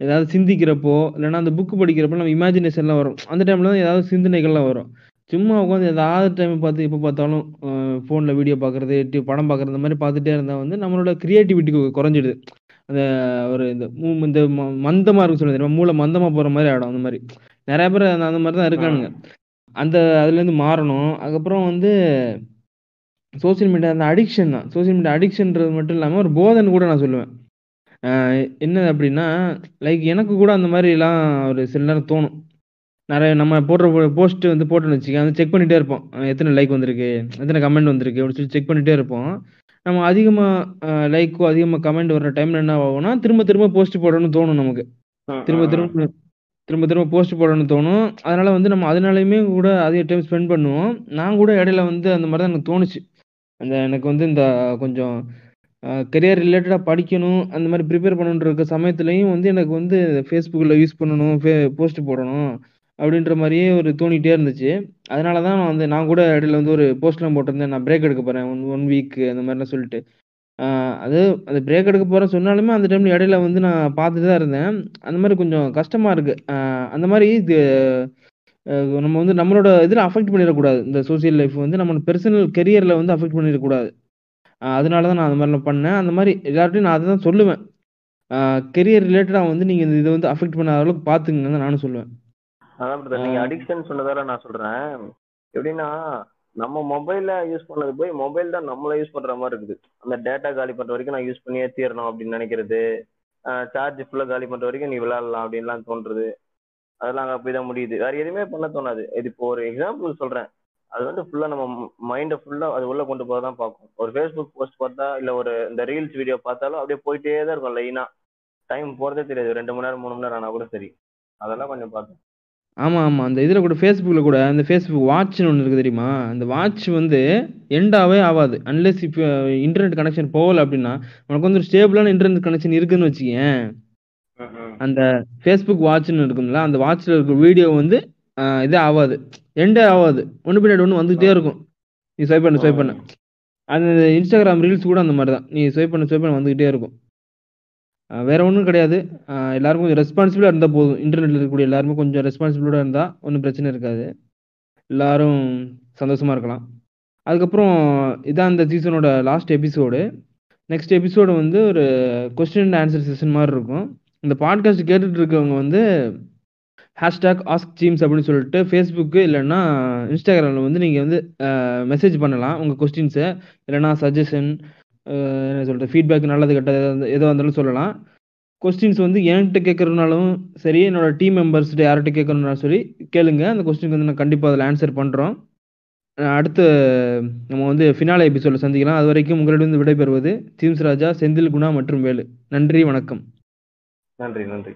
ஏதாவது சிந்திக்கிறப்போ இல்லைன்னா அந்த புக்கு படிக்கிறப்போ நம்ம இமேஜினேஷன்லாம் வரும். அந்த டைமில் தான் ஏதாவது சிந்தனைகள்லாம் வரும். சும்மா உட்காந்து ஏதாவது டைம் பார்த்து எப்போ பார்த்தாலும் ஃபோனில் வீடியோ பார்க்குறது படம் பார்க்குறது இந்த மாதிரி பார்த்துட்டே இருந்தால் வந்து நம்மளோட கிரியேட்டிவிட்டி குறைஞ்சிடுது. அந்த ஒரு இந்த மூ- இந்த மந்தமா இருக்கு சொல்லுது தெரியுமா? மூளை மந்தமா போற மாதிரி ஆயிடும் அந்த மாதிரி. நிறைய பேர் அந்த மாதிரி தான் இருக்கானுங்க. அந்த அதுல இருந்து மாறணும். அதுக்கப்புறம் வந்து சோஷியல் மீடியா அந்த அடிக்ஷன் தான். சோஷியல் மீடியா அடிக்ஷன்றது மட்டும் இல்லாமல் ஒரு போதைன்னு கூட நான் சொல்லுவேன். என்ன அப்படின்னா லைக் எனக்கு கூட அந்த மாதிரிலாம் ஒரு சில நேரம் தோணும். நிறைய நம்ம போடுற போஸ்ட் வந்து போட்டோன்னு வச்சுக்க வந்து செக் பண்ணிட்டே இருப்போம். எத்தனை லைக் வந்திருக்கு? எத்தனை கமெண்ட் வந்திருக்கு? அப்படின்னு சொல்லி செக் பண்ணிட்டே இருப்போம். நம்ம அதிகமாக லைக்கோ அதிகமாக கமெண்ட் வர்ற டைம்ல என்ன ஆகும்னா திரும்ப திரும்ப போஸ்ட் போடணும்னு தோணும் நமக்கு. திரும்ப திரும்ப திரும்ப திரும்ப போஸ்ட் போடணும்னு தோணும். அதனால வந்து நம்ம அதனாலையுமே கூட அதிக டைம் ஸ்பெண்ட் பண்ணுவோம். நான் கூட இடையில வந்து அந்த மாதிரி தான் எனக்கு தோணுச்சு. அந்த எனக்கு வந்து இந்த கொஞ்சம் கெரியர் ரிலேட்டடாக படிக்கணும் அந்த மாதிரி ப்ரிப்பேர் பண்ணணுன்ற இருக்க சமயத்துலையும் வந்து எனக்கு வந்து ஃபேஸ்புக்கில் யூஸ் பண்ணணும் ஃபே போஸ்ட் போடணும். அப்படின்ற மாதிரியே ஒரு தோணிகிட்டே இருந்துச்சு. அதனால தான் நான் வந்து நான் கூட இடையில வந்து ஒரு போஸ்ட்லாம் போட்டிருந்தேன். நான் பிரேக் எடுக்க போகிறேன் ஒன் ஒன் வீக் அந்த மாதிரிலாம் சொல்லிட்டு. ஆஹ் அது அது பிரேக் எடுக்க போகிறேன் சொன்னாலுமே அந்த டைம்ல இடையில வந்து நான் பார்த்துட்டு தான் இருந்தேன். அந்த மாதிரி கொஞ்சம் கஷ்டமாக இருக்குது அந்த மாதிரி இது நம்ம வந்து நம்மளோட இதில் அஃபெக்ட் பண்ணிடக்கூடாது. இந்த சோஷியல் லைஃப் வந்து நம்ம பெர்சனல் கெரியரில் வந்து அஃபெக்ட் பண்ணிடக்கூடாது. அதனால தான் நான் அந்த மாதிரிலாம் பண்ணேன். அந்த மாதிரி எல்லார்ட்டையும் நான் அதை தான் சொல்லுவேன் கெரியர் ரிலேட்டடாக வந்து நீங்கள் இந்த இதை வந்து அஃபெக்ட் பண்ணாத அளவுக்கு பார்த்துங்கன்னு நானும் சொல்லுவேன். அதான் brother, நீங்க. அடிக்ஷன் சொன்னதால நான் சொல்றேன். எப்படின்னா நம்ம மொபைல்ல யூஸ் பண்ணது போய் மொபைல் தான் நம்மள யூஸ் பண்ற மாதிரி இருக்குது. அந்த டேட்டா காலி பண்ற வரைக்கும் நான் யூஸ் பண்ணியே தீரணும் அப்படின்னு நினைக்கிறது. சார்ஜ் ஃபுல்லா காலி பண்ற வரைக்கும் நீ விளையாடலாம் அப்படின்லாம் தோன்றது. அதெல்லாம் அங்க போய் தான் முடியுது. வேற எதுவுமே பண்ண தோணாது. இது இப்போ ஒரு எக்ஸாம்பிள் சொல்றேன். அது வந்து ஃபுல்லா நம்ம மைண்டை ஃபுல்லா அது உள்ள கொண்டு போக தான் பார்க்கும். ஒரு ஃபேஸ்புக் போஸ்ட் பார்த்தா இல்ல ஒரு இந்த ரீல்ஸ் வீடியோ பார்த்தாலும் அப்படியே போயிட்டே தான் இருக்கும் லைனா டைம் போறதே தெரியாது. ரெண்டு மணி நேரம் மூணு மணி நேரம் ஆனா கூட சரி. அதெல்லாம் கொஞ்சம் பார்த்தேன் ஆமாம் ஆமாம் அந்த இதில் கூட ஃபேஸ்புக்கில் கூட அந்த ஃபேஸ்புக் வாட்ச்னு ஒன்று இருக்குது தெரியுமா? அந்த வாட்ச் வந்து எண்டாவே ஆகாது. அன்லெஸ் இப்போ இன்டர்நெட் கனெக்ஷன் போகல அப்படின்னா உனக்கு வந்து ஒரு ஸ்டேபிளான இன்டர்நெட் கனெக்ஷன் இருக்குன்னு வச்சுக்கேன் அந்த ஃபேஸ்புக் வாட்ச்னு இருக்கும்ல அந்த வாட்ச்ல இருக்க வீடியோ வந்து ஆஹ் இதே ஆகாது. எண்டே ஆகாது. ஒன்று பின்னாடி ஒன்று வந்துகிட்டே இருக்கும். நீ ஸ்வைப் பண்ண ஸ்வைப் பண்ண. அந்த இன்ஸ்டாகிராம் ரீல்ஸ் கூட அந்த மாதிரி தான் நீ ஸ்வைப் பண்ண ஸ்வைப் பண்ண வந்துகிட்டே இருக்கும். வேற ஒன்றும் கிடையாது. எல்லாருக்கும் கொஞ்சம் ரெஸ்பான்சிபிளாக இருந்தால் போதும். இன்டர்நெட்டில் இருக்கக்கூடிய எல்லாருமே கொஞ்சம் ரெஸ்பான்சிபிளோட இருந்தால் ஒன்றும் பிரச்சனை இருக்காது. எல்லாரும் சந்தோஷமாக இருக்கலாம். அதுக்கப்புறம் இதான் இந்த சீசனோட லாஸ்ட் எபிசோடு நெக்ஸ்ட் எபிசோடு வந்து ஒரு கொஸ்டின் அண்ட் ஆன்சர் செஷன் மாதிரி இருக்கும். இந்த பாட்காஸ்ட் கேட்டுட்டு இருக்கவங்க வந்து ஹேஷ்டாக் ஆஸ்க் ஜீம்ஸ் அப்படின்னு சொல்லிட்டு ஃபேஸ்புக்கு இல்லைன்னா இன்ஸ்டாகிராமில் வந்து நீங்கள் வந்து மெசேஜ் பண்ணலாம் உங்கள் கொஸ்டின்ஸை இல்லைன்னா சஜஷன் என்ன சொல்கிறது ஃபீட்பேக் நல்லது கெட்டது எதா- எதுவாக இருந்தாலும் சொல்லலாம். கொஸ்டின்ஸ் வந்து என்கிட்ட கேட்குறதுனாலும் சரி என்னோட டீம் மெம்பர்ஸ்கிட்ட யார்கிட்ட கேட்கணும்னாலும் சரி கேளுங்க. அந்த கொஸ்டினுக்கு வந்து நான் கண்டிப்பாக அதில் ஆன்சர் பண்ணுறோம் அடுத்து நம்ம வந்து ஃபினாலே எபிசோடில் சந்திக்கலாம். அது வரைக்கும் உங்களிடம் விடைபெறுவது தீம்ஸ் ராஜா செந்தில் குணா மற்றும் வேலு. நன்றி வணக்கம். நன்றி நன்றி.